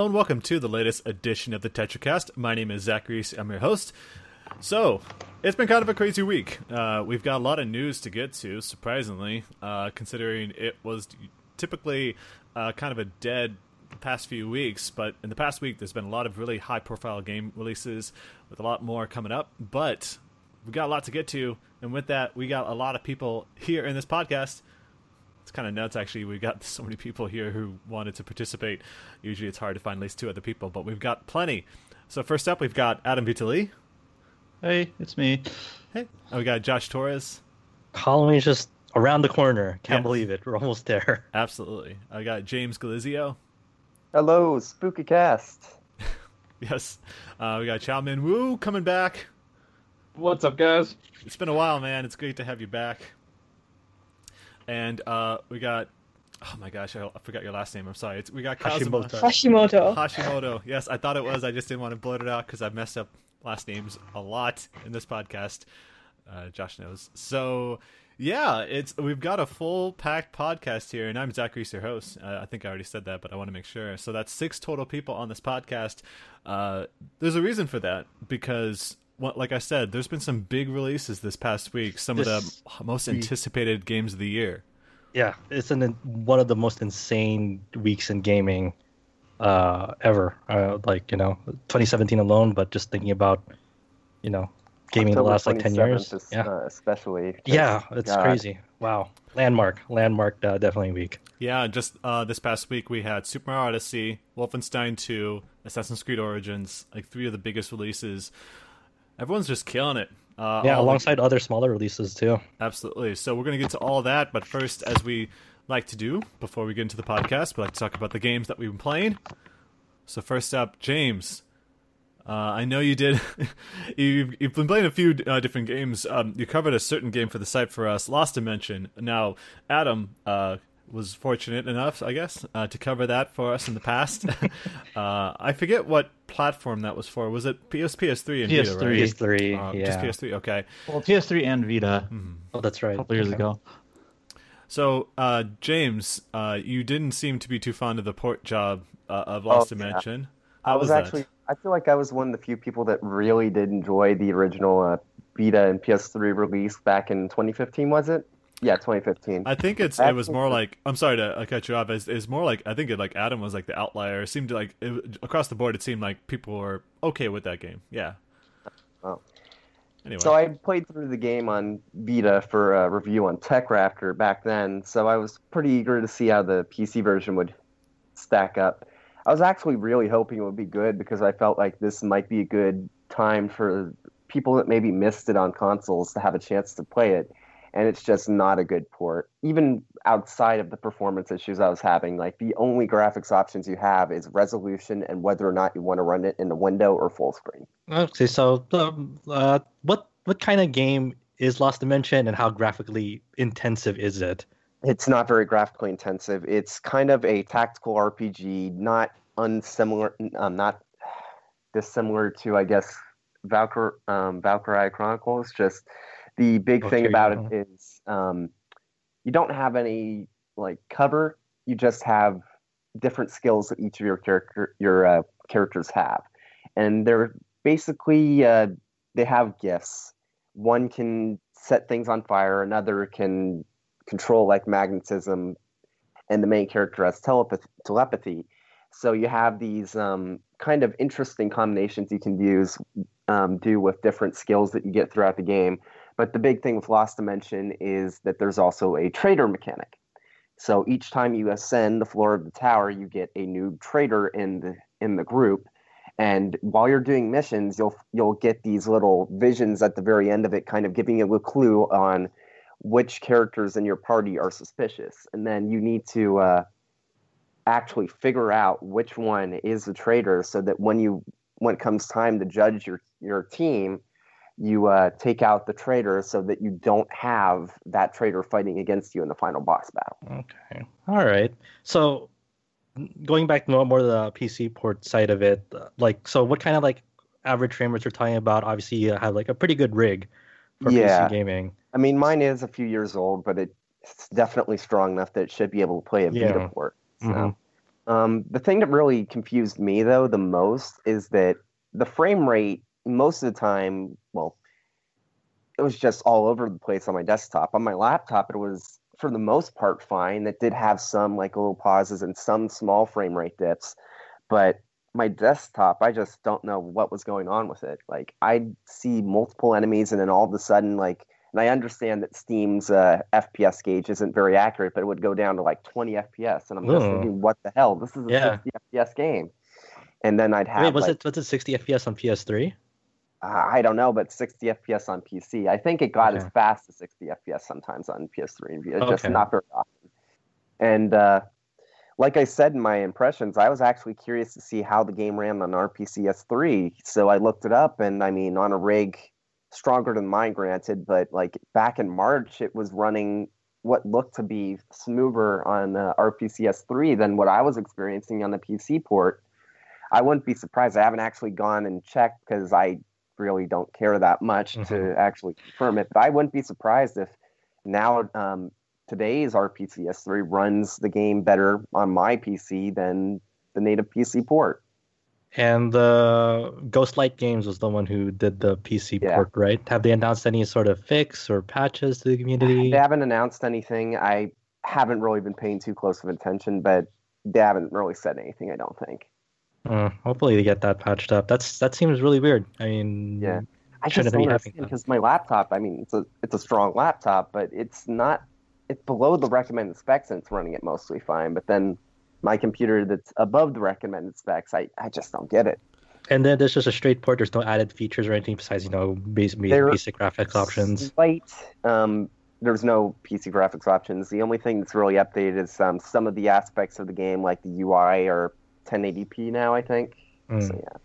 Hello and welcome to the latest edition of the TetraCast. My name is Zach Reese. I'm your host. So, it's been kind of a crazy week. Uh, we've got a lot of news to get to, surprisingly, uh, considering it was typically uh, kind of a dead past few weeks. But in the past week, there's been a lot of really high profile game releases with a lot more coming up. But we've got a lot to get to. And with that, we got a lot of people here in this podcast it's kind of nuts actually. We got so many people here who wanted to participate. Usually it's hard to find at least two other people but we've got plenty. So first up we've got adam vitali hey it's me. Hey. And we got josh torres. Halloween's just around the corner. Can't believe it. We're almost there. Absolutely. I got james galizio. Hello spooky cast. Yes. Uh, we got chow min Wu coming back. What's up guys? It's been a while man. It's great to have you back and uh, we got oh my gosh, I, forgot your last name. I'm sorry. It's, we got Kazuma. Hashimoto. Hashimoto. Yes, I thought it was. I just didn't want to blurt it out because I've messed up last names a lot in this podcast. Uh, Josh knows. So yeah, it's we've got a full packed podcast here, and I'm Zach Reese, your host. Uh, I think I already said that, but I want to make sure. So that's six total people on this podcast. Uh, there's a reason for that because well, like I said, there's been some big releases this past week. Some this of the most anticipated games of the year. Yeah, it's an, one of the most insane weeks in gaming uh, ever. Uh, like you know, 2017 alone, but just thinking about you know gaming October the last like 10 years. Is, yeah, uh, especially. Yeah, it's God. crazy. Wow, landmark, landmark, uh, definitely week. Yeah, just uh, this past week we had Super Mario Odyssey, Wolfenstein 2, Assassin's Creed Origins, like three of the biggest releases everyone's just killing it. Uh, yeah, alongside the... other smaller releases too. Absolutely. So we're going to get to all that, but first, as we like to do before we get into the podcast, we like to talk about the games that we've been playing. So first up, James. Uh, I know you did. you've, you've, been playing a few uh, different games. Um, you covered a certain game for the site for us, Lost Dimension. Now, Adam, uh, was fortunate enough, I guess, uh, to cover that for us in the past. uh, I forget what platform that was for. Was it PS PS3 and PS3. Vita? Right? PS3, uh, yeah. Just PS3. Okay. Well, PS3 and Vita. Mm-hmm. Oh, that's right. A couple years okay. ago. So, uh, James, uh, you didn't seem to be too fond of the port job uh, of Lost oh, Dimension. Yeah. I was, was actually. I feel like I was one of the few people that really did enjoy the original Vita and PS3 release back in 2015. Was it? Yeah, 2015. I think it's it was more like I'm sorry to uh, cut you off. It's, it's more like I think it like Adam was like the outlier. It seemed like it, across the board, it seemed like people were okay with that game. Yeah. Oh. Anyway. So I played through the game on Vita for a review on TechRaptor back then. So I was pretty eager to see how the PC version would stack up. I was actually really hoping it would be good because I felt like this might be a good time for people that maybe missed it on consoles to have a chance to play it and it's just not a good port. Even outside of the performance issues I was having, like the only graphics options you have is resolution and whether or not you want to run it in the window or full screen. Okay, so um, uh, what what kind of game is Lost Dimension, and how graphically intensive is it? It's not very graphically intensive. It's kind of a tactical RPG, not unsimilar, um, not dissimilar to, I guess, Valkyr, um, Valkyria Chronicles. Just the big okay, thing about yeah. it is um, you don't have any like cover. You just have different skills that each of your character your uh, characters have, and they're basically uh, they have gifts. One can set things on fire. Another can control like magnetism, and the main character has telepathy. telepathy. So you have these um, kind of interesting combinations you can use um, do with different skills that you get throughout the game but the big thing with Lost Dimension is that there's also a traitor mechanic. So each time you ascend the floor of the tower, you get a new traitor in the in the group. And while you're doing missions, you'll you'll get these little visions at the very end of it, kind of giving you a clue on which characters in your party are suspicious. And then you need to uh, actually figure out which one is the traitor, so that when you when it comes time to judge your your team, you uh, take out the traitor so that you don't have that traitor fighting against you in the final boss battle. Okay. All right. So going back more more to the PC port side of it, uh, like so what kind of like average frame rates you're talking about? Obviously you have like a pretty good rig for yeah. PC gaming. I mean mine is a few years old, but it's definitely strong enough that it should be able to play a Vita yeah. port. So. Mm-hmm. Um, the thing that really confused me though the most is that the frame rate most of the time, well, it was just all over the place on my desktop. On my laptop, it was for the most part fine. It did have some like little pauses and some small frame rate dips, but my desktop, I just don't know what was going on with it. Like I'd see multiple enemies, and then all of a sudden, like, and I understand that Steam's uh, FPS gauge isn't very accurate, but it would go down to like 20 FPS, and I'm just Ooh. thinking, what the hell? This is a Yeah. 60 FPS game. And then I'd have Wait, was like, it was it 60 FPS on PS3? Uh, I don't know, but 60 FPS on PC. I think it got as fast as 60 FPS sometimes on PS3 and Vita, just not very often. And uh, like I said in my impressions, I was actually curious to see how the game ran on RPCS3. So I looked it up, and I mean, on a rig stronger than mine, granted, but like back in March, it was running what looked to be smoother on uh, RPCS3 than what I was experiencing on the PC port. I wouldn't be surprised. I haven't actually gone and checked because I really don't care that much to Mhm. actually confirm it. But I wouldn't be surprised if now um, today's RPCS3 runs the game better on my PC than the native PC port. And the Ghostlight Games was the one who did the PC Yeah. port, right? Have they announced any sort of fix or patches to the community? They haven't announced anything. I haven't really been paying too close of attention, but they haven't really said anything. I don't think. Uh, hopefully they get that patched up. That's that seems really weird. I mean, Yeah. I just don't understand because my laptop. I mean, it's a it's a strong laptop, but it's not. It's below the recommended specs, and it's running it mostly fine. But then my computer that's above the recommended specs, I, I just don't get it. And then there's just a straight port. There's no added features or anything besides you know There- basic graphics options. Slight, um, there's no PC graphics options. The only thing that's really updated is um, some of the aspects of the game, like the UI, are 1080p now. I think. Mm. So yeah,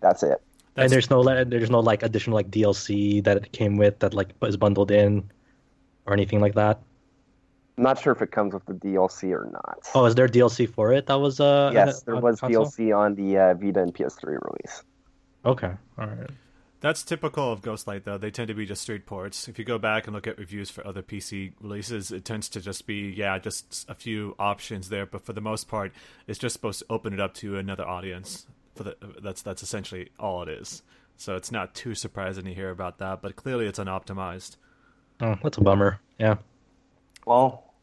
that's it. And there's no there's no like additional like DLC that it came with that like is bundled in or anything like that. I'm not sure if it comes with the DLC or not. Oh, is there DLC for it? That was uh yes, there was console? DLC on the uh, Vita and PS3 release. Okay, all right. That's typical of Ghostlight, though. They tend to be just straight ports. If you go back and look at reviews for other PC releases, it tends to just be, yeah, just a few options there. But for the most part, it's just supposed to open it up to another audience. For the that's that's essentially all it is. So it's not too surprising to hear about that. But clearly, it's unoptimized. Oh, that's a bummer. Yeah. Well,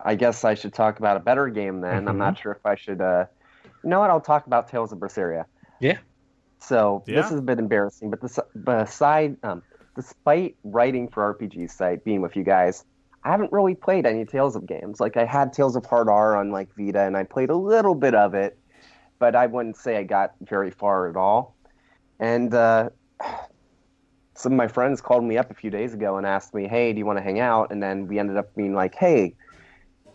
I guess I should talk about a better game then. I'm Mhm. not sure if I should. Uh, you know what? I'll talk about Tales of Berseria. Yeah. So Yeah. this is a bit embarrassing, but this, beside, um, despite writing for RPG site, being with you guys, I haven't really played any Tales of games. Like I had Tales of Hearts R on like Vita, and I played a little bit of it, but I wouldn't say I got very far at all. And uh, some of my friends called me up a few days ago and asked me, "Hey, do you want to hang out?" And then we ended up being like, "Hey,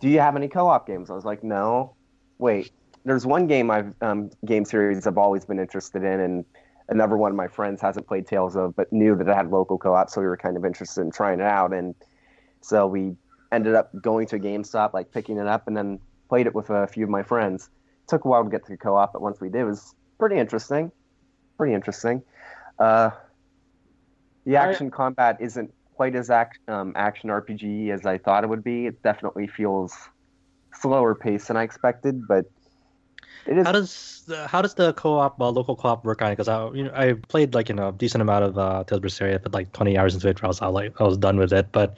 do you have any co-op games?" I was like, "No." Wait, there's one game I've um, game series I've always been interested in, and another one of my friends hasn't played Tales of, but knew that it had local co-op, so we were kind of interested in trying it out, and so we ended up going to a GameStop, like picking it up, and then played it with a few of my friends. took a while to get to co-op, but once we did, it was pretty interesting. Pretty interesting. Uh, the I- action combat isn't quite as act, um, action RPG as I thought it would be. It definitely feels slower paced than I expected, but it is. How does the, how does the co-op uh, local co-op work on it? Because I you know I played like you know a decent amount of uh, Tales of Berseria, put like 20 hours into it. I was out, like I was done with it. But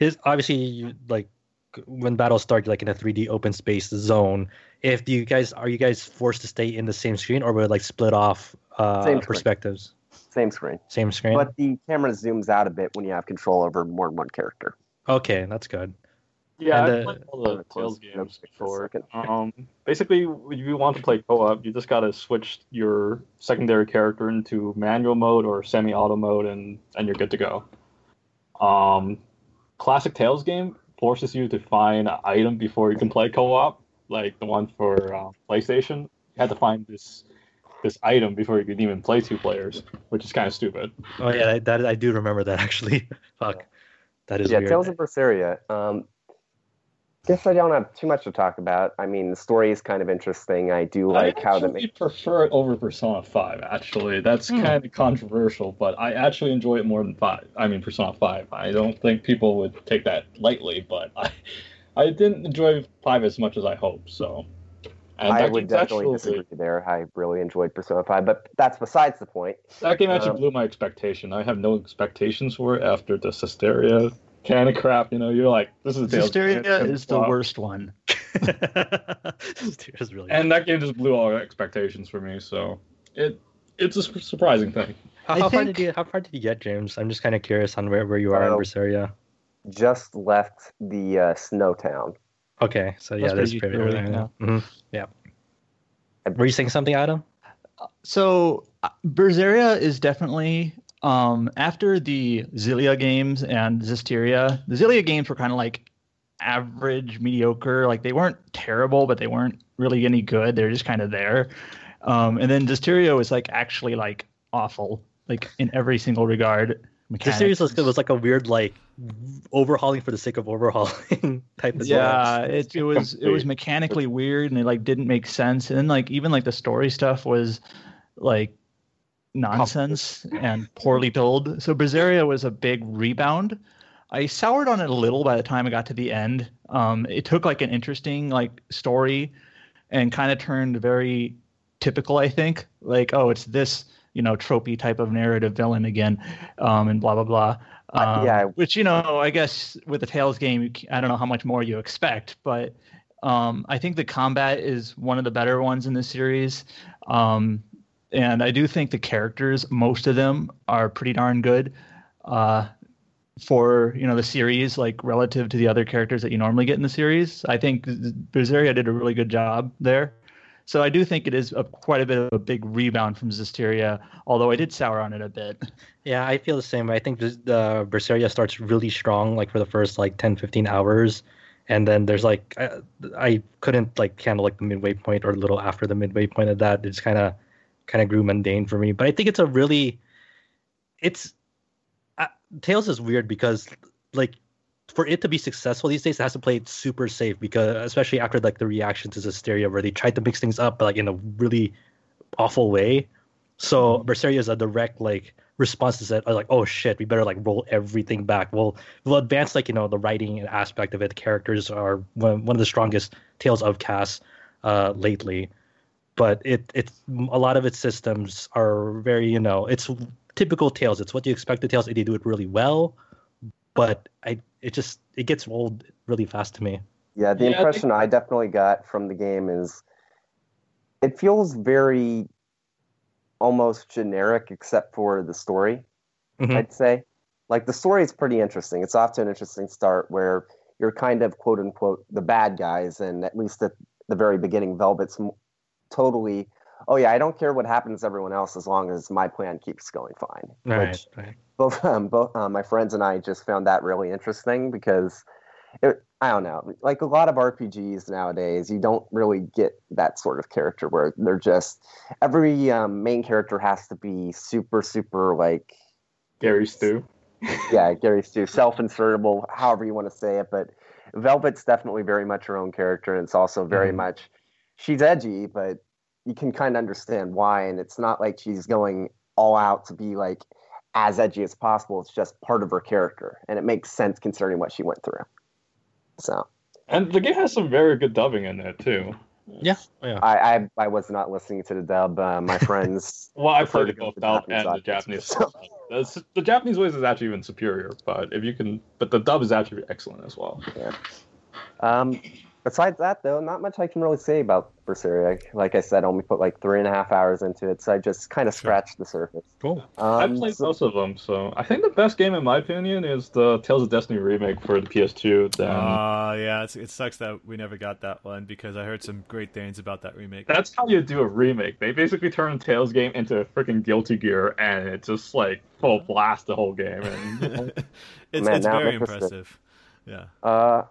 it's obviously you, like when battles start, you're like in a 3D open space zone. If you guys are you guys forced to stay in the same screen, or would like split off uh, Same perspectives? Same screen. Same screen. But the camera zooms out a bit when you have control over more than one character. Okay, that's good. Yeah, And, I've uh, played all the Of course, Tales games no, for a before. Um, basically, if you want to play co-op, you just gotta switch your secondary character into manual mode or semi-auto mode, and and you're good to go. Um, classic Tales game forces you to find an item before you can play co-op, like the one for uh, PlayStation. You had to find this this item before you could even play two players, which is kind of stupid. Oh yeah, that, that I do remember that actually. Fuck, that is yeah, weird. Tales of Berseria. Um, guess I don't have too much to talk about. I mean, the story is kind of interesting. I do like I how actually make. prefer it over Persona 5, actually. That's Hmm. kind of controversial, but I actually enjoy it more than 5. I mean, Persona 5. I don't think people would take that lightly, but I, I didn't enjoy 5 as much as I hoped, so. And I would definitely actually- disagree there. I really enjoyed Persona 5, but that's besides the point. That game actually Um, blew my expectation. I have no expectations for it after the Zestiria kind of crap. You know, you're like, this is a Tales game. Zestiria It's is the flop. worst one. It's really And that game just blew all expectations for me. So it it's a surprising thing. how, I how far did you how far did you get, James? I'm just kind of curious on where, where you are in Oh. Berseria. Just left the uh, snow town. Okay, so yeah, That's that's pretty pretty early, early. Mhm, Yeah. Were you saying something, Adam? So uh, Berseria is definitely um, after the Xillia games and Zestiria. The Xillia games were kind of like average, mediocre. Like they weren't terrible, but they weren't really any good. They're just kind of there. Um, and then Zestiria was like actually like awful, like in every single regard. The series was, was like a weird like overhauling for the sake of overhauling type of yeah it, it was it was mechanically weird and it like didn't make sense and then like even like the story stuff was like nonsense and poorly told so berseria was a big rebound. I soured on it a little by the time i got to the end. Um it took like an interesting like story and kind of turned very typical i think. Like oh it's this you know tropey type of narrative villain again um and blah blah blah. Uh, um, yeah. which you know, I guess with the Tales game, you I don't know how much more you expect, but um, I think the combat is one of the better ones in the series, um, and I do think the characters, most of them, are pretty darn good uh, for you know the series, like relative to the other characters that you normally get in the series. I think Berseria did a really good job there. So I do think it is a, quite a bit of a big rebound from Zestiria, although I did sour on it a bit. Yeah, I feel the same. I think the Berseria starts really strong, like for the first like 10, 15 hours, and then there's like I, I couldn't like handle like the midway point or a little after the midway point of that. It's kind of kind of grew mundane for me. But I think it's a really, it's uh, Tales is weird because like for it to be successful these days, it has to play it super safe because especially after like the reaction to Zestiria where they tried to mix things up but like in a really awful way. So Berseria is a direct like response to that like oh shit we better like roll everything back. We'll we'll advance like you know the writing and aspect of it. The characters are one, one of the strongest tales of cast uh, lately, but it it's a lot of its systems are very you know it's typical tales. It's what you expect the tales. They do it really well, but I it just it gets old really fast to me. Yeah, the Yeah, I think- impression I definitely got from the game is it feels very almost generic except for the story, Mhm. I'd say. Like the story is pretty interesting. It's off to an interesting start where you're kind of quote unquote the bad guys, and at least at the very beginning, Velvet's m- totally, oh yeah, I don't care what happens to everyone else as long as my plan keeps going fine. Right, Which right. both um, both uh, my friends and I just found that really interesting because it, I don't know, like a lot of RPGs nowadays, you don't really get that sort of character where they're just every um, main character has to be super super like Gary Stu. yeah Gary Stu self-insertable, however you want to say it, but Velvet's definitely very much her own character, and it's also very Mhm. much she's edgy, but you can kind of understand why, and it's not like she's going all out to be like as edgy as possible. It's just part of her character, and it makes sense considering what she went through. So And the game has some very good dubbing in it too. Yeah, yeah. I I, I was not listening to the dub. Uh, my friends, Well, I prefer played to it both the dub Japanese and the Japanese. so. The, the Japanese voice is actually even superior, but if you can, but the dub is actually excellent as well. Yeah. Um, besides that, though, not much I can really say about Berseria. Like I said, I only put like three and a half hours into it, so I just kind of Sure. scratched the surface. Cool. I Um, played so- most of them, so I think the best game, in my opinion, is the Tales of Destiny remake for the PS2. Then Uh, yeah, it's, it sucks that we never got that one because I heard some great things about that remake. that's how you do a remake. They basically turn Tales game into a freaking Guilty Gear, and it just like full blast the whole game. And it's Man, it's very interested. impressive. Yeah. uh,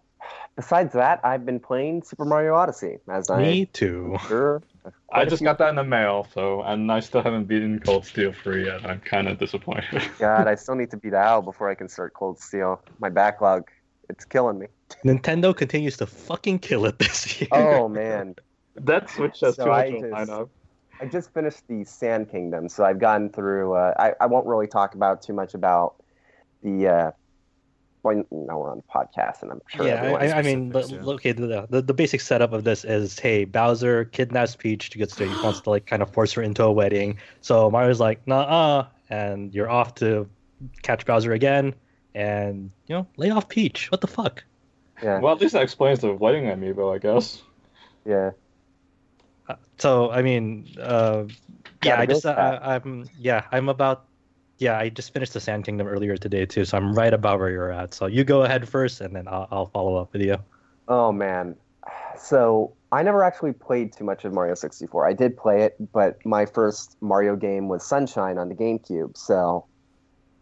besides that, I've been playing Super Mario Odyssey, as I Me too. sure. I just got that in the mail, so and I still haven't beaten Cold Steel III yet. I'm kind of disappointed. God, I still need to beat Al before I can start Cold Steel. My backlog, it's killing me. Nintendo continues to fucking kill it this year. Oh man, that Switch has So too I much just- lineup. I just finished the Sand Kingdom, so I've gone through. Uh, I I won't really talk about too much about the uh, well, now we're on the podcast, and I'm sure. yeah, I, I mean, the, yeah. okay, the, the the basic setup of this is, hey, Bowser kidnaps Peach to get to he wants to like kind of force her into a wedding. So Mario's like, nah, and you're off to catch Bowser again, and you know, lay off Peach. What the fuck? yeah, Well, at least that explains the wedding amiibo, I guess. yeah. Uh, So I mean, uh, yeah, Gotta I just uh. I, I'm yeah, I'm about yeah, I just finished the Sand Kingdom earlier today too, so I'm right about where you're at. So you go ahead first, and then I'll, I'll follow up with you. Oh man. So I never actually played too much of Mario 64. I did play it, but my first Mario game was Sunshine on the GameCube. So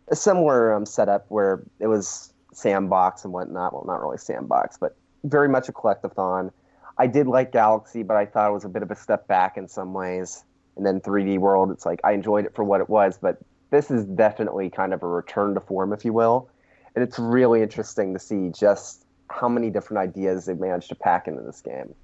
a similar um, setup where it was sandbox and whatnot. Well, not really sandbox, but very much a collectathon. I did like Galaxy, but I thought it was a bit of a step back in some ways. And then 3D World, it's like I enjoyed it for what it was, but this is definitely kind of a return to form, if you will. And it's really interesting to see just how many different ideas they've managed to pack into this game.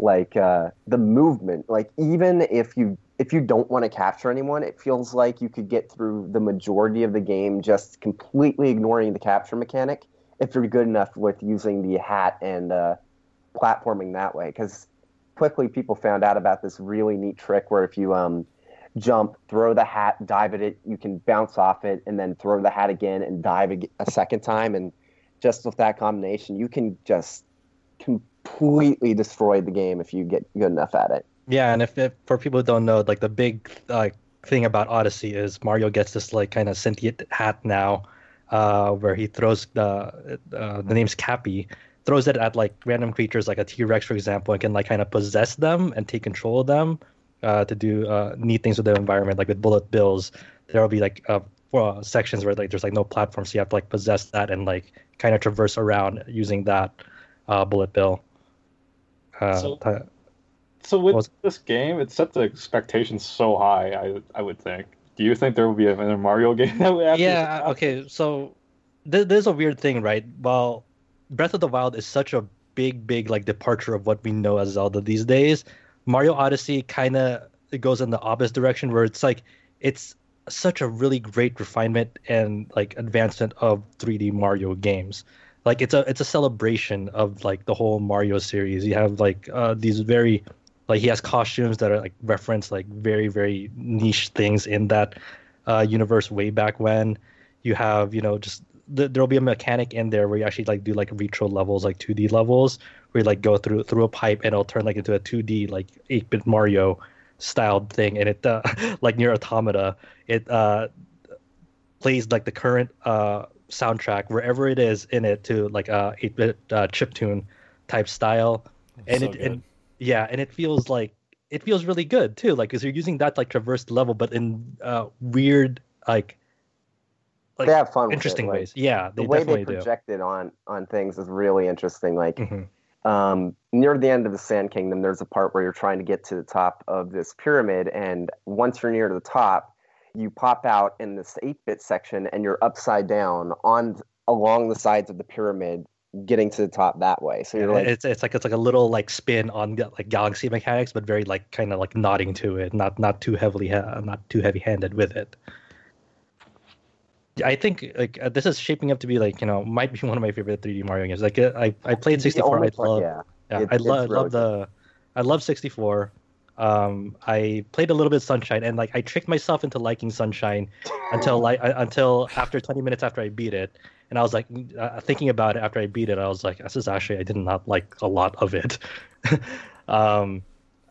Like uh, the movement, like even if you if you don't want to capture anyone, it feels like you could get through the majority of the game just completely ignoring the capture mechanic if you're good enough with using the hat and uh, platforming that way. Because quickly people found out about this really neat trick where if you um, jump, throw the hat, dive at it, you can bounce off it, and then throw the hat again and dive a second time. And just with that combination, you can just completely destroy the game if you get good enough at it. Yeah, and if, if for people who don't know, like the big uh, thing about Odyssey is Mario gets this like kind of sentient hat now, uh, where he throws the uh, the name's Cappy, throws it at like random creatures like a T Rex, for example, and can like kind of possess them and take control of them uh, to do uh, neat things with the environment. Like with Bullet Bills, there will be like uh, uh, sections where like there's like no platform, so you have to like possess that and like kind of traverse around using that uh, Bullet Bill. Uh, So- to- So with Was- this game, it set the expectations so high. I I would think. Do you think there will be another Mario game that would after yeah this? okay so th- there's a weird thing right Well, breath of the wild is such a big big like departure of what we know as zelda these days mario odyssey kind of it goes in the opposite direction where it's like it's such a really great refinement and like advancement of 3d mario games. Like it's a it's a celebration of like the whole mario series. You have like uh these very like he has costumes that are like reference like very very niche things in that uh, universe way back when. You have you know just th- there'll be a mechanic in there where you actually like do like retro levels like 2D levels where you like go through through a pipe and it'll turn like into a 2D like 8-bit Mario styled thing and it uh, like NieR Automata it uh, plays like the current uh, soundtrack wherever it is in it to like a 8-bit uh, chiptune type style and So it good. and yeah and it feels like it feels really good too like because you're using that like traverse level but in uh weird like like they have fun. interesting with it. like, ways yeah The way definitely they do project it on on things is really interesting. Like hmm um, near the end of the Sand Kingdom, there's a part where you're trying to get to the top of this pyramid, and once you're near to the top, you pop out in this 8-bit section, and you're upside down on along the sides of the pyramid, getting to the top that way. So you're like, it's it's like it's like a little like spin on like galaxy mechanics but very like kind of like nodding to it not not too heavily ha- not too heavy handed with it I think like uh, this is shaping up to be like you know might be one of my favorite 3D Mario games. Like uh, I I played 64. I love yeah. Yeah, It- I really love the I love 64. Um, I played a little bit of Sunshine, and like I tricked myself into liking Sunshine until like until after 20 minutes after I beat it, and I was like uh, thinking about it after I beat it. I was like, this is actually I did not like a lot of it. um,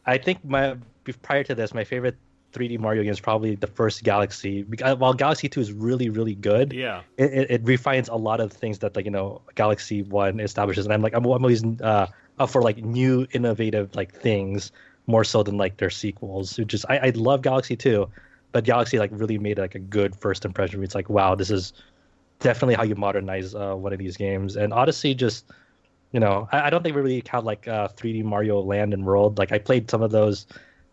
I think my prior to this, my favorite 3D Mario games, probably the first Galaxy. Because, while Galaxy 2 is really really good, Yeah. it, it, it refines a lot of things that like you know Galaxy One establishes, and I'm like I'm, I'm always uh, up for like new innovative like things more so than like their sequels. Which is I, I love Galaxy Two, but Galaxy like really made like a good first impression. It's like wow, this is definitely how you modernize uh, one of these games. And Odyssey just you know I, I don't think we really count like uh, 3D Mario Land and World. Like I played some of those.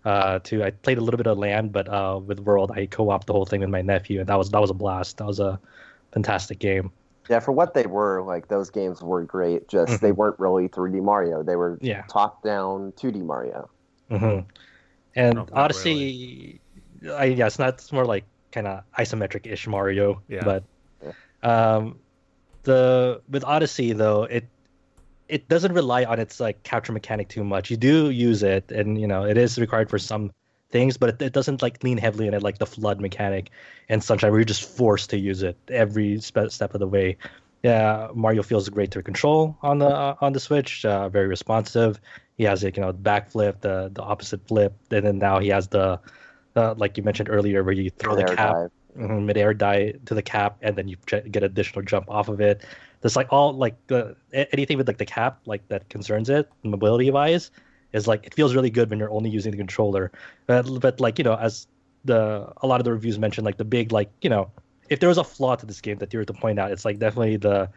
Uh, too. I played a little bit of Land, but uh, with World, I co-opted the whole thing with my nephew, and that was that was a blast. That was a fantastic game. Yeah, for what they were, like those games were great. Just they weren't really 3D Mario. They were Yeah. top-down 2D Mario. hmm And No, not Odyssey, I guess not. It's more like kind of isometric-ish Mario. Yeah. But um, the with Odyssey though, it it doesn't rely on its like capture mechanic too much. You do use it, and you know it is required for some things, but it, it doesn't like lean heavily on it like the FLUDD mechanic and Sunshine, where you're just forced to use it every spe- step of the way. Yeah, Mario feels great to control on the uh, on the Switch. Uh, very responsive. He has like you know the backflip, the the opposite flip, and then now he has the uh, like you mentioned earlier, where you throw the cap dive. mhm, mid-air die to the cap, and then you j- get additional jump off of it. There's like all like anything with like the cap like that concerns it mobility wise is like it feels really good when you're only using the controller. But, but like you know as the a lot of the reviews mentioned like the big like you know if there was a flaw to this game that you were to point out, it's like definitely the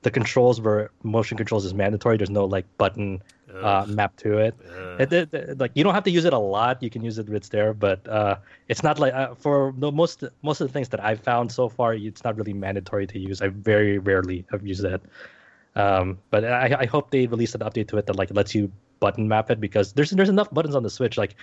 the controls where motion controls is mandatory. There's no like button uh, map to it. It, it- it- like you don't have to use it a lot. You can use it when it's there, but uh, it's not like uh, for the most most of the things that I've found so far, it's not really mandatory to use. I very rarely have used it. Um, but I, I hope they release an update to it that like lets you button map it because there's there's enough buttons on the Switch. Like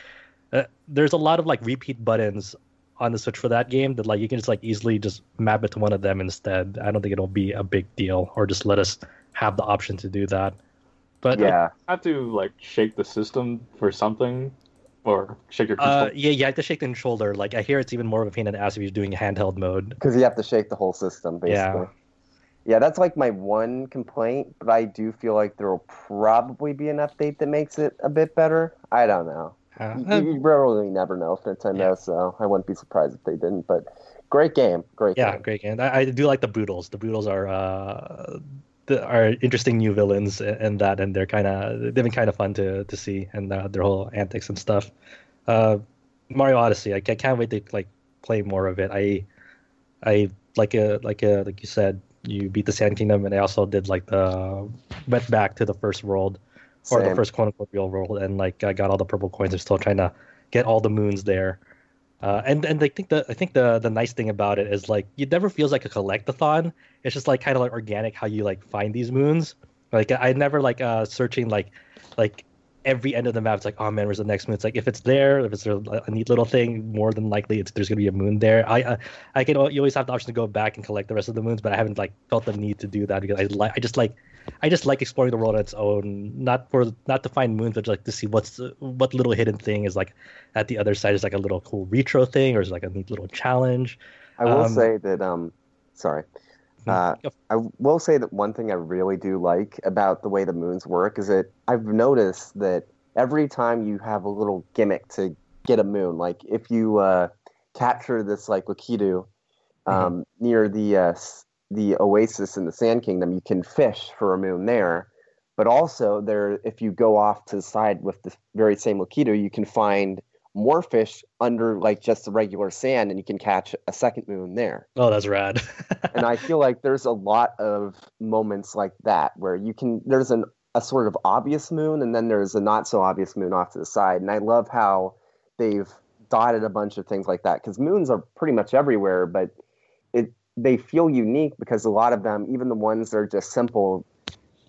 uh, there's a lot of like repeat buttons on the Switch for that game that like you can just like easily just map it to one of them instead. I don't think it'll be a big deal, or just let us have the option to do that. But Yeah, have to like shake the system for something, or shake your Uh, yeah, you have to shake the controller. Like I hear it's even more of a pain in the ass if you're doing a handheld mode. because you have to shake the whole system basically. Yeah. Yeah. that's like my one complaint, but I do feel like there will probably be an update that makes it a bit better. I don't know. Uh, You, you really never know with Nintendo, so I wouldn't be surprised if they didn't. But great game, great yeah, game. great game. I, I do like the Broodals. The Broodals are uh, the, are interesting new villains in, in that, and they're kind of they've been kind of fun to to see and uh, their whole antics and stuff. Uh, Mario Odyssey, I, I can't wait to like play more of it. I I like a like a like you said, you beat the Sand Kingdom, and I also did like the went back to the first world or the first quote unquote real world, and like I got all the purple coins. I'm still trying to get all the moons there. Uh, and and I think the I think the the nice thing about it is like it never feels like a collectathon. It's just like kind of like organic how you like find these moons. Like I never like uh searching like like every end of the map. It's like oh man, where's the next moon? It's like if it's there, if it's a, neat little thing, more than likely it's there's gonna be a moon there. I uh, I can you always have the option to go back and collect the rest of the moons, but I haven't like felt the need to do that because I like I just like I just like exploring the world on its own, not for not to find moons, but like to see what's what little hidden thing is like at the other side is like a little cool retro thing or is like a neat little challenge. I will Um, say that um sorry. Uh, I will say that one thing I really do like about the way the moons work is that I've noticed that every time you have a little gimmick to get a moon, like if you uh, capture this like Lakitu um, near the uh, the oasis in the Sand Kingdom, you can fish for a moon there. But also there, if you go off to the side with the very same Lakitu, you can find more fish under like just the regular sand, and you can catch a second moon there Oh, that's rad. and I feel like there's a lot of moments like that where you can there's an a sort of obvious moon and then there's a not so obvious moon off to the side and I love how they've dotted a bunch of things like that because moons are pretty much everywhere but it they feel unique because a lot of them even the ones that are just simple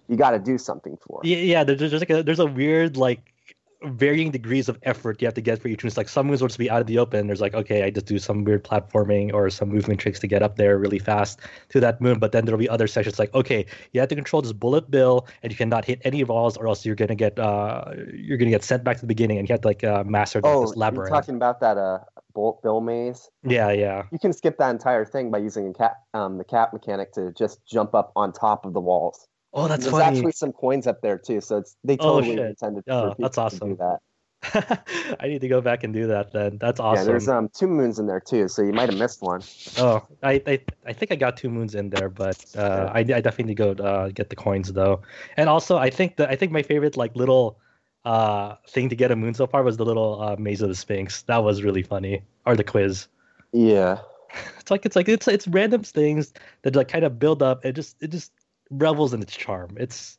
you got to do something for yeah, yeah. There's, there's like a there's a weird like varying degrees of effort you have to get for each moon. It's like some moons will just be out of the open. There's like okay, I just do some weird platforming or some movement tricks to get up there really fast to that moon. But then there'll be other sections like okay, you have to control this bullet bill and you cannot hit any walls or else you're gonna get uh you're gonna get sent back to the beginning and you have to like uh, master oh this you're labyrinth. talking about that uh bolt bill maze Yeah, yeah. you can skip that entire thing by using a cap, um, the cap mechanic to just jump up on top of the walls Oh, that's There's funny. actually some coins up there too, so it's they Oh, totally shit. intended Oh, for people that's to awesome. do that. I need to go back and do that then. That's Yeah, awesome. there's um two moons in there too, so you might have missed one. Oh, I, I I think I got two moons in there, but uh, I, I definitely go uh, get the coins though. And also, I think that I think my favorite like little uh thing to get a moon so far was the little uh, maze of the Sphinx. That was really funny, or the quiz. Yeah, It's like it's like it's it's random things that like kind of build up. It just it just revels in its charm. It's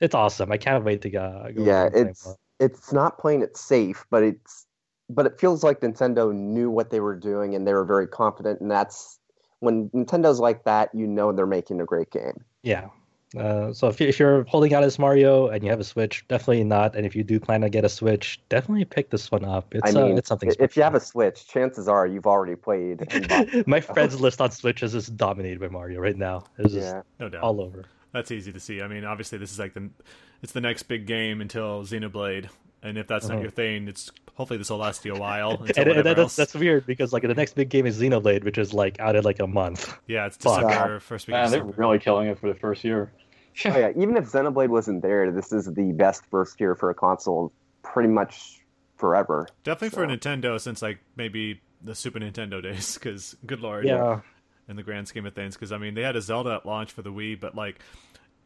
it's awesome. I can't wait to go. go yeah, it's it's not playing it safe, but it's but it feels like Nintendo knew what they were doing and they were very confident, and that's when Nintendo's like that, you know they're making a great game. yeah. Uh, so if, you, if you're holding out as Mario and you have a Switch, definitely not. And if you do plan to get a Switch, definitely pick this one up. It's I mean, uh, it's something. if you have a Switch, chances are you've already played. My friends list on Switches is dominated by Mario right now. It's just yeah, No doubt. all over. That's easy to see. I mean, obviously, this is like the it's the next big game until Xenoblade, and if that's not Uh-huh. your thing, it's hopefully this will last you a while. And, and whatever that's, that's weird because like the next big game is Xenoblade, which is like out in like a month. yeah, it's Fuck. December first week. of Man, they're really killing it for the first year. oh, yeah. Even if Xenoblade wasn't there, this is the best first year for a console, pretty much forever. Definitely for Nintendo, since like maybe the Super Nintendo days, because good lord, Yeah, in the grand scheme of things. Because I mean, they had a Zelda at launch for the Wii, but like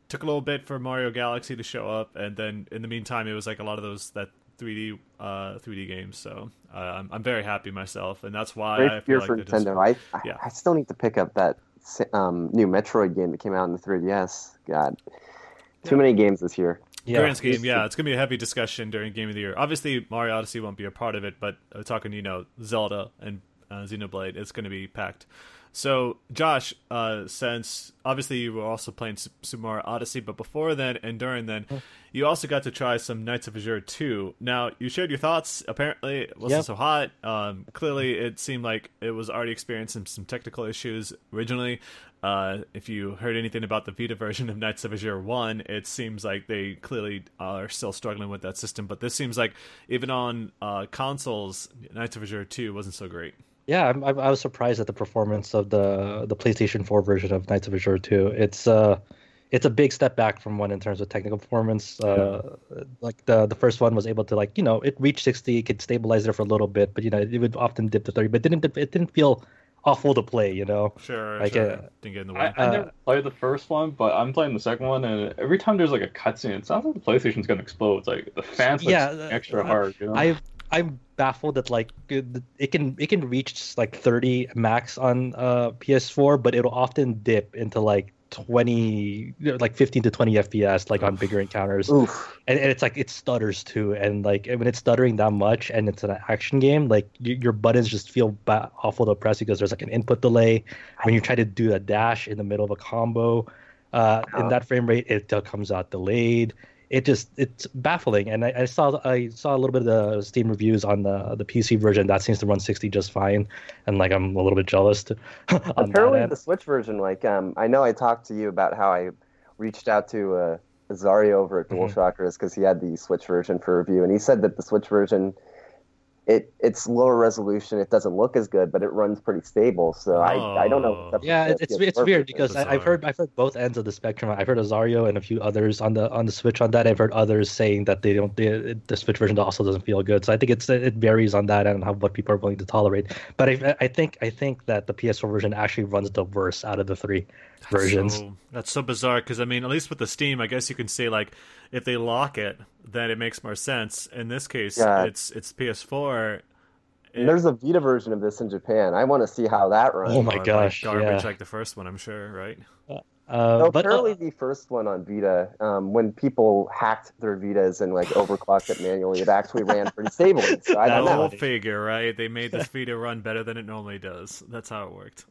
took a little bit for Mario Galaxy to show up, and then in the meantime, it was like a lot of those that 3D uh 3D games. So uh, I'm I'm very happy myself, and that's why I feel like for they're just- Nintendo. I, I yeah. I still need to pick up that um, new Metroid game that came out in the 3DS. God, too many games this year. yeah. Grand scheme, yeah, it's gonna be a heavy discussion during Game of the Year. Obviously, Mario Odyssey won't be a part of it, but uh, talking, you know, Zelda and uh, Xenoblade, it's gonna be packed. So, Josh, uh, since obviously you were also playing Su- Super Mario Odyssey, but before then and during then, you also got to try some Nights of Azure 2. Now, you shared your thoughts. Apparently, it wasn't Yep. so hot. Um, clearly, it seemed like it was already experiencing some technical issues originally. Uh, if you heard anything about the Vita version of Nights of Azure 1, it seems like they clearly are still struggling with that system. But this seems like even on uh, consoles, Nights of Azure 2 wasn't so great. Yeah, I'm, I'm, I was surprised at the performance of the the PlayStation 4 version of Nights of Azure 2. It's uh, it's a big step back from one in terms of technical performance. Uh, like the the first one was able to like you know it reached 60, it could stabilize there for a little bit, but you know it would often dip to 30, but it didn't it didn't feel awful to play. You know, Sure, Like, sure. uh, Didn't get in the way. I, I Uh, never played the first one, but I'm playing the second one, and every time there's like a cutscene, it sounds like the PlayStation's gonna explode. It's like the fans like Yeah, uh, extra I- hard. You know? I I'm baffled that like it can it can reach like 30 max on uh PS4, but it'll often dip into like 20 like 15 to 20 FPS like on bigger encounters. Oof. And, and it's like it stutters too and like when it's stuttering that much and it's an action game like your buttons just feel ba- awful to press because there's like an input delay when you try to do a dash in the middle of a combo uh in Oh. that frame rate it uh, comes out delayed it just it's baffling. And I, I saw i saw a little bit of the steam reviews on the the pc version. That seems to run 60 just fine. And like i'm a little bit jealous to, Apparently, the Switch version, like, um, I know I talked to you about how I reached out to uh, Azario over at. DualShockers because he had the Switch version for review, and he said that the Switch version, it it's lower resolution, it doesn't look as good, but it runs pretty stable. So I I don't know. what's oh. yeah it's it's, it's weird because I, I've heard i've heard both ends of the spectrum. I've heard azario and a few others on the on the switch on that. I've heard others saying that they don't the, the switch version also doesn't feel good. So i think it's it varies on that and how what people are willing to tolerate. But i i think i think that the ps4 version actually runs the worst out of the three versions So, that's so bizarre because I mean, at least with the Steam, I guess you can say like if they lock it, then it makes more sense. In this case, Yeah. it's it's PS4. And there's a Vita version of this in Japan. I want to see how that runs. Oh my or, like, gosh, garbage yeah. like the first one, I'm sure, right? uh, No, but uh, apparently the first one on Vita, um, when people hacked their Vitas and like overclocked it manually, it actually ran pretty stably. So I don't Go know. figure, right? They made this Vita run better than it normally does. That's how it worked.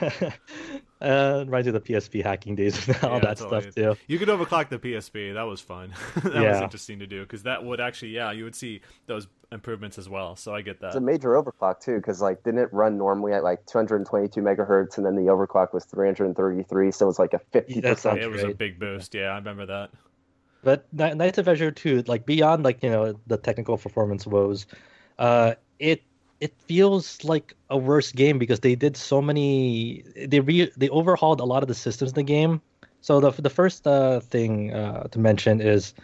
God. uh reminds me of the psp hacking days and all Yeah, that totally. stuff too You could overclock the PSP. That was fun. that was interesting to do because that would actually, yeah, you would see those improvements as well. So I get that. It's a major overclock too, because like didn't it run normally at like 222 megahertz, and then the overclock was 333, so it was like a 50 That sounds percent. It was a big boost. Yeah, I remember that. But Kni- Nights of Azure 2, like beyond like you know the technical performance woes, uh, it it feels like a worse game because they did so many they re they overhauled a lot of the systems in the game. So the the first uh, thing uh, to mention is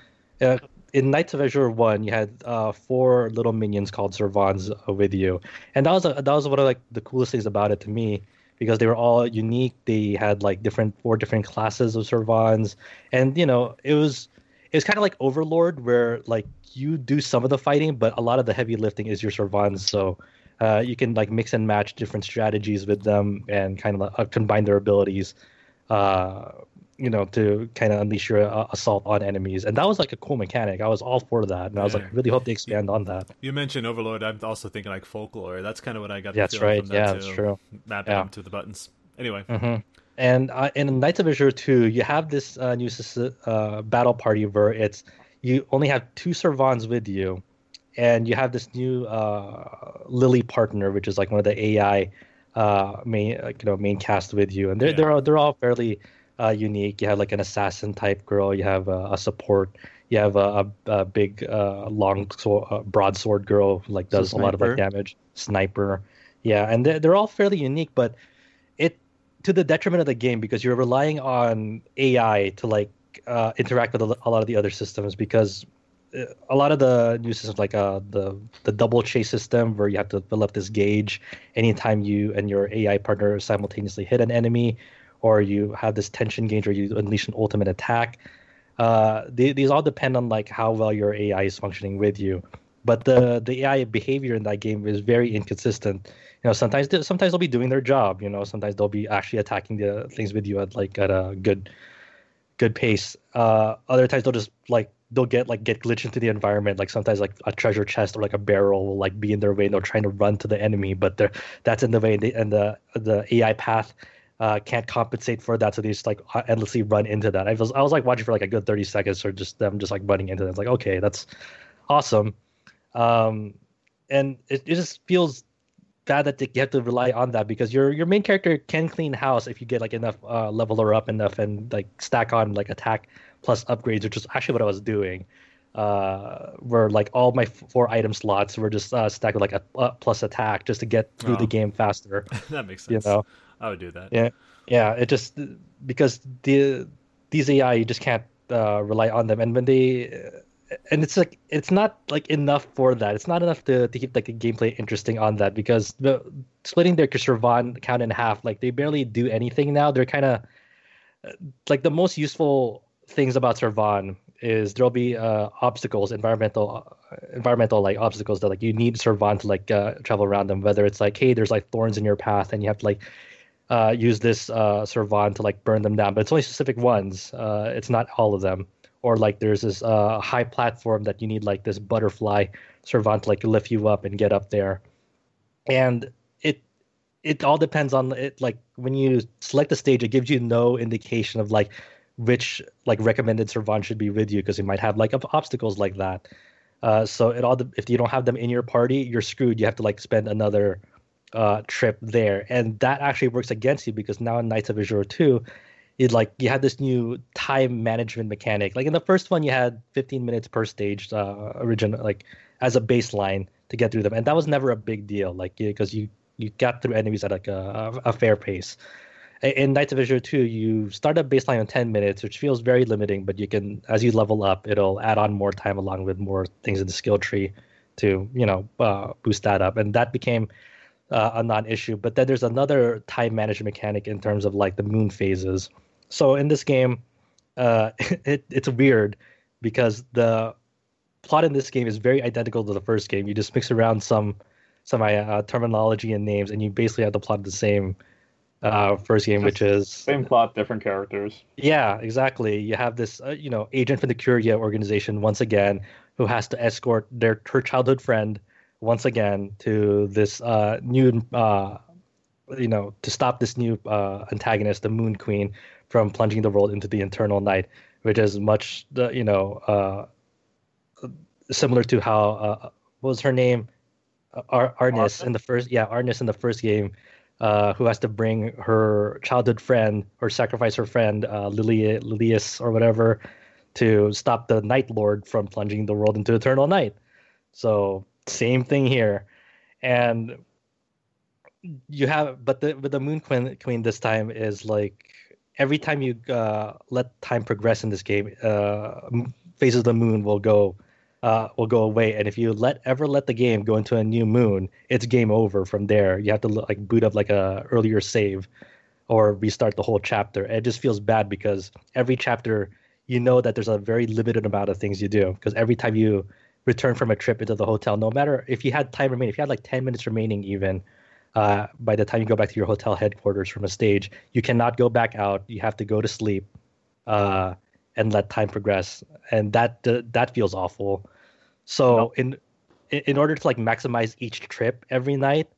uh, in Nights of Azure One, you had uh, four little minions called Servans uh, with you, and that was a, that was one of like the coolest things about it to me because they were all unique. They had like different four different classes of Servans, and you know it was it was kind of like Overlord where like you do some of the fighting, but a lot of the heavy lifting is your Servans. So uh, you can like mix and match different strategies with them and kind of uh, combine their abilities. Uh, you know, to kind of unleash your uh, assault on enemies, and that was like a cool mechanic. I was all for that, and I was Yeah. like, really hope they expand on that. You mentioned Overlord. I'm also thinking like folklore. That's kind of what I got. That's right. From that Yeah, too. that's true. Mapping Yeah. them to the buttons. Anyway, hmm And uh, in Nights of Azure 2, you have this uh, new uh, battle party where it's you only have two Servants with you, and you have this new uh, Lily partner, which is like one of the AI uh, main you know main cast with you, and they're Yeah. they're all, they're all fairly uh, unique. You have like an assassin type girl, you have a, a support, you have a, a, a big uh, long uh, broadsword girl who like does a lot of like damage. Sniper, yeah, and they're, they're all fairly unique, but to the detriment of the game because you're relying on AI to like uh, interact with a, lot of the other systems because uh, a lot of the new systems like uh, the the double chase system where you have to fill up this gauge anytime you and your AI partner simultaneously hit an enemy or you have this tension gauge where you unleash an ultimate attack uh, they, these all depend on like how well your AI is functioning with you but the the AI behavior in that game is very inconsistent. You know sometimes they, sometimes they'll be doing their job you know sometimes they'll be actually attacking the things with you at like at a good good pace. Uh other times they'll just like they'll get like get glitched into the environment like sometimes like a treasure chest or like a barrel will like be in their way and they're trying to run to the enemy but they're that's in the way and, and the the ai path uh, can't compensate for that. So they just like endlessly run into that. I was i was like watching for like a good 30 seconds or just them just like running into it it's like okay that's awesome um and it, it just feels bad that you have to rely on that because your your main character can clean house if you get like enough uh, level her up enough and like stack on like attack plus upgrades, which is actually what I was doing. Uh, where like all my four item slots were just uh, stacked with like a uh, plus attack just to get through Oh. the game faster. that makes sense. You know, I would do that. yeah, yeah. It just because the these AI you just can't uh, rely on them, and when they and it's like it's not like enough for that. It's not enough to, to keep like the gameplay interesting on that because the splitting their Servan count in half, like they barely do anything now. They're kind of like the most useful things about Servan is there'll be uh, obstacles, environmental, uh, environmental like obstacles that like you need Servan to like uh, travel around them. Whether it's like, hey, there's like thorns in your path, and you have to like uh, use this uh, Servan to like burn them down, but it's only specific ones. Uh, it's not all of them. Or like there's this uh, high platform that you need like this butterfly Servan to like lift you up and get up there, and it it all depends on it. Like when you select the stage, it gives you no indication of like which like recommended servant should be with you because you might have like obstacles like that. Uh, so it all if you don't have them in your party, you're screwed. You have to like spend another uh, trip there, and that actually works against you because now in Nights of Azure 2, it like you had this new time management mechanic. Like in the first one, you had 15 minutes per stage, uh, original like as a baseline to get through them, and that was never a big deal. Like because you you got through enemies at like a, a fair pace. In- Nights of Azure 2, you start a baseline on 10 minutes, which feels very limiting, but you can, as you level up, it'll add on more time along with more things in the skill tree to, you know, uh, boost that up. And that became uh, a non-issue. But then there's another time management mechanic in terms of like the moon phases. So in this game, uh, it, it's weird because the plot in this game is very identical to the first game. You just mix around some some uh, terminology and names, and you basically have the plot of the same uh, first game, which is Same plot, different characters. yeah, exactly. You have this, uh, you know, agent from the Curia organization once again, who has to escort their her childhood friend once again to this uh, new, uh, you know, to stop this new uh, antagonist, the Moon Queen, from plunging the world into the eternal night, which is much, the you know, uh, similar to how uh, what was her name, Uh, Ar- Arnice in the first, yeah, Arnice in the first game uh, who has to bring her childhood friend or sacrifice her friend uh, Lili- Lilius or whatever to stop the Night Lord from plunging the world into eternal night. So same thing here, and you have but the but the Moon Queen Queen this time is like every time you uh, let time progress in this game, uh, phases of the moon will go uh, will go away. And if you let ever let the game go into a new moon, it's game over from there. You have to like boot up like a earlier save or restart the whole chapter. It just feels bad because every chapter you know that there's a very limited amount of things you do because every time you return from a trip into the hotel, no matter if you had time remaining, if you had like 10 minutes remaining even, uh, by the time you go back to your hotel headquarters from a stage, you cannot go back out. You have to go to sleep uh, and let time progress, and that uh, that feels awful. So in in order to like maximize each trip every night,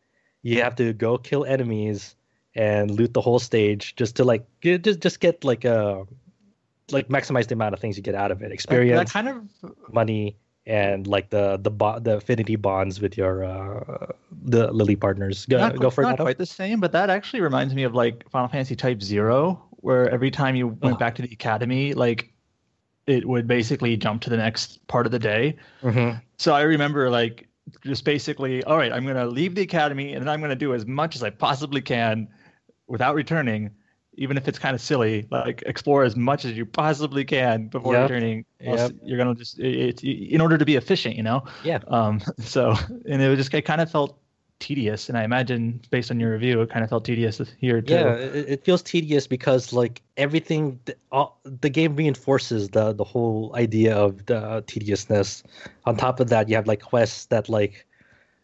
you have to go kill enemies and loot the whole stage just to like get, just just get like a like maximize the amount of things you get out of it That, experience that kind of money and like the the bo- the affinity bonds with your uh the lily partners go, not, go for not that quite the same, but that actually reminds me of like Final Fantasy Type Zero, where every time you went Oh. back to the academy, like it would basically jump to the next part of the day. Mhm. So I remember like just basically, all right, I'm gonna leave the academy and then I'm gonna do as much as I possibly can without returning, even if it's kind of silly. Like explore as much as you possibly can before Yep. returning. Yep. You're gonna just in order to be efficient, you know. Yeah. Um. So and it was just it kind of felt tedious, and I imagine based on your review, it kind of felt tedious here too. yeah it, it feels tedious because like everything the, all, the game reinforces the the whole idea of the tediousness on top of that you have like quests that like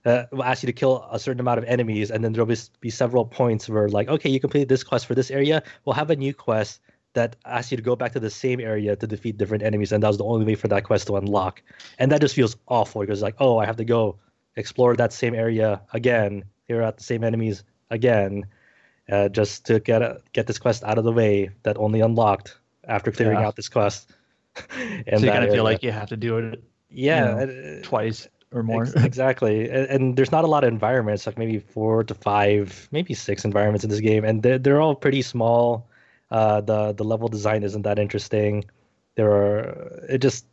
uh, will ask you to kill a certain amount of enemies and then there'll be, be several points where like okay you completed this quest for this area we'll have a new quest that asks you to go back to the same area to defeat different enemies and that was the only way for that quest to unlock and that just feels awful because like oh i have to go explore that same area again here out the same enemies again uh, just to get a, get this quest out of the way that only unlocked after clearing Yeah. out this quest. so you kind of feel like you have to do it yeah, know, uh, twice or more. exactly. And, and there's not a lot of environments, like maybe four to five, maybe six environments in this game, and they're, they're all pretty small. Uh, the the level design isn't that interesting. There are it just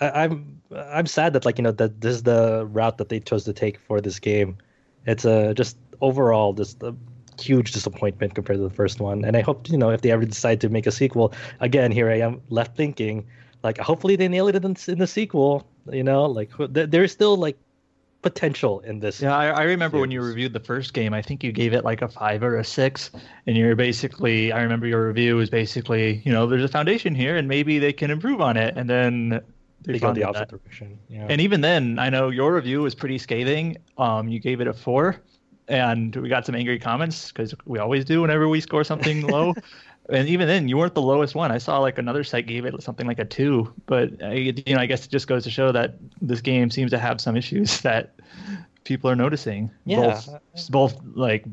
I, I'm I'm sad that like you know that this is the route that they chose to take for this game. It's a just overall just a huge disappointment compared to the first one. And I hope you know if they ever decide to make a sequel, again here I am left thinking like hopefully they nail it in, in the sequel. You know like th- there's still like potential in this. Yeah, I, I remember when you reviewed the first game. I think you gave it like a five or a six, and you're basically. I remember your review was basically, you know, there's a foundation here, and maybe they can improve on it, and then they, go the that. opposite direction. Yeah. And even then, I know your review was pretty scathing. Um, you gave it a four, and we got some angry comments because we always do whenever we score something low. And even then, you weren't the lowest one. I saw like another site gave it something like a two. But uh, you know, I guess it just goes to show that this game seems to have some issues that people are noticing. Yeah. both, both like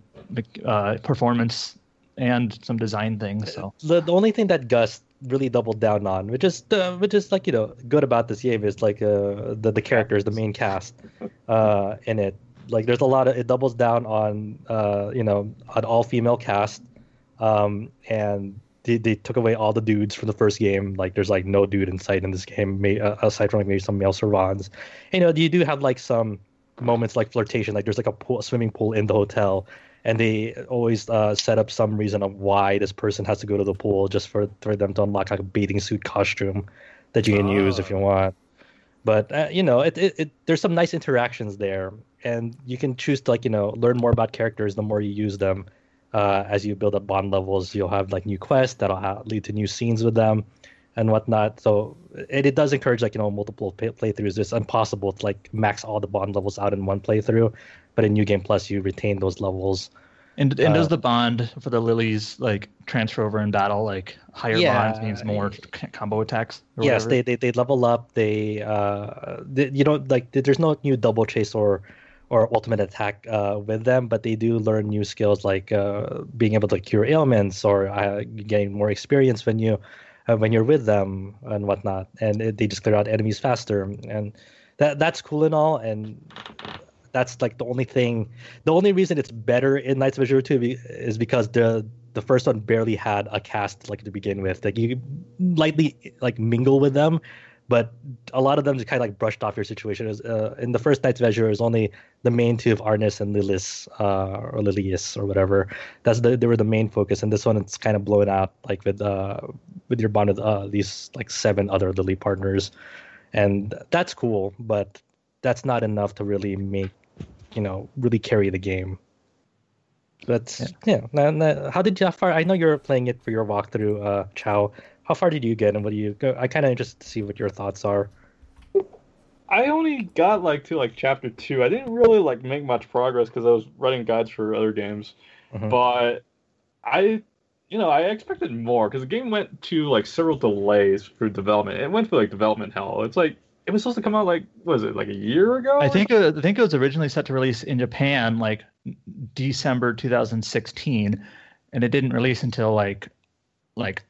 uh, performance and some design things. So the, the only thing that Gust really doubled down on, which is uh, which is like you know good about this game, is like uh, the the characters, the main cast, uh, in it. Like there's a lot of it doubles down on uh, you know an all female cast, um, and they, they took away all the dudes from the first game. Like there's like no dude in sight in this game, may, uh, aside from like maybe some male servants. You know, you do have like some moments like flirtation. Like there's like a pool, swimming pool in the hotel, and they always uh, set up some reason of why this person has to go to the pool just for for them to unlock like a bathing suit costume that you can use if you want. But uh, you know, it, it, it there's some nice interactions there, and you can choose to like you know learn more about characters the more you use them. Uh, as you build up bond levels, you'll have like new quests that'll ha- lead to new scenes with them and whatnot. So it, it does encourage like you know multiple play- playthroughs. It's impossible to like max all the bond levels out in one playthrough, but in New Game Plus you retain those levels. and and does Uh, the bond for the lilies like transfer over in battle? Like higher Yeah, bonds means more combo attacks. or yes, whatever? they, they they level up. They uh, they, you know like there's no new double chase or or ultimate attack uh, with them, but they do learn new skills like uh, being able to cure ailments or uh, getting more experience when you uh, when you're with them and whatnot, and it, they just clear out enemies faster, and that that's cool and all, and that's like the only thing. The only reason it's better in Nights of Azure 2 be- is because the the first one barely had a cast like to begin with. Like you lightly like mingle with them, but a lot of them just kind of like brushed off your situation. Was, uh, in the first Nights of Azure, it was only the main two of Arnice and Lilis, uh, or Lilius or whatever. That's the they were the main focus. And this one, it's kind of blown out like with uh with your bond with uh, these like seven other Lily partners, and that's cool, but that's not enough to really make you know really carry the game. But yeah, now- now, how did you? How far? I know you're playing it for your walkthrough, uh, Chow. How far did you get, and what do you? go I kind of interested to see what your thoughts are. I only got like to like chapter two. I didn't really like make much progress because I was writing guides for other games. Mhm. But I, you know, I expected more because the game went to like several delays for development. It went for like development hell. It's like it was supposed to come out like was it like a year ago? I think uh, I think it was originally set to release in Japan like December 2016, and it didn't release until like like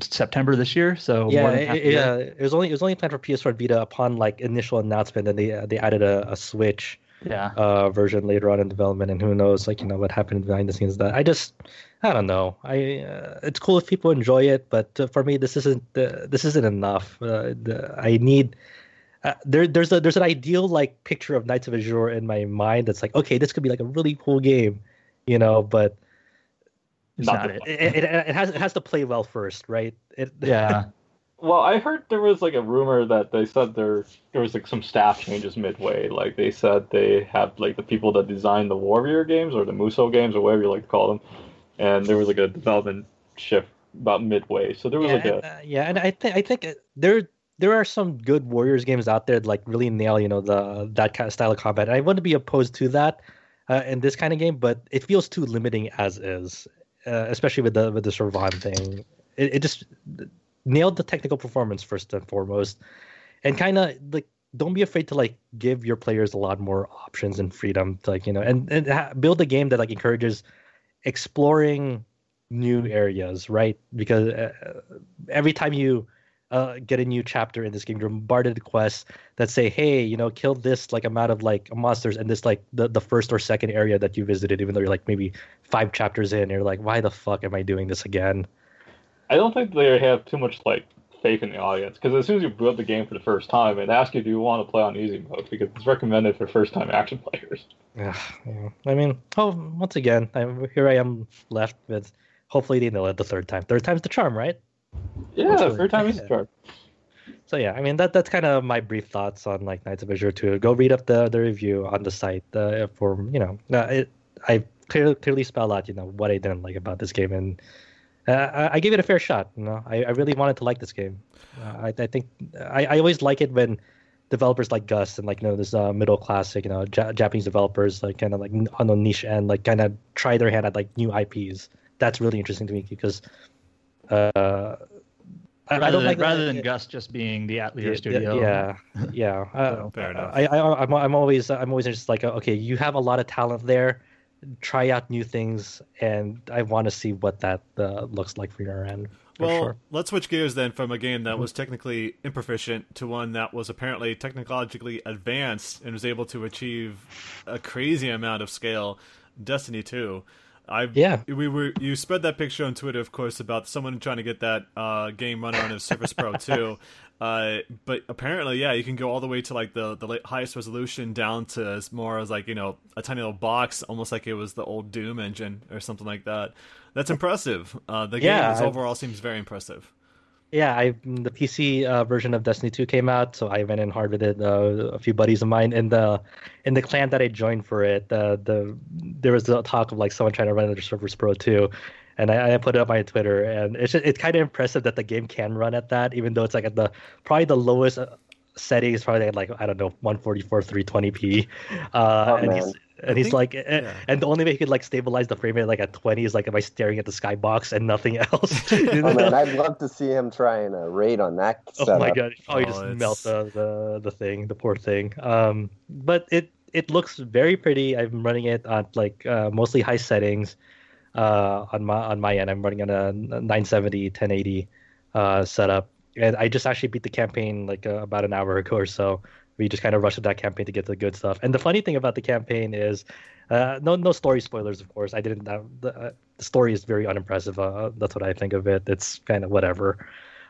September this year. So yeah, more than it, a it, was only it was only planned for PS4 Vita upon like initial announcement, and they uh, they added a, a Switch yeah. uh, version later on in development, and who knows, like you know what happened behind the scenes. That I just, I don't know. I uh, it's cool if people enjoy it, but uh, for me, this isn't uh, this isn't enough. Uh, the, I need. Uh, there, there's a there's an ideal like picture of Nights of Azure in my mind that's like okay this could be like a really cool game, you know, but It's Not not it. it, it, it has it has to play well first, right? It, Yeah. Well, I heard there was like a rumor that they said there there was like some staff changes midway. Like they said they have like the people that designed the Warrior games or the Musou games or whatever you like to call them, and there was like a development shift about midway. So there was yeah, like a and, uh, yeah, and I think I think uh, there there are some good Warriors games out there that like really nail you know the that kind of style of combat. I wouldn't be opposed to that uh, in this kind of game, but it feels too limiting as is, uh, especially with the with the Servan thing. It, it just nailed the technical performance first and foremost, and kind of like don't be afraid to like give your players a lot more options and freedom to like you know and and ha- build a game that like encourages exploring new areas right because uh, every time you uh, get a new chapter in this game you're bombarded with quests that say hey you know kill this like amount of like monsters in this like the, the first or second area that you visited even though you're like maybe five chapters in you're like why the fuck am i doing this again I don't think they have too much like faith in the audience because as soon as you boot up the game for the first time, it asks you do you want to play on easy mode because it's recommended for first time action players. Yeah, yeah. I mean, oh, once again, I, here I am left with. Hopefully, they nail it the third time. Third time's the charm, right? Yeah, Hopefully. third time is Yeah. charm. So yeah, I mean that that's kind of my brief thoughts on like Nights of Azure 2. Go read up the the review on the site uh, for you know. Uh, it, I clearly clearly spell out you know what I didn't like about this game, and uh, I, I gave it a fair shot. You know, I, I really wanted to like this game. Uh, I I think I, I always like it when developers like Gust and like you know this uh, middle classic you know ja- Japanese developers like kind of like on the niche end like kind of try their hand at like new IPs. That's really interesting to me because. Uh, I, I Rather don't than, like rather the- than Gust just being the Atelier yeah, studio. Yeah, yeah. Uh, So, fair enough. I, I, I'm, I'm always, I'm always just like, okay, you have a lot of talent there. Try out new things, and I want to see what that uh, looks like for your end. For Well, sure. let's switch gears then from a game that was technically improficient to one that was apparently technologically advanced and was able to achieve a crazy amount of scale. Destiny 2. I Yeah. we were you spread that picture on Twitter, of course, about someone trying to get that uh, game running on a Surface Pro 2. Uh, but apparently, yeah, you can go all the way to like the the highest resolution down to as more as like you know a tiny little box, almost like it was the old Doom engine or something like that. That's impressive. Uh, the game is overall seems very impressive. Yeah, I the PC uh, version of Destiny 2 came out, so I went in hard with it. Uh, a few buddies of mine in the in the clan that I joined for it, uh, the there was a talk of like someone trying to run on Surface Pro 2, and I, I put it up on Twitter, and it's just, it's kind of impressive that the game can run at that, even though it's like at the probably the lowest uh, settings, probably at like I don't know 144 320p, uh, Oh, and man. he's and he's think- like, and, yeah. and the only way he could like stabilize the frame rate like at 20 is like am I staring at the skybox and nothing else. Oh man, I'd love to see him trying and uh, raid on that Oh my god! He'd probably Oh, just it's- melt the, the the thing, the poor thing. Um, but it it looks very pretty. I'm running it on like uh, mostly high settings. Uh, on my on my end, I'm running on a 970 1080 uh, setup, and I just actually beat the campaign like uh, about an hour ago or so. We just kind of rushed that campaign to get the good stuff. And the funny thing about the campaign is, uh, no no story spoilers, of course. I didn't. Uh, the, uh, the story is very unimpressive. Uh, that's what I think of it. It's kind of whatever.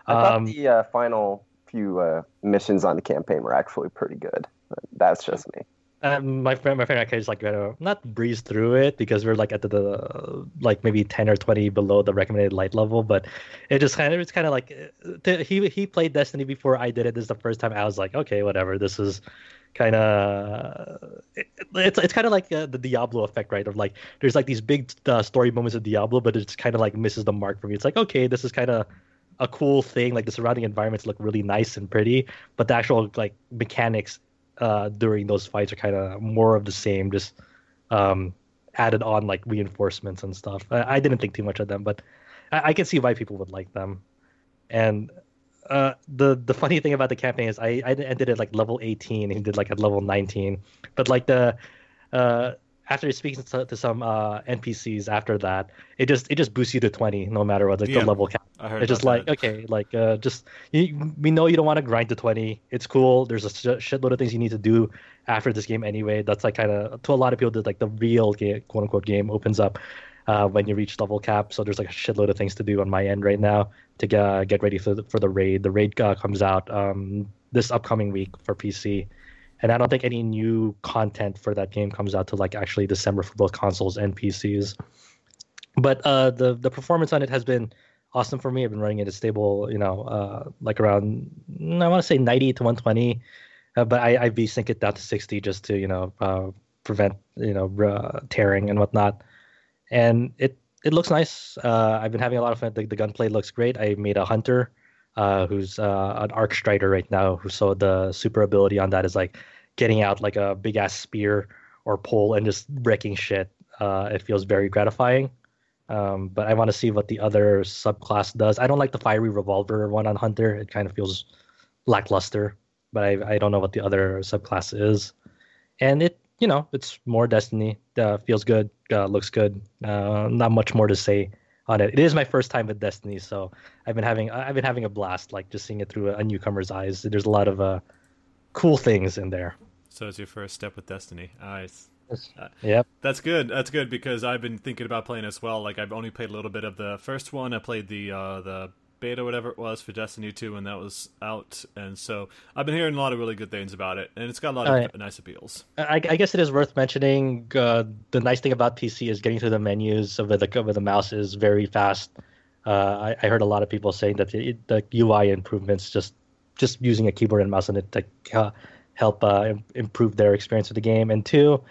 I thought Um, the uh, final few uh, missions on the campaign were actually pretty good. But that's just me. Um, my friend, my friend, I just like kind of not breeze through it because we're like at the, the like maybe ten or twenty below the recommended light level, but it just kind of it's kind of like uh, he he played Destiny before I did it. This is the first time I was like, okay, whatever. This is kind of it, it's it's kind of like uh, the Diablo effect, right? Of like there's like these big uh, story moments of Diablo, but it's kind of like misses the mark for me. It's like okay, this is kind of a cool thing. Like the surrounding environments look really nice and pretty, but the actual like mechanics uh, during those fights are kind of more of the same, just um, added on like reinforcements and stuff. I, I didn't think too much of them, but I, I can see why people would like them. And uh, the the funny thing about the campaign is I I ended at like level 18 and he did like at level 19, but like the uh, after speaking to, to some uh, NPCs after that, it just it just boosts you to twenty no matter what like Yeah. the level heard It's just like that. okay, like uh, just you, we know you don't want to grind to twenty. It's cool. There's a sh- shitload of things you need to do after this game anyway. That's like kind of to a lot of people that like the real game, quote unquote game opens up uh, when you reach level cap. So there's like a shitload of things to do on my end right now to get, get ready for the, for the raid. The raid uh, comes out um, this upcoming week for PC. And I don't think any new content for that game comes out till like actually December for both consoles and PCs. But uh, the the performance on it has been awesome for me. I've been running it at stable, you know, uh, like around mm, I want to say 90 to 120, uh, but I I VSync it down to 60 just to you know uh, prevent you know uh, tearing and whatnot. And it it looks nice. Uh, I've been having a lot of fun. The, the gunplay looks great. I made a hunter uh, who's uh, an arc strider right now. Who so the super ability on that is like getting out like a big ass spear or pole and just wrecking shit. Uh, it feels very gratifying. Um, but I want to see what the other subclass does. I don't like the fiery revolver one on Hunter. It kind of feels lackluster. But I, I don't know what the other subclass is. And it, you know, it's more Destiny. Uh, feels good. Uh, looks good. Uh, not much more to say on it. It is my first time with Destiny, so I've been having I've been having a blast, like just seeing it through a, a newcomer's eyes. There's a lot of uh, cool things in there. So it's your first step with Destiny. Nice. Yep. That's good. That's good because I've been thinking about playing as well. Like I've only played a little bit of the first one. I played the uh, the beta, whatever it was, for Destiny Two when that was out, and so I've been hearing a lot of really good things about it, and it's got a lot of yeah. nice appeals. I, I guess it is worth mentioning. Uh, the nice thing about PC is getting through the menus with the with the mouse is very fast. Uh, I, I heard a lot of people saying that the, the UI improvements just just using a keyboard and mouse on it to help uh, improve their experience with the game. And two,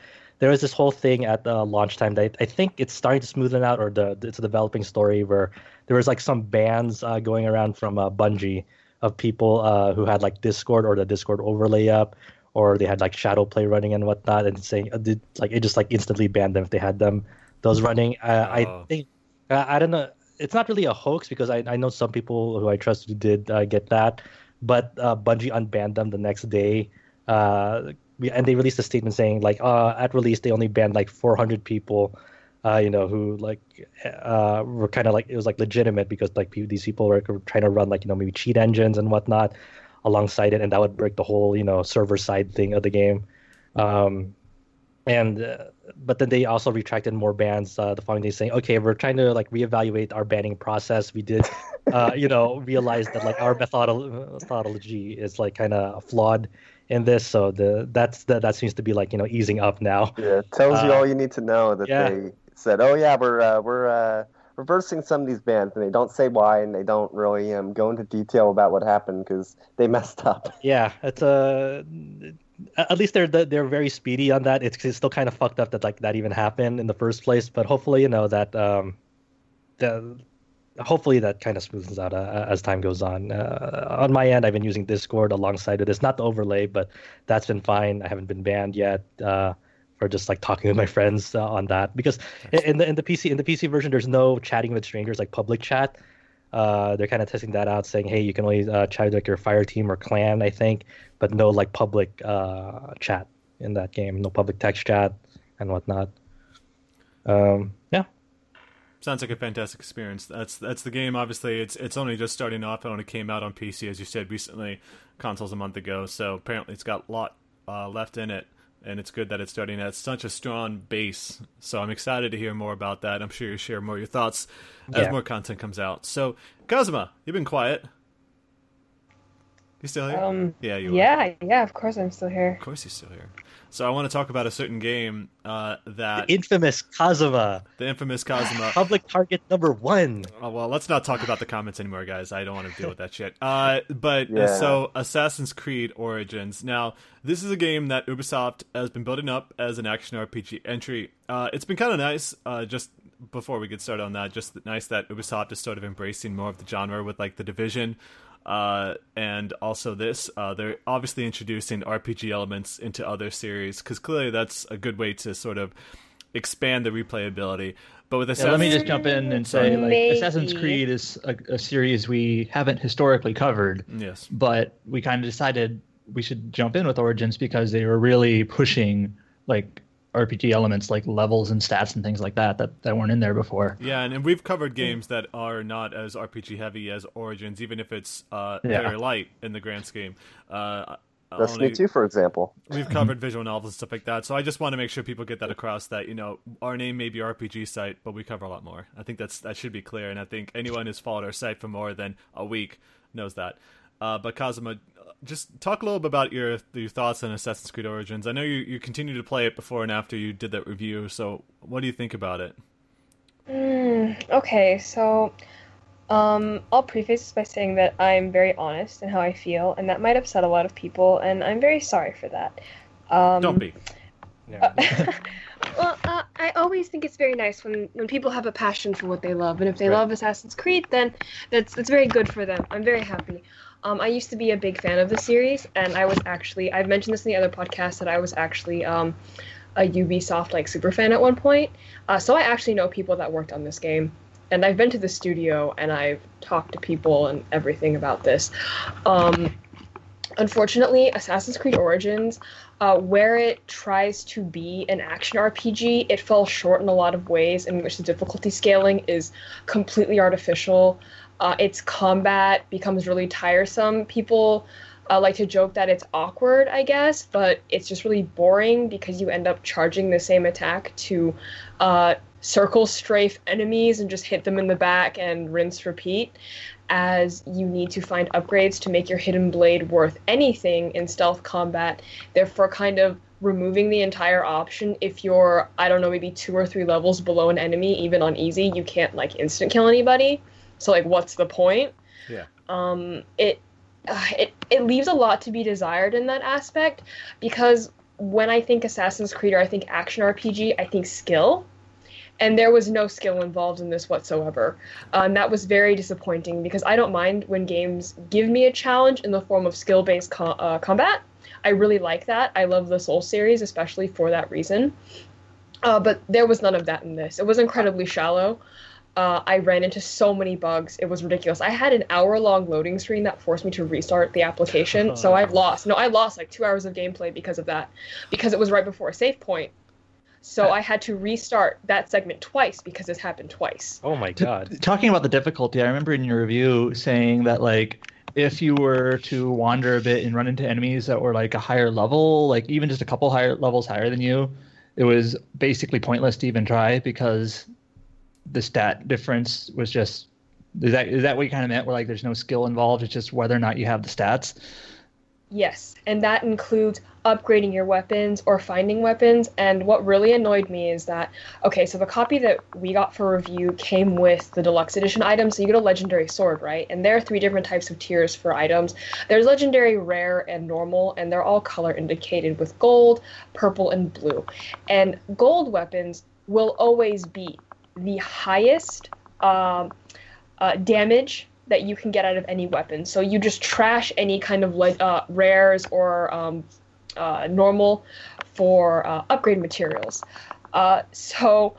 there was this whole thing at uh, launch time that I think it's starting to smoothen out, or the it's a developing story where there was like some bans uh, going around from uh, Bungie of people uh, who had like Discord or the Discord overlay up, or they had like shadow play running and whatnot, and saying uh, did, like it just like instantly banned them if they had them those running. Uh, Oh. I think I, I don't know. It's not really a hoax because I, I know some people who I trust who did uh, get that, but uh, Bungie unbanned them the next day. Uh, and they released a statement saying like uh, at release they only banned like 400 people uh, you know who like uh, were kind of like it was like legitimate because like these people were trying to run like you know maybe cheat engines and whatnot alongside it and that would break the whole you know server side thing of the game. Um, and uh, but then they also retracted more bans uh, the following day saying okay we're trying to like reevaluate our banning process we did uh, you know realize that like our methodol- methodology is like kind of flawed in this so the that's that, that seems to be like you know easing up now Yeah, it tells you Uh, all you need to know that yeah. they said, "Oh yeah, we're uh, we're uh, reversing some of these bans," and they don't say why, and they don't really um, go into detail about what happened because they messed up. Yeah, it's a. at least they're they're very speedy on that. It's, it's still kind of fucked up that like that even happened in the first place, but hopefully you know that um, the hopefully that kind of smooths out uh, as time goes on. Uh, on my end, I've been using Discord alongside of this, not the overlay, but that's been fine. I haven't been banned yet. Uh, for just like talking with my friends uh, on that because in the in the PC in the PC version there's no chatting with strangers like public chat uh, they're kind of testing that out, saying, "Hey, you can only uh, chat with like your fire team or clan, I think, but no like public uh, chat in that game, no public text chat and whatnot." Um, yeah, Sounds like a fantastic experience. That's that's the game. Obviously, it's it's only just starting off. It only came out on PC, as you said recently, consoles a month ago. So apparently, it's got a lot uh, left in it, and it's good that it's starting at such a strong base. So I'm excited to hear more about that. I'm sure you'll share more of your thoughts as Yeah. more content comes out. So Kazuma, you've been quiet. You still here? Um, yeah, you are. yeah, yeah, of course I'm still here. Of course, you're still here. So I want to talk about a certain game uh, that the infamous Kazuma, the infamous Kazuma. public target number one. Oh, well, let's not talk about the comments anymore, guys. I don't want to deal with that shit. Uh, but uh, Yeah. so, Assassin's Creed Origins. Now, this is a game that Ubisoft has been building up as an action RPG entry. Uh, it's been kind of nice. Uh, just before we get started on that, just nice that Ubisoft is sort of embracing more of the genre with like the Division. Uh, and also this, uh, they're obviously introducing RPG elements into other series because clearly that's a good way to sort of expand the replayability. But with Yeah, Assassin's let me just jump in and say, like, Maybe. Assassin's Creed is a, a series we haven't historically covered, yes, but we kind of decided we should jump in with Origins because they were really pushing like RPG elements like levels and stats and things like that that, that weren't in there before. Yeah, and, and we've covered games that are not as RPG heavy as Origins, even if it's uh, Yeah. very light in the grand scheme. Uh, Destiny only- 2, for example. We've covered visual novels and stuff like that, so I just want to make sure people get that across. That you know, our name may be RPG site, but we cover a lot more. I think that's that should be clear, and I think anyone who's followed our site for more than a week knows that. Uh, but Kazuma, uh, just talk a little bit about your your thoughts on Assassin's Creed Origins. I know you you continue to play it before and after you did that review. So what do you think about it? Mm, okay, so um, I'll preface this by saying that I'm very honest in how I feel, and that might upset a lot of people, and I'm very sorry for that. Um, Don't be. Yeah. well, uh, I always think it's very nice when, when people have a passion for what they love, and if they Right. love Assassin's Creed, then that's that's very good for them. I'm very happy. Um, I used to be a big fan of the series, and I was actually I've mentioned this in the other podcast that I was actually um, a Ubisoft like super fan at one point. Uh, so I actually know people that worked on this game, and I've been to the studio and I've talked to people and everything about this. Um, unfortunately, Assassin's Creed Origins, uh, where it tries to be an action RPG, it falls short in a lot of ways in which the difficulty scaling is completely artificial. Uh, its combat becomes really tiresome. People uh, like to joke that it's awkward, I guess, but it's just really boring because you end up charging the same attack to uh, circle strafe enemies and just hit them in the back and rinse repeat. As you need to find upgrades to make your hidden blade worth anything in stealth combat, therefore, kind of removing the entire option if you're, I don't know, maybe two or three levels below an enemy, even on easy, you can't like instant kill anybody. So, like, what's the point? Yeah. Um, it uh, it it leaves a lot to be desired in that aspect because when I think Assassin's Creed or I think action RPG, I think skill, and there was no skill involved in this whatsoever. Um, that was very disappointing because I don't mind when games give me a challenge in the form of skill-based co- uh, combat. I really like that. I love the Soul series, especially for that reason. Uh, but there was none of that in this. It was incredibly shallow. Uh, I ran into so many bugs. It was ridiculous. I had an hour long loading screen that forced me to restart the application. So I lost. No, I lost like two hours of gameplay because of that, because it was right before a save point. So I had to restart that segment twice because this happened twice. Oh my god. Talking about the difficulty, I remember in your review saying that like if you were to wander a bit and run into enemies that were like a higher level, like even just a couple higher levels higher than you, it was basically pointless to even try because the stat difference was just is that is that what you kind of meant where like there's no skill involved it's just whether or not you have the stats Yes, and that includes upgrading your weapons or finding weapons. And what really annoyed me is that, okay, so the copy that we got for review came with the deluxe edition items. So you get a legendary sword, right? And there are three different types of tiers for items there's legendary, rare, and normal, and they're all color indicated with gold, purple, and blue. And gold weapons will always be the highest um, uh, damage that you can get out of any weapon. So you just trash any kind of le- uh, rares or um, uh, normal for uh, upgrade materials. Uh, so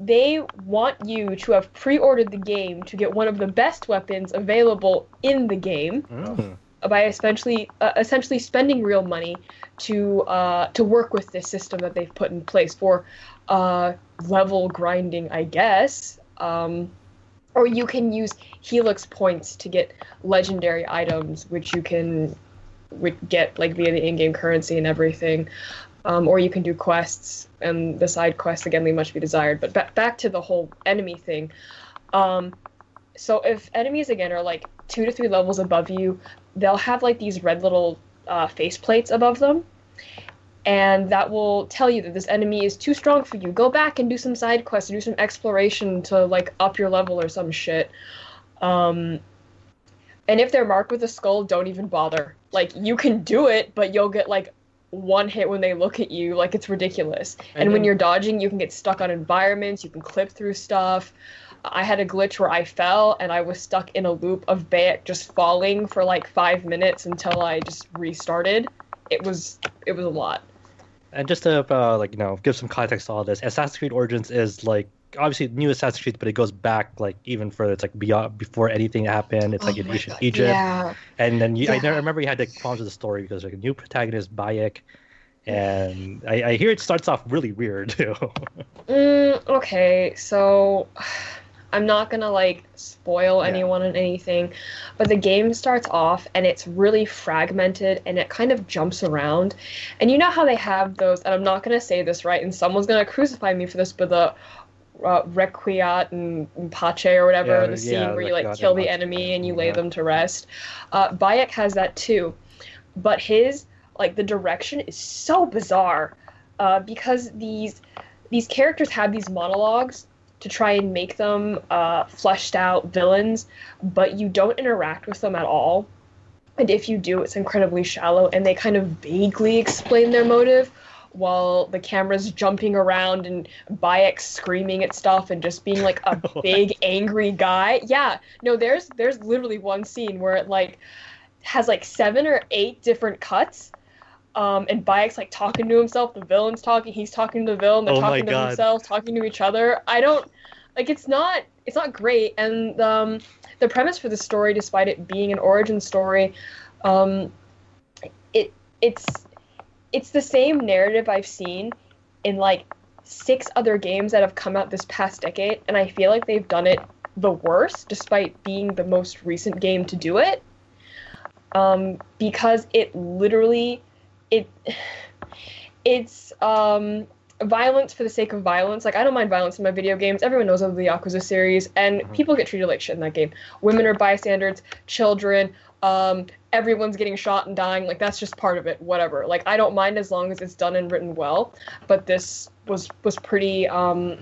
they want you to have pre-ordered the game to get one of the best weapons available in the game Mm. by essentially uh, essentially spending real money to uh, to work with this system that they've put in place for uh, level grinding, I guess. Um, or you can use Helix points to get legendary items, which you can get like via the in-game currency and everything. Um, or you can do quests, and the side quests again leave much be desired. But ba- back to the whole enemy thing. Um, so if enemies again are like two to three levels above you, they'll have like these red little uh, face plates above them, and that will tell you that this enemy is too strong for you. Go back and do some side quests, do some exploration to like up your level or some shit. Um, and if they're marked with a skull, don't even bother. Like you can do it, but you'll get like one hit when they look at you. Like it's ridiculous. And, And when you're dodging, you can get stuck on environments. You can clip through stuff. I had a glitch where I fell and I was stuck in a loop of Bayek just falling for like five minutes until I just restarted. It was it was a lot. And just to uh, like you know give some context to all this, Assassin's Creed Origins is like obviously new Assassin's Creed, but it goes back like even further. It's like beyond before anything happened. It's like Oh in ancient God, Egypt, Yeah. and then you, I Yeah. remember you had to problems with the story because like a new protagonist Bayek, and I, I hear it starts off really weird too. Mm, okay, so I'm not gonna like spoil Yeah. anyone on anything, but the game starts off and it's really fragmented and it kind of jumps around. And you know how they have those, and I'm not gonna say this right, and someone's gonna crucify me for this, but the uh, Requiat and, and Pache or whatever, Yeah, the scene yeah, where you like kill the Pache. enemy and you lay them to rest. Uh, Bayek has that too, but his like the direction is so bizarre uh, because these these characters have these monologues to try and make them uh, fleshed out villains, but you don't interact with them at all. And if you do, it's incredibly shallow, and they kind of vaguely explain their motive while the camera's jumping around and Bayek screaming at stuff and just being like a big angry guy. Yeah, no, there's there's literally one scene where it like has like seven or eight different cuts. Um, and Bayek's like talking to himself, the villain's talking, he's talking to the villain, they're Oh talking to themselves, talking to each other. I don't like it's not it's not great and um the premise for the story despite it being an origin story um it it's it's the same narrative I've seen in like six other games that have come out this past decade and I feel like they've done it the worst despite being the most recent game to do it um because it literally it it's um violence for the sake of violence. Like I don't mind violence in my video games. Everyone knows of the Yakuza series, and Mhm. people get treated like shit in that game. Women are bystanders, children, um, everyone's getting shot and dying. Like that's just part of it. Whatever. Like I don't mind as long as it's done and written well. But this was was pretty um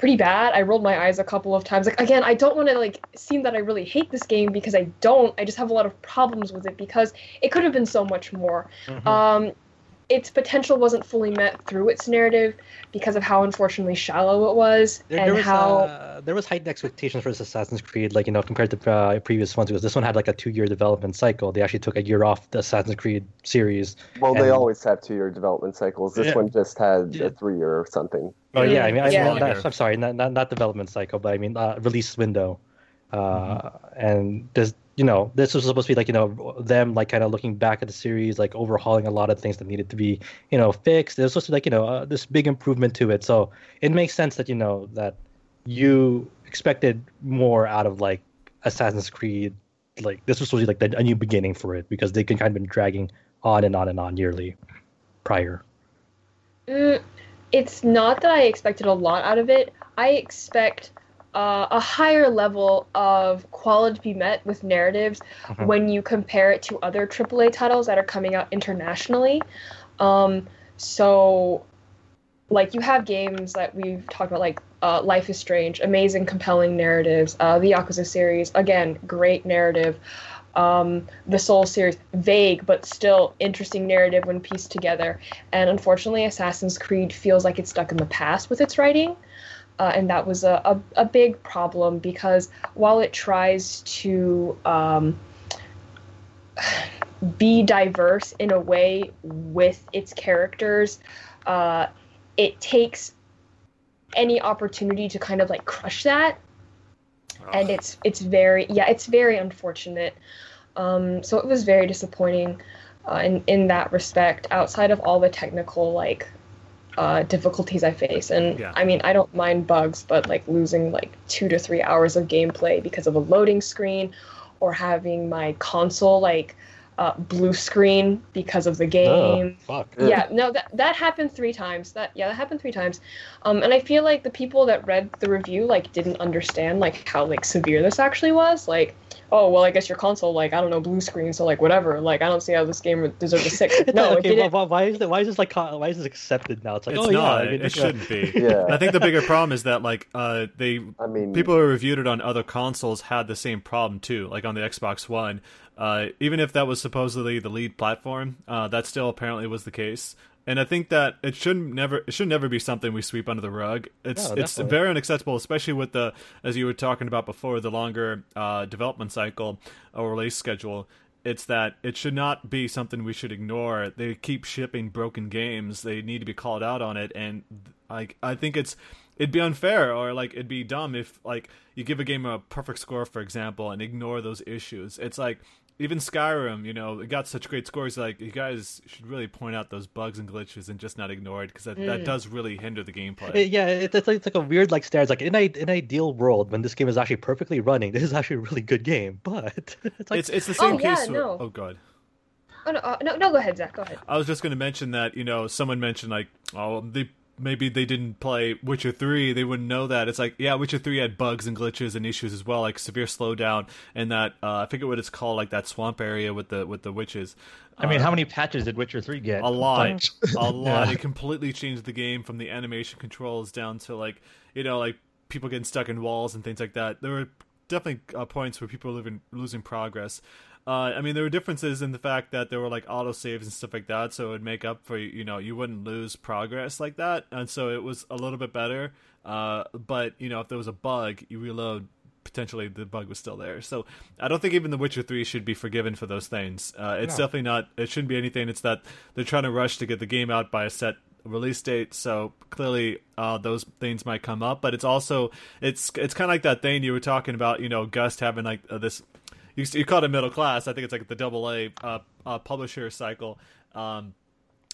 pretty bad. I rolled my eyes a couple of times. Like again, I don't want to like seem that I really hate this game because I don't. I just have a lot of problems with it because it could have been so much more. Mhm. Um, its potential wasn't fully met through its narrative because of how unfortunately shallow it was There, and there was how uh, there was heightened expectations for this Assassin's Creed, like you know, compared to uh, previous ones. Because this one had like a two-year development cycle. They actually took a year off the Assassin's Creed series. Well, they always have two-year development cycles. This Yeah. one just had Yeah. a three-year or something. Oh yeah, I mean, I, Yeah. well, that- I'm sorry, not, not not development cycle, but I mean uh, release window. Uh, And this, you know, this was supposed to be like you know them like kind of looking back at the series, like overhauling a lot of things that needed to be you know fixed. It was supposed to be like you know uh, this big improvement to it. So it makes sense that you know that you expected more out of like Assassin's Creed. Like this was supposed to be like the, a new beginning for it because they can kind of been dragging on and on and on yearly prior. Mm, it's not that I expected a lot out of it. I expect uh, a higher level of quality to be met with narratives Mhm. when you compare it to other AAA titles that are coming out internationally. Um, so, like, you have games that we've talked about, like uh, Life is Strange, amazing, compelling narratives. Uh, the Yakuza series, again, great narrative. Um, the Soul series, vague but still interesting narrative when pieced together. And unfortunately, Assassin's Creed feels like it's stuck in the past with its writing. Uh, and that was a, a, a big problem because while it tries to um, be diverse in a way with its characters, uh, it takes any opportunity to kind of like crush that. And it's it's very yeah it's very unfortunate. Um, so it was very disappointing uh, in in that respect outside of all the technical like uh, difficulties I face and Yeah. I mean I don't mind bugs but like losing like two to three hours of gameplay because of a loading screen or having my console like uh, blue screen because of the game Oh, fuck. yeah no that that happened three times that yeah that happened three times um and i feel like the people that read the review like didn't understand like how like severe this actually was like oh well i guess your console like i don't know blue screen so like whatever like i don't see how this game deserves a six no okay, didn't why, why is that? Why is this like? Why is this accepted now? It's like, It's oh not. yeah, I mean, it it's, uh, shouldn't be. Yeah. I think the bigger problem is that like uh, they I mean, people who reviewed it on other consoles had the same problem too, like on the Xbox One. Uh, even if that was supposedly the lead platform, uh, that still apparently was the case. And I think that it should never it should never be something we sweep under the rug. It's No, it's very unacceptable, especially with the as you were talking about before the longer uh, development cycle or release schedule. It's that it should not be something we should ignore. They keep shipping broken games. They need to be called out on it, and like I think it's it'd be unfair or like it'd be dumb if like you give a game a perfect score, for example, and ignore those issues. It's like even Skyrim, you know, it got such great scores. Like you guys should really point out those bugs and glitches and just not ignore it because that, that does really hinder the gameplay. It- yeah, it, it's like it's like a weird like stairs. Like in a in an ideal world, when this game is actually perfectly running, this is actually a really good game. But it's like it's it's the same Oh, yeah, case. with- no. oh god. Oh, no, uh, no, no, go ahead, Zach. Go ahead. I was just going to mention that you know someone mentioned like oh they maybe they didn't play Witcher three they wouldn't know that it's like yeah Witcher three had bugs and glitches and issues as well like severe slowdown and that uh, I forget what it's called like that swamp area with the with the witches. I mean, Uh, how many patches did Witcher Three get? a lot, a lot. Yeah. It completely changed the game from the animation controls down to like you know like people getting stuck in walls and things like that. There were definitely uh, points where people were living, losing progress. Uh, I mean, there were differences in the fact that there were like auto saves and stuff like that, so it would make up for you know you wouldn't lose progress like that, and so it was a little bit better. Uh, but you know, if there was a bug, you reload. Potentially, the bug was still there. So, I don't think even The Witcher Three should be forgiven for those things. Uh, it's No. definitely not. It shouldn't be anything. It's that they're trying to rush to get the game out by a set release date. So clearly, uh, those things might come up. But it's also it's it's kind of like that thing you were talking about. You know, Gust having like uh, this. You, you call it middle class. I think it's like the double A uh, uh, publisher cycle. Um,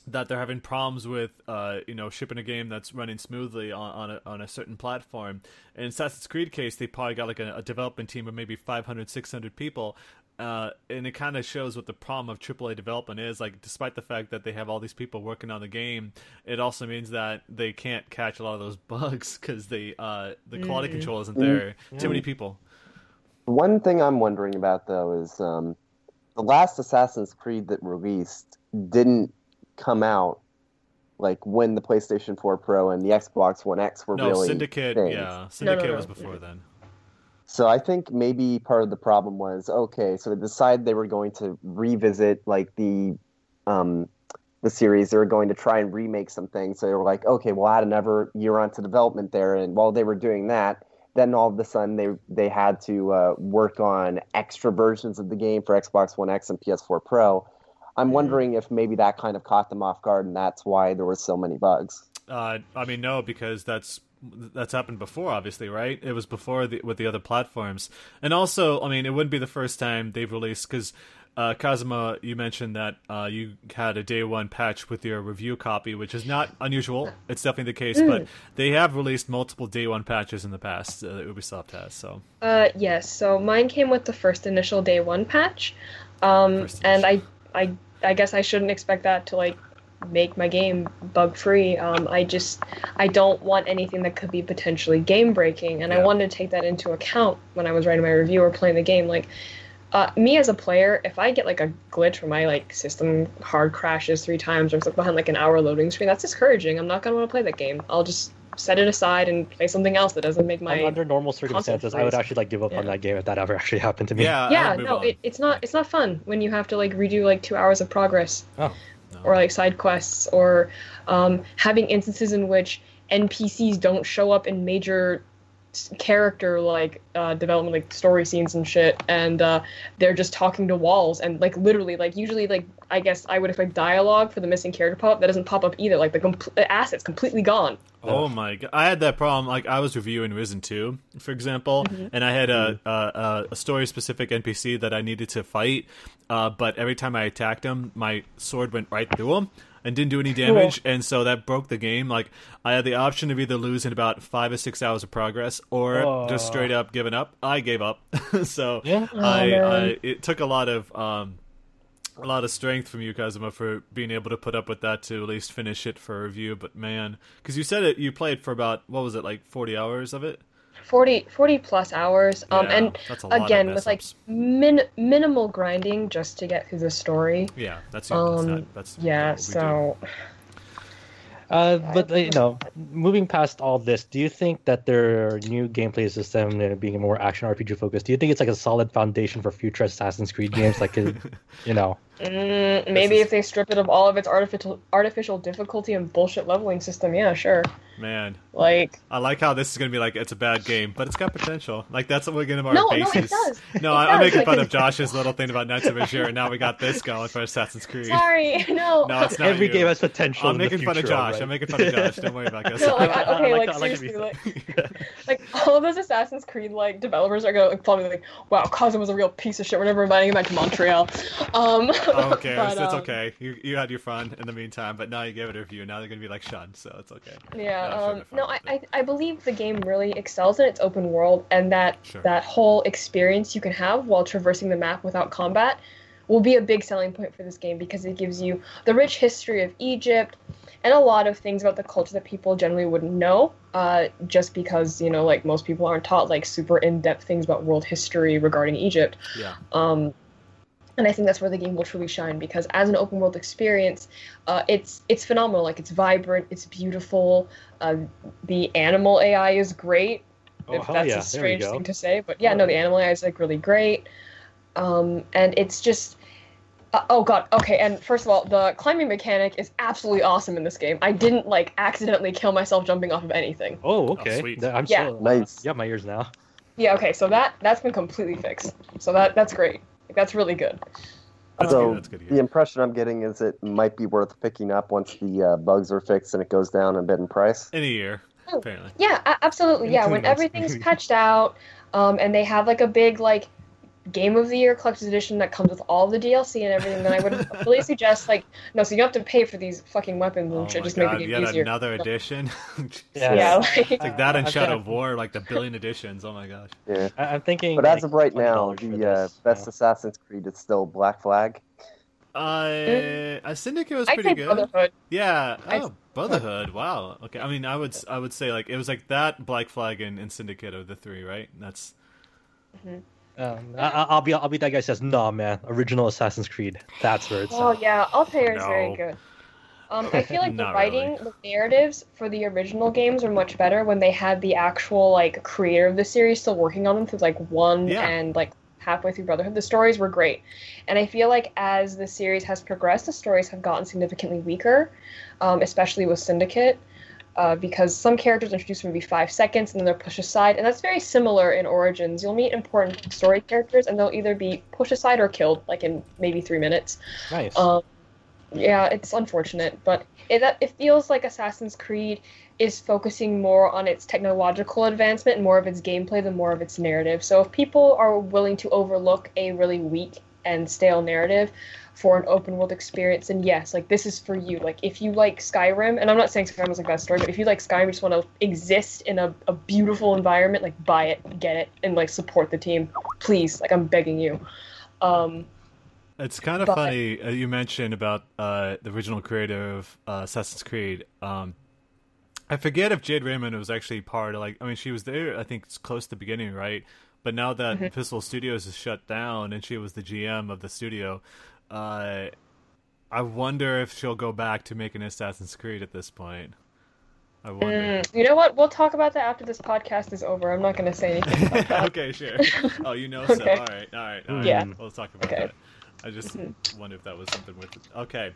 that they're having problems with, uh, you know, shipping a game that's running smoothly on on a, on a certain platform. In Assassin's Creed case, they probably got like a, a development team of maybe 500, 600 people, uh, and it kind of shows what the problem of AAA development is. Like, despite the fact that they have all these people working on the game, it also means that they can't catch a lot of those bugs because they uh, the quality control isn't there. Too many people. One thing I'm wondering about though is um, the last Assassin's Creed that released didn't come out like when the PlayStation 4 Pro and the Xbox One X were No, really Syndicate. things. Yeah, Syndicate no. was before then. So I think maybe part of the problem was okay. So they decided they were going to revisit like the um, the series. They were going to try and remake some things. So they were like, okay, we'll add another year onto development there. And while they were doing that, then all of a sudden they they had to uh, work on extra versions of the game for Xbox One X and PS4 Pro. I'm wondering if maybe that kind of caught them off guard, and that's why there were so many bugs. Uh, I mean, no, because that's that's happened before. Obviously, right? It was before the, with the other platforms, and also, I mean, it wouldn't be the first time they've released because. Uh, Kazuma, you mentioned that uh, you had a day one patch with your review copy, which is not unusual. It's definitely the case, but they have released multiple day one patches in the past. Uh, that Ubisoft has, so Uh, yes. So mine came with the first initial day one patch, um, and I, I, I guess I shouldn't expect that to like make my game bug free. Um, I just, I don't want anything that could be potentially game breaking, and I wanted to take that into account when I was writing my review or playing the game. Like, uh, me as a player, if I get like a glitch where my like system hard crashes three times or I'm stuck behind like an hour loading screen, that's discouraging. I'm not gonna want to play that game. I'll just set it aside and play something else that doesn't make my under normal circumstances, I would actually like give up on that game if that ever actually happened to me. yeah, yeah no it, it's not it's not fun when you have to like redo like two hours of progress Oh. No. or like side quests or um, having instances in which npcs don't show up in major s- character like uh, development like story scenes and shit and uh, they're just talking to walls and like literally like usually like i guess i would expect dialogue for the missing character pop up that doesn't pop up either like the, compl- the asset's completely gone Oh my god! I had that problem. Like I was reviewing Risen Two, for example, and I had a a, a story specific NPC that I needed to fight, uh, but every time I attacked him, my sword went right through him and didn't do any damage, and so that broke the game. Like I had the option of either losing about five or six hours of progress, or just Oh. straight up giving up. I gave up. so Yeah. I. I it took a lot of um, a lot of strength from you, Kazuma, for being able to put up with that to at least finish it for review. But man, because you said it, you played for about what was it, like forty hours of it? 40, 40 plus hours um, Yeah, and that's a lot again with like min- minimal grinding just to get through the story Yeah, that's Um, that's, that's yeah what we do. so Uh, but you know, moving past all this, do you think that their new gameplay system uh, being more action RPG focused, do you think it's like a solid foundation for future Assassin's Creed games? Like, you know, Mm, maybe is- if they strip it of all of its artificial artificial difficulty and bullshit leveling system, yeah, sure. Man, Like, I like how this is gonna be like it's a bad game, but it's got potential. Like that's what we're gonna our No, no, it does. No, It I, I'm making fun of Josh's little thing about Nights of Azure, and now we got this going for Assassin's Creed. sorry, no. No, it's not Every you. game has potential. I'm in the making fun of Josh. alright? I'm making fun of Josh. Don't worry about this. No, like, I- I- okay, like- like, I like it seriously, like, like all of those Assassin's Creed like developers are gonna like, probably like, wow, Cosmo was a real piece of shit. We're never inviting him back to Montreal. Um, Oh, okay, but, it's, it's um, okay. You, you had your fun in the meantime, but now you gave it a review. Now they're gonna be like shunned, so it's okay. Yeah, No, um, no, I, I. I believe the game really excels in its open world, and that Sure. that whole experience you can have while traversing the map without combat will be a big selling point for this game because it gives you the rich history of Egypt and a lot of things about the culture that people generally wouldn't know, uh, just because you know, like most people aren't taught like super in-depth things about world history regarding Egypt. Yeah. Um, and I think that's where the game will truly shine because as an open world experience, uh, it's it's phenomenal. Like it's vibrant, it's beautiful. Uh, the animal AI is great. Oh, if hell that's yeah. a There we strange thing to say, but yeah, no, the animal AI is like really great. Um, and it's just. Uh, oh god. Okay. And first of all, the climbing mechanic is absolutely awesome in this game. I didn't like accidentally kill myself jumping off of anything. Oh, okay. sweet. Th- I'm Yeah. so, Nice. Yeah, my ears now. Yeah. Okay. So that that's been completely fixed. So that that's great. Like, that's really good. That's so good. That's good. the impression I'm getting is it might be worth picking up once the uh, bugs are fixed and it goes down a bit in price. In a year, Oh. apparently. Yeah, absolutely. In Yeah, when months, everything's maybe. patched out, um, and they have like a big like game of the year collector's edition that comes with all the DLC and everything, then I would really suggest like no, so you don't have to pay for these fucking weapons and Oh shit. Just God, make it yet easier. another edition. Yeah. Yeah, like, It's like that and Shadow of War, like the billion editions. Oh my gosh. Yeah. I- I'm thinking. But as of right now, $20 the uh, best yeah. Assassin's Creed is still Black Flag. Uh, a Syndicate was I pretty say good. Brotherhood. Yeah. I- Oh, Brotherhood. Wow. Okay. I mean, I would I would say like it was like that, Black Flag, and, and Syndicate are the three, right? That's Um, I, I- I'll be I'll be that guy who says, "Nah, man, original Assassin's Creed. That's where it's." Oh at." yeah, Altair is very good. Um, I feel like the writing, really. the narratives for the original games are much better when they had the actual like creator of the series still working on them through like one Yeah. and like halfway through Brotherhood. The stories were great, and I feel like as the series has progressed, the stories have gotten significantly weaker, um, especially with Syndicate. Uh, because some characters introduced for maybe five seconds and then they're pushed aside, and that's very similar in Origins. You'll meet important story characters and they'll either be pushed aside or killed, like in maybe three minutes. nice. Um, yeah, it's unfortunate, but it it feels like Assassin's Creed is focusing more on its technological advancement and more of its gameplay than more of its narrative. So if people are willing to overlook a really weak and stale narrative for an open world experience, then yes, like this is for you. Like if you like Skyrim, and I'm not saying Skyrim is like that story, but if you like Skyrim, you just want to exist in a, a beautiful environment, like buy it, get it, and like support the team, please. Like I'm begging you. Um, It's kind of But- funny uh, you mentioned about uh, the original creator of uh, Assassin's Creed. Um, I forget if Jade Raymond was actually part of like. I mean, she was there. I think it's close to the beginning, right? But now that Mm-hmm. Visceral Studios is shut down and she was the GM of the studio, uh, I wonder if she'll go back to making Assassin's Creed at this point. I wonder. Mm, you know what? We'll talk about that after this podcast is over. I'm not going to say anything about that. okay, sure. Oh, you know so. Okay. All right, all right, all right. Yeah. We'll talk about Okay. that. I just wonder if that was something with. Okay.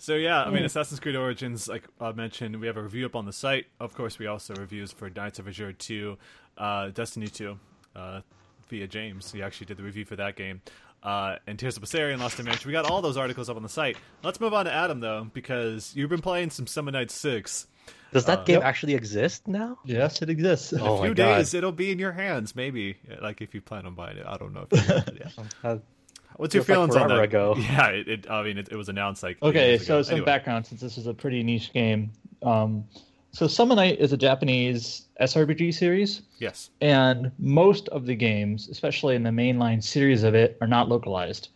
So yeah, I mean, Assassin's Creed Origins, like I mentioned, we have a review up on the site. Of course, we also have reviews for Nights of Azure 2, uh, Destiny 2, uh, via James. He actually did the review for that game. Uh, and Tears of Bessarion, Lost Dimension. We got all those articles up on the site. Let's move on to Adam, though, because you've been playing some Summon Night 6. Does that uh, game Yep. actually exist now? Yes, it exists. In Oh a my few days, it'll be in your hands, maybe. Like, if you plan on buying it. I don't know if you want it yet. Uh, What's your Feels like feelings on that? ago. Yeah, it, it, I mean, it, it was announced like. Okay, so ago. some Anyway. background since this is a pretty niche game. Um, so Summon Night is a Japanese SRPG series, Yes. and most of the games, especially in the mainline series of it, are not localized.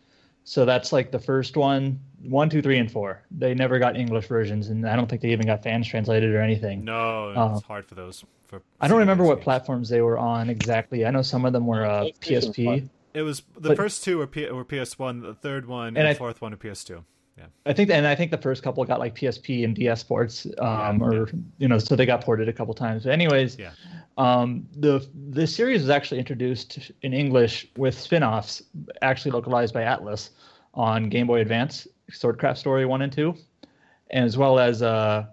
So that's like the first one, one, two, three, and four. They never got English versions, and I don't think they even got fans translated or anything. No, Uh, it's hard for those. For I don't remember what games. platforms they were on exactly. I know some of them were uh, PlayStation PSP. It was the but- first two were, P, were PS1, the third one and, And the I- fourth one are PS2. Yeah. I think, and I think the first couple got like PSP and DS ports, um, Yeah, or you know, so they got ported a couple times. But anyways, Yeah. um, the the series was actually introduced in English with spin-offs, actually localized by Atlus on Game Boy Advance, Swordcraft Story one and two, and as well as uh,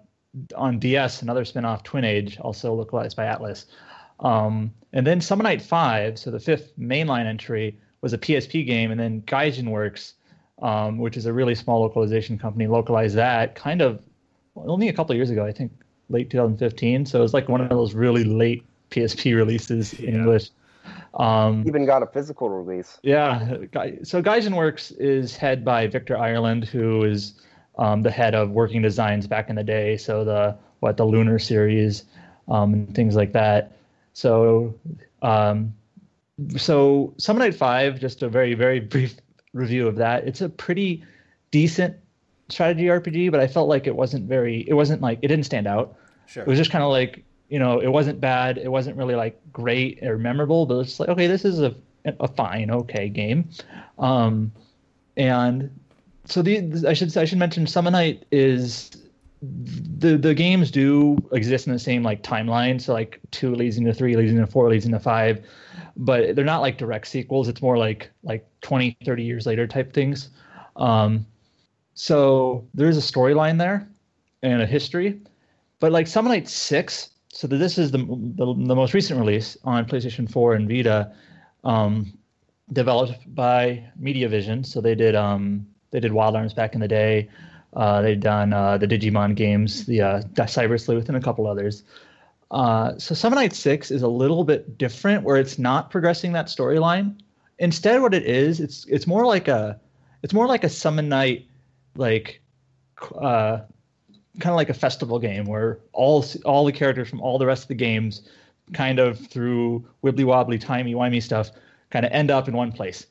on DS another spin-off, Twin Age, also localized by Atlus. Um, and then Summon Night Five, so the fifth mainline entry, was a PSP game, and then Gaijin Works um, which is a really small localization company, localized that kind of only a couple of years ago, I think late 2015. So it was like one of those really late PSP releases in Yeah. English. Um, Even got a physical release. yeah, so Gaijin Works is head by Victor Ireland, who is um, the head of Working Designs back in the day. So the what the Lunar series um, and things like that. So um, so Summon Night Five, just a very very brief review of that. It's a pretty decent strategy RPG, but I felt like it wasn't very. It wasn't like it didn't stand out. Sure. It was just kind of like you know, it wasn't bad. It wasn't really like great or memorable, but it's like okay, this is a a fine, okay game. Um, and so the I should I should mention Summon Night is the the games do exist in the same like timeline. So like two leads into three, leads into four, leads into five, but they're not like direct sequels. It's more like like 20, 30 years later type things. Um, so there's a storyline there and a history, but like Summon Night Six. So this is the, the the most recent release on PlayStation 4 and Vita, um, developed by MediaVision. So they did um, they did Wild Arms back in the day. Uh, they've done uh, the Digimon games, the uh, Cyber Sleuth, and a couple others. Uh, so Summon Night Six is a little bit different, where it's not progressing that storyline. Instead, what it is, it's it's more like a it's more like a Summon Night, like uh, kind of like a festival game where all all the characters from all the rest of the games, kind of through wibbly wobbly timey wimey stuff, kind of end up in one place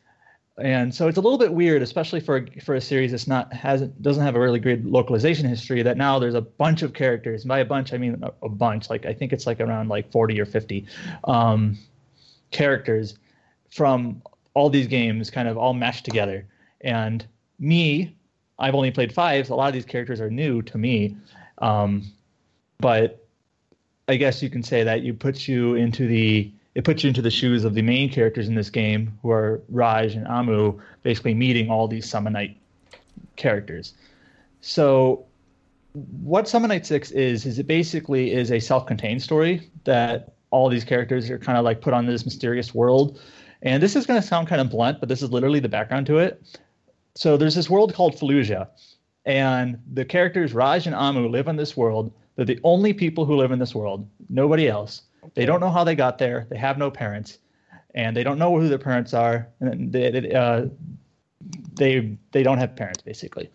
and so it's a little bit weird, especially for for a series that's not hasn't doesn't have a really great localization history. That now there's a bunch of characters. And by a bunch, I mean a, a bunch. Like I think it's like around like 40 or 50 um, characters from all these games, kind of all meshed together. And me, I've only played five. So a lot of these characters are new to me, um, but I guess you can say that you put you into the it puts you into the shoes of the main characters in this game, who are Raj and Amu, basically meeting all these Summon Night characters. So, what Summon Night Six is is it basically is a self-contained story that all these characters are kind of like put on this mysterious world. And this is going to sound kind of blunt, but this is literally the background to it. So there's this world called Fallujah, and the characters Raj and Amu live in this world. They're the only people who live in this world. Nobody else. They don't know how they got there. They have no parents, and they don't know who their parents are. And they they, uh, they they don't have parents basically.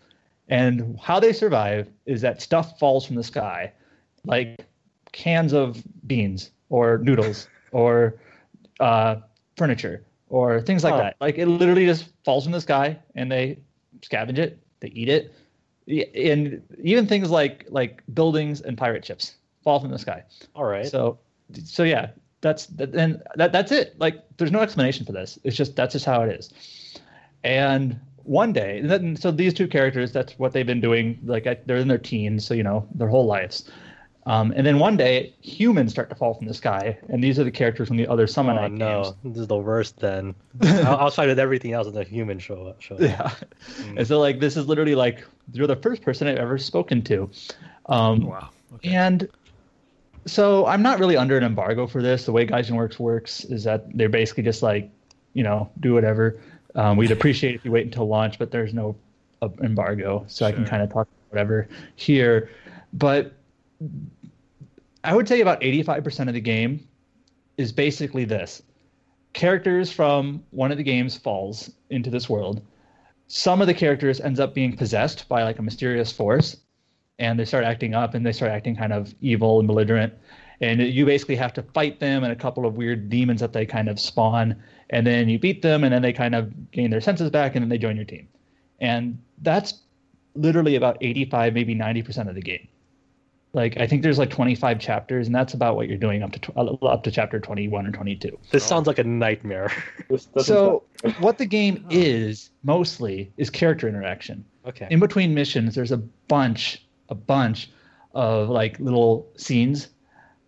And how they survive is that stuff falls from the sky, like cans of beans or noodles or uh, furniture or things like Huh. that. Like it literally just falls from the sky, and they scavenge it. They eat it. And even things like like buildings and pirate ships fall from the sky. All right. So, so yeah, that's that, and that that's it. Like, there's no explanation for this. It's just that's just how it is. And one day, and then, so these two characters, that's what they've been doing. Like, I, they're in their teens, so you know their whole lives. Um, and then one day, humans start to fall from the sky, and these are the characters from the other Summon oh no, games. this is the worst. Then I'll, I'll with everything else, and the human show up. Show up. Yeah. And so, like, this is literally like you're the first person I've ever spoken to. Um, Wow. Okay. And so I'm not really under an embargo for this. The way Gaijin Works works is that they're basically just like, you know, do whatever. Um, we'd appreciate if you wait until launch, but there's no uh, embargo, so I can kind of talk whatever here. But I would say about 85% of the game is basically this: characters from one of the games falls into this world. Some of the characters ends up being possessed by like a mysterious force, and they start acting up and they start acting kind of evil and belligerent and you basically have to fight them and a couple of weird demons that they kind of spawn and then you beat them and then they kind of gain their senses back and then they join your team and that's literally about 85 maybe 90% of the game Like I think there's like 25 chapters, and that's about what you're doing up to tw- uh, up to chapter 21 or 22. This sounds like a nightmare. So what the game is mostly is character interaction. Okay. In between missions, there's a bunch, a bunch of like little scenes.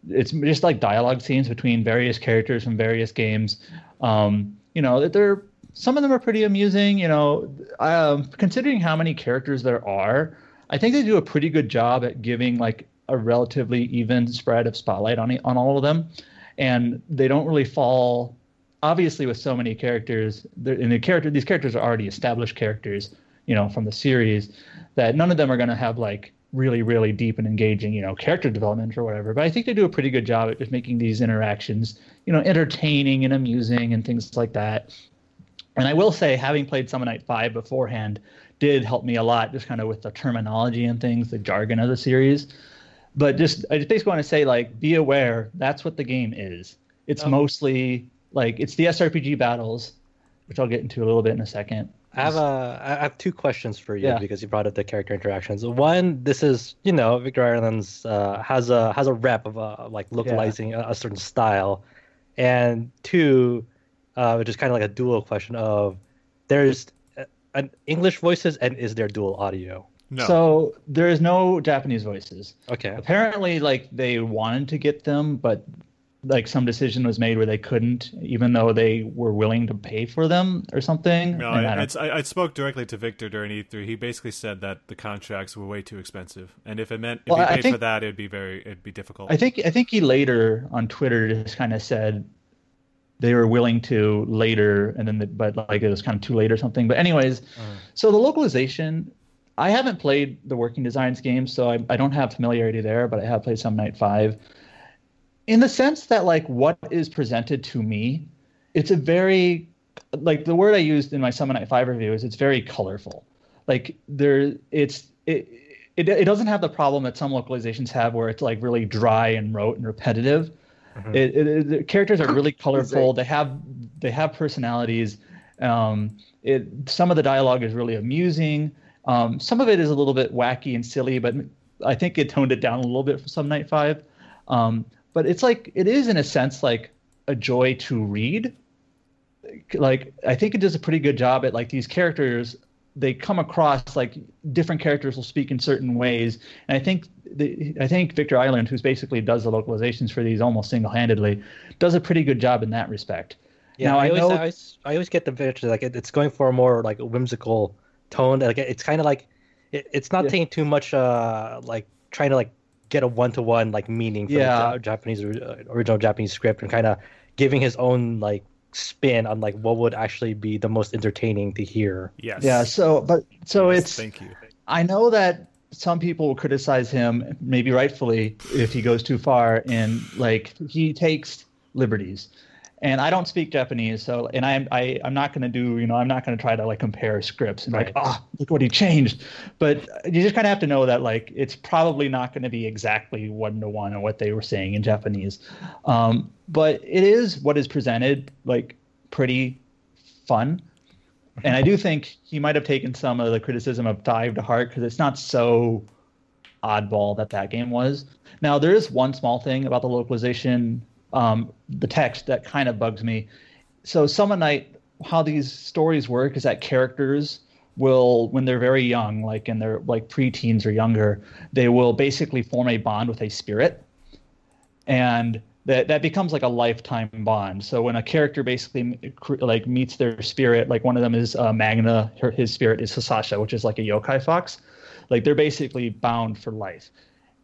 It's just like dialogue scenes between various characters from various games. Um, you know, that they're some of them are pretty amusing. You know, um, considering how many characters there are, I think they do a pretty good job at giving like a relatively even spread of spotlight on on all of them, and they don't really fall. Obviously, with so many characters, and the character these characters are already established characters, you know, from the series, that none of them are going to have like really really deep and engaging you know character development or whatever but i think they do a pretty good job at just making these interactions you know entertaining and amusing and things like that and I will say, having played Summon Night 5 beforehand did help me a lot, just kind of with the terminology and things, the jargon of the series. But just, I just basically want to say, like, be aware that's what the game is. It's Oh. mostly like, it's the SRPG battles, which I'll get into a little bit in a second. I have a I have two questions for you Yeah. because you brought up the character interactions. One, this is you know Victor Ireland's uh, has a has a rep of uh, like localizing a, a certain style, and two, uh, which is kind of like a dual question of there's uh, an English voices and is there dual audio? No. So there is no Japanese voices. Okay. Apparently, like, they wanted to get them, but like some decision was made where they couldn't, even though they were willing to pay for them or something. No, I I, it's, I, I spoke directly to Victor during E3. He basically said that the contracts were way too expensive, and if it meant if Well, he I paid think- for that, it'd be very it'd be difficult. I think I think he later on Twitter just kind of said they were willing to later, and then the, but like it was kind of too late or something. But anyways, uh-huh. so the localization, I haven't played the Working Designs games, so I, I don't have familiarity there, but I have played Summon Night Five. In the sense that like what is presented to me, it's a very like the word I used in my Summon Night Five review is it's very colorful. Like there, it's it, it it doesn't have the problem that some localizations have where it's like really dry and rote and repetitive. It, it, it- the characters are really colorful. They have they have personalities. Um, it some of the dialogue is really amusing. Um, some of it is a little bit wacky and silly, but I think it toned it down a little bit for Summon Night Five. Um, but it's like it is in a sense like a joy to read. Like I think it does a pretty good job at like these characters. They come across like different characters will speak in certain ways, and I think the, I think Victor Ireland, who's basically does the localizations for these almost single-handedly, does a pretty good job in that respect. Yeah, Now, I, I always, know- I always I always get the picture like it, it's going for a more like whimsical tone. Like it's kind of like it, it's not Yeah. taking too much uh like trying to like get a one to one like meaning from Yeah. the Japanese uh, original Japanese script and kind of giving his own like spin on like what would actually be the most entertaining to hear. yes. Yeah. So, but so Yes, it's Thank you. I know that some people will criticize him, maybe rightfully, if he goes too far and like he takes liberties. And I don't speak Japanese, so and I'm I, I'm not gonna do you know I'm not gonna try to like compare scripts and like Right. ah look what he changed, but you just kind of have to know that like it's probably not going to be exactly one to one on what they were saying in Japanese, um, but it is what is presented like pretty fun and I do think he might have taken some of the criticism of Dive to heart because it's not so oddball that that game was. Now there is one small thing about the localization, um, the text that kind of bugs me. So Summon Night, how these stories work is that characters will, when they're very young, like in their like preteens or younger, they will basically form a bond with a spirit, and that that becomes like a lifetime bond. So when a character basically like meets their spirit, like one of them is uh, Magna, her, his spirit is Sasasha, which is like a yokai fox. Like they're basically bound for life.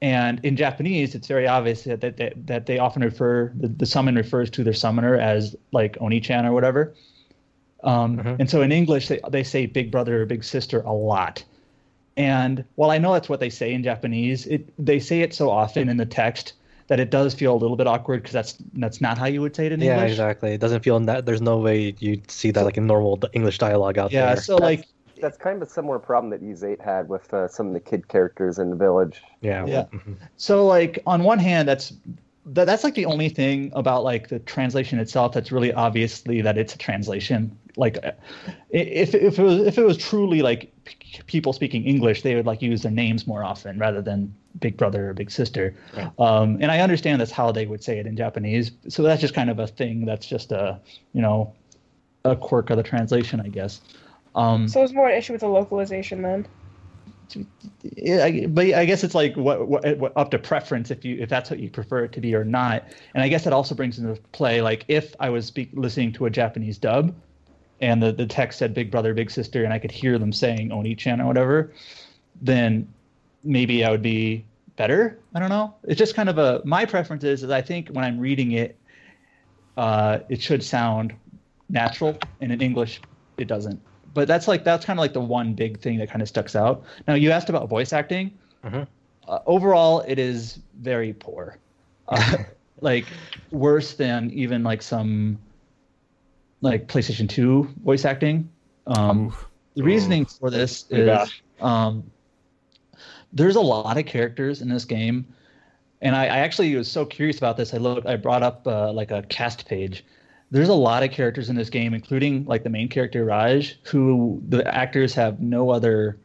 And in Japanese, it's very obvious that that, that, that they often refer the, the summon refers to their summoner as like Oni-chan or whatever. Um, Mhm. And so in English, they, they say big brother or big sister a lot. And while I know that's what they say in Japanese, it they say it so often in the text that it does feel a little bit awkward because that's that's not how you would say it in Yeah, English. exactly. It doesn't feel that there's no way you'd see that like in normal English dialogue out Yeah, there. Yeah, so like That's kind of a similar problem that Ys 8 had with uh, some of the kid characters in the village. yeah. Yeah. Mhm. so like on one hand that's that, that's like the only thing about like the translation itself that's really obviously that it's a translation. Like, uh, if if it was if it was truly like p- people speaking English, they would like use their names more often rather than big brother or big sister. Right. Um, and I understand that's how they would say it in Japanese. So that's just kind of a thing. That's just a you know a quirk of the translation, I guess. Um, So it's more an issue with the localization then. yeah, but I guess it's like what, what, what up to preference if you if that's what you prefer it to be or not. And I guess that also brings into play like if I was speak, listening to a Japanese dub, and the the text said Big Brother Big Sister, and I could hear them saying Oni-chan or whatever, then maybe I would be better. I don't know. It's just kind of a my preference is is I think when I'm reading it, uh, it should sound natural, and in English it doesn't. But that's like that's kind of like the one big thing that kind of sticks out. Now you asked about voice acting. Mhm. Uh, overall, it is very poor, uh, like worse than even like some like PlayStation Two voice acting. Um, Oof. the reasoning for this is um, there's a lot of characters in this game, and I, I actually was so curious about this. I looked, I brought up uh, like a cast page. There's a lot of characters in this game, including like the main character Raj, who the actors have no other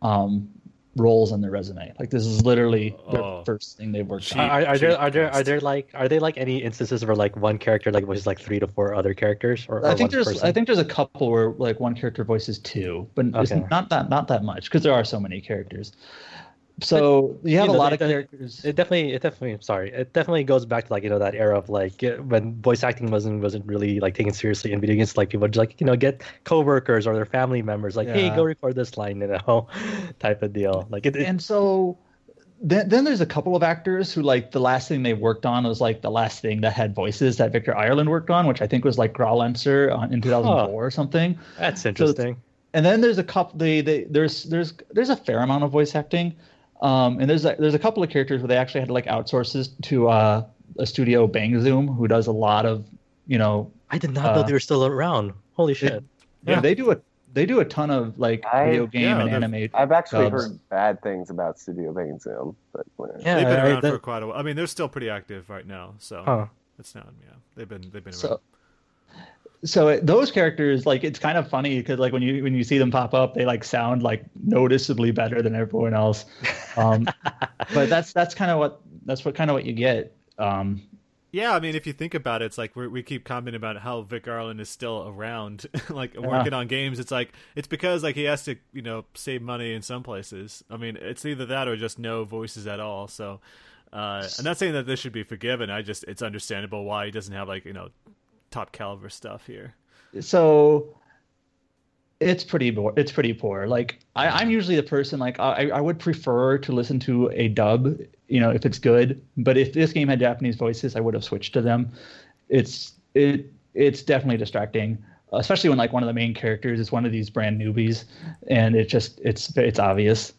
um, roles on their resume. Like this is literally the Oh. first thing they've worked Cheap. on. Are, are there cheap are there are there like are they like any instances where like one character like voices like three to four other characters or, or I think there's person? I think there's a couple where like one character voices two, but it's not that not that much because there are so many characters. So you have you a lot of characters. It definitely, it definitely. Sorry, it definitely goes back to like you know that era of like when voice acting wasn't wasn't really like taken seriously in video games. Like people would just like you know get coworkers or their family members like, hey, go record this line, you know, type of deal. Like it, it and so then, then there's a couple of actors who like the last thing they worked on was like the last thing that had voices that Victor Ireland worked on, which I think was like Growlanser on in 2004 or something. that's interesting. and then there's a couple they, they there's there's there's a fair amount of voice acting um and there's a, there's a couple of characters where they actually had to like outsource this to uh a studio bang zoom who does a lot of you know I did not know uh, they were still around. Holy shit! yeah, Yeah. they do a they do a ton of like I- video game yeah, and anime I've actually Dubs. heard bad things about Studio Bang Zoom, but whatever. Yeah, They've been I- around that- for quite a while. I mean, they're still pretty active right now, so Huh. it's not. Yeah, they've been they've been around. so so those characters like it's kind of funny because like when you when you see them pop up they like sound like noticeably better than everyone else um but that's that's kind of what that's what kind of what you get um Yeah, I mean, if you think about it, it's like we we keep commenting about how Vic Ireland is still around, like working on games. It's like it's because like he has to, you know, save money in some places. I mean, it's either that or just no voices at all. So, uh, I'm not saying that this should be forgiven. I just it's understandable why he doesn't have like you know top caliber stuff here. so it's pretty bo- it's pretty poor like I, i'm usually the person like I, I would prefer to listen to a dub you know if it's good but if this game had japanese voices i would have switched to them it's it it's definitely distracting especially when like one of the main characters is one of these brand newbies and it just it's it's obvious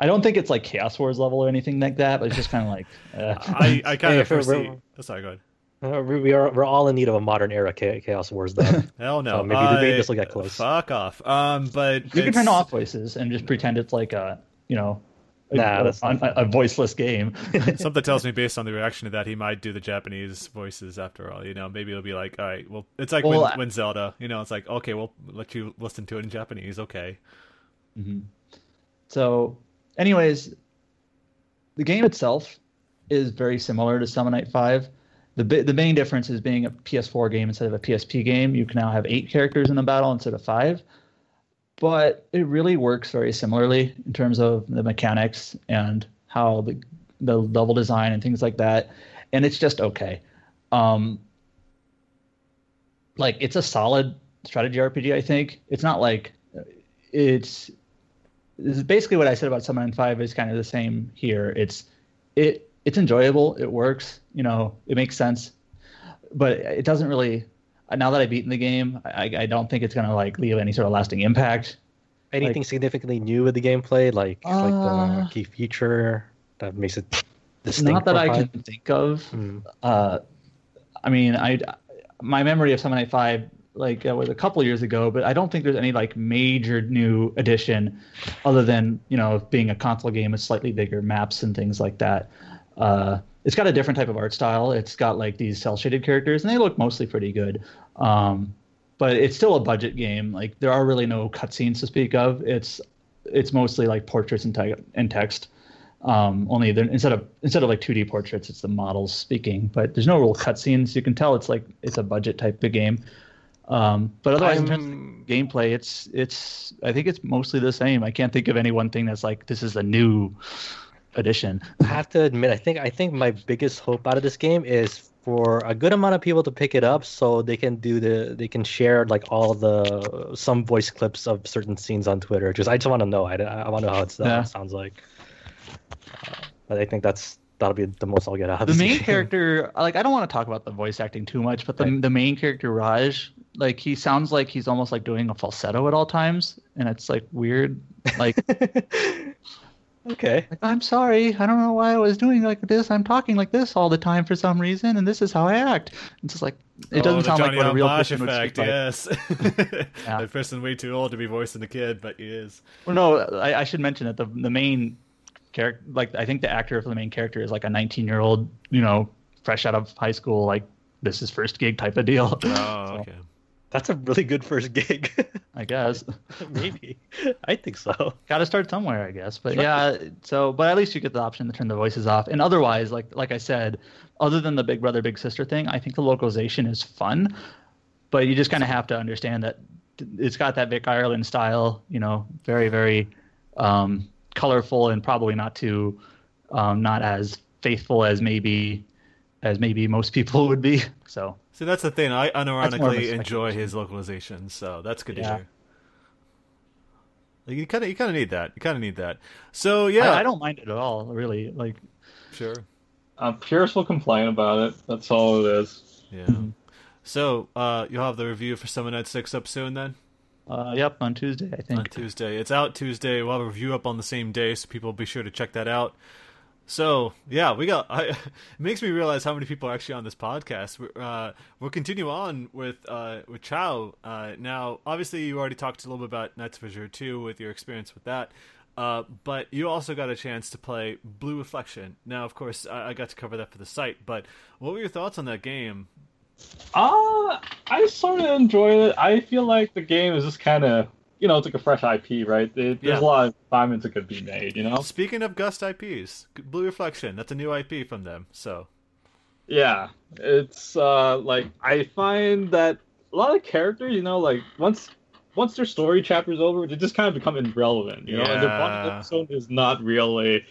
i don't think it's like chaos wars level or anything like that but it's just kind of like uh, I I kind of for- foresee. Oh, sorry, go ahead. Uh, we, we are we're all in need of a modern era Chaos Wars though. Hell no. So maybe- maybe I- this will get close. Fuck off. Um, but you can turn off voices and just pretend it's like a you know. Nah, a, that's a, a voiceless game Something tells me, based on the reaction to that, he might do the Japanese voices after all. You know, maybe it'll be like, all right, well, it's like Well, when, I- when Zelda. You know, it's like, okay, we'll let you listen to it in Japanese. Okay. So, anyways, the game itself is very similar to Summon Night Five. The the main difference is being a PS4 game instead of a PSP game. You can now have eight characters in a battle instead of five, but it really works very similarly in terms of the mechanics and how the the level design and things like that. And it's just okay. Um, like it's a solid strategy RPG. I think it's not like it's this is basically what I said about Summon Five is kind of the same here. It's it it's enjoyable. It works. You know, it makes sense, but it doesn't really. Now that I've beaten the game, I, I don't think it's gonna like leave any sort of lasting impact. Anything significantly new with the gameplay, like like Uh, the key feature that makes it distinct? Not that I five? can think of. Hmm. Uh, I mean, I my memory of Summon Night Five like uh, was a couple years ago, but I don't think there's any like major new addition, other than you know being a console game with slightly bigger maps and things like that. Uh, it's got a different type of art style. It's got like these cell shaded characters, and they look mostly pretty good. Um, but it's still a budget game. Like there are really no cutscenes to speak of. It's it's mostly like portraits and, te- and text. Um, only instead of instead of like 2D portraits, it's the models speaking. But there's no real cutscenes. You can tell it's like it's a budget type of game. Um, but otherwise, in terms of gameplay, it's it's I think it's mostly the same. I can't think of any one thing that's like this is a new addition. I have to admit, I think I think my biggest hope out of this game is for a good amount of people to pick it up, so they can do the they can share like all the some voice clips of certain scenes on Twitter. Just I just want to know. I, I want to know how it's, yeah. it sounds like. Uh, but I think that's that'll be the most I'll get out of the main game. character. Like I don't want to talk about the voice acting too much, but the right. the main character Raj, like he sounds like he's almost like doing a falsetto at all times, and it's like weird. Like Okay. Like, I'm sorry. I don't know why I was doing like this. I'm talking like this all the time for some reason, and this is how I act. It's just like it doesn't oh, sound Johnny like what a real Bosch person effect, would Yes. Like. yeah. That person way too old to be voicing the kid, but he is. Well, no, I, I should mention that the the main character, like I think the actor for the main character is like a 19 year old, you know, fresh out of high school, like this is first gig type of deal. Oh, so, okay. That's a really good first gig. I guess. Maybe. I think so. Got to start somewhere, I guess. But yeah, so but at least you get the option to turn the voices off. And otherwise, like like I said, other than the big brother big sister thing, I think the localization is fun. But you just kind of have to understand that it's got that Vic Ireland style, you know, very very um, colorful and probably not too um, not as faithful as maybe as maybe most people would be. So See, that's the thing. I unironically enjoy his localization, so that's good to hear. Like, you kind of you kind of need that. You kind of need that. So yeah, I, I don't mind it at all, really. Like sure. Uh, Pierce will complain about it. That's all it is. Yeah. Mhm. So uh, you'll have the review for Summon Night Six up soon then uh, yep, on Tuesday, I think. on think. Tuesday. It's out Tuesday. We'll have a review up on the same day, so people be sure to check that out. So yeah, we got. I, it makes me realize how many people are actually on this podcast. We're, uh, we'll continue on with uh, with Chow. Uh, now, obviously, you already talked a little bit about Nights of Azure 2 with your experience with that. Uh, but you also got a chance to play Blue Reflection. Now, of course, I, I got to cover that for the site. But what were your thoughts on that game? Uh, I sort of enjoyed it. I feel like the game is just kind of, you know, it's like a fresh IP, right? It, Yeah. There's a lot of assignments that could be made, you know? Speaking of Gust IPs, Blue Reflection, that's a new IP from them. So Yeah, it's uh like I find that a lot of characters, you know, like once once their story chapter's over, they just kind of become irrelevant, you know. And their Yeah. episode is not really,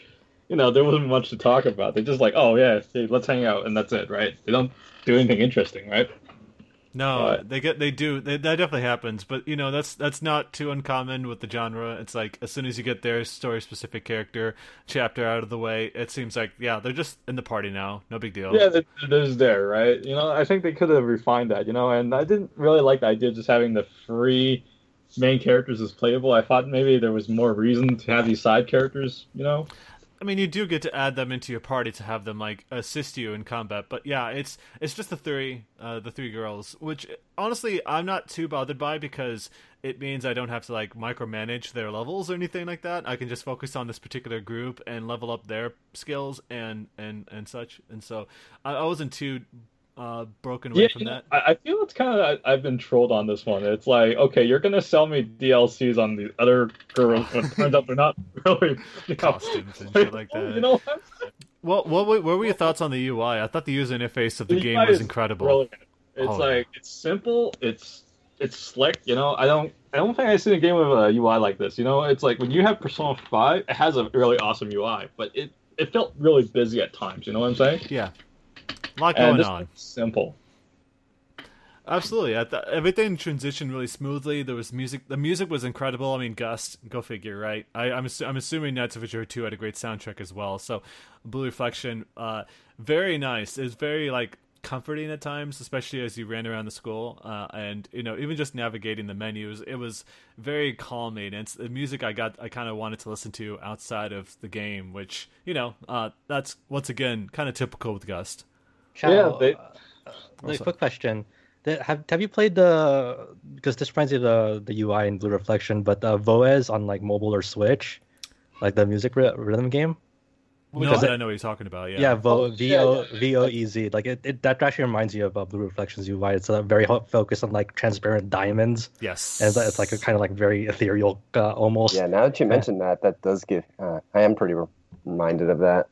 you know, there wasn't much to talk about. They're just like, oh yeah, hey, let's hang out, and that's it, right? They don't do anything interesting, right? No, But- they get they do they, that definitely happens, but you know that's that's not too uncommon with the genre. It's like as soon as you get their story specific character chapter out of the way, it seems like yeah they're just in the party now, no big deal. Yeah, is there, right? You know, I think they could have refined that, you know, and I didn't really like the idea of just having the three main characters as playable. I thought maybe there was more reason to have these side characters, you know. I mean you do get to add them into your party to have them like assist you in combat, but yeah, it's it's just the three uh, the three girls, which honestly I'm not too bothered by because it means I don't have to like micromanage their levels or anything like that. I can just focus on this particular group and level up their skills and and and such. And so I, I wasn't too uh, broken away Yeah, from that. I, feel it's kind of I've been trolled on this one. It's like, okay, you're gonna sell me DLCs on the other girls, but it turns out they're not really you know, Costumes and shit like that. You know what? What what were, what were your thoughts on the UI? I thought the user interface of the, The game was incredible. Brilliant. It's Oh, like it's simple. It's it's slick. You know, I don't I don't think I've seen a game with a UI like this. You know, it's like when you have Persona Five, it has a really awesome UI, but it it felt really busy at times. You know what I'm saying? Yeah, a lot And going on. simple. Absolutely, I th- everything transitioned really smoothly. There was music. The music was incredible. I mean, Gust, go figure, right? I, I'm assu- I'm assuming Nights of Azure Two had a great soundtrack as well. So, Blue Reflection, uh, very nice. It's very like comforting at times, especially as you ran around the school, uh, and you know, even just navigating the menus. It was very calming. And it's the music I got. I kind of wanted to listen to outside of the game, which you know, uh, that's once again kind of typical with Gust. Chow, Yeah, they- uh, Also- a quick question. Have Have you played the because this reminds me of the the UI in Blue Reflection, but uh, Voez on like mobile or Switch, like the music ry- rhythm game? No, Because but it- I know what you're talking about. Yeah. Yeah, Vo, Oh, V O shit. V O E Z. Like it, it, that actually reminds you of uh, Blue Reflections UI. It's uh, very ho- focused on like transparent diamonds, Yes. and it's, it's like a kind of like very ethereal uh, almost. Yeah, now that you mention that, that does give. Uh, I am pretty re- reminded of that.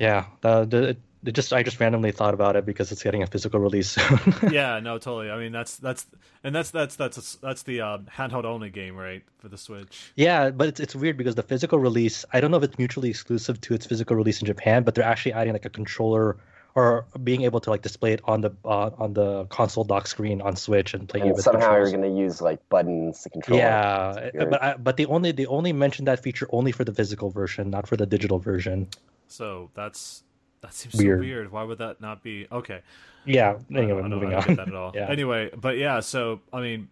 Yeah, the, the, it, it just I just randomly thought about it because it's getting a physical release soon. yeah, no, totally. I mean, that's that's and that's that's that's that's the uh, handheld only game, right, for the Switch. Yeah, but it's it's weird because the physical release, I don't know if it's mutually exclusive to its physical release in Japan, but they're actually adding like a controller or being able to like display it on the uh, on the console dock screen on Switch and playing it with somehow controls. you're going to use like buttons to control. Yeah, but I, but they only they only mentioned that feature only for the physical version, not for the digital version. So that's that seems Weird. so weird. Why would that not be okay? Yeah. I Anyway, don't, I don't moving know how to on. get that at all. Yeah. Anyway, but yeah, so I mean,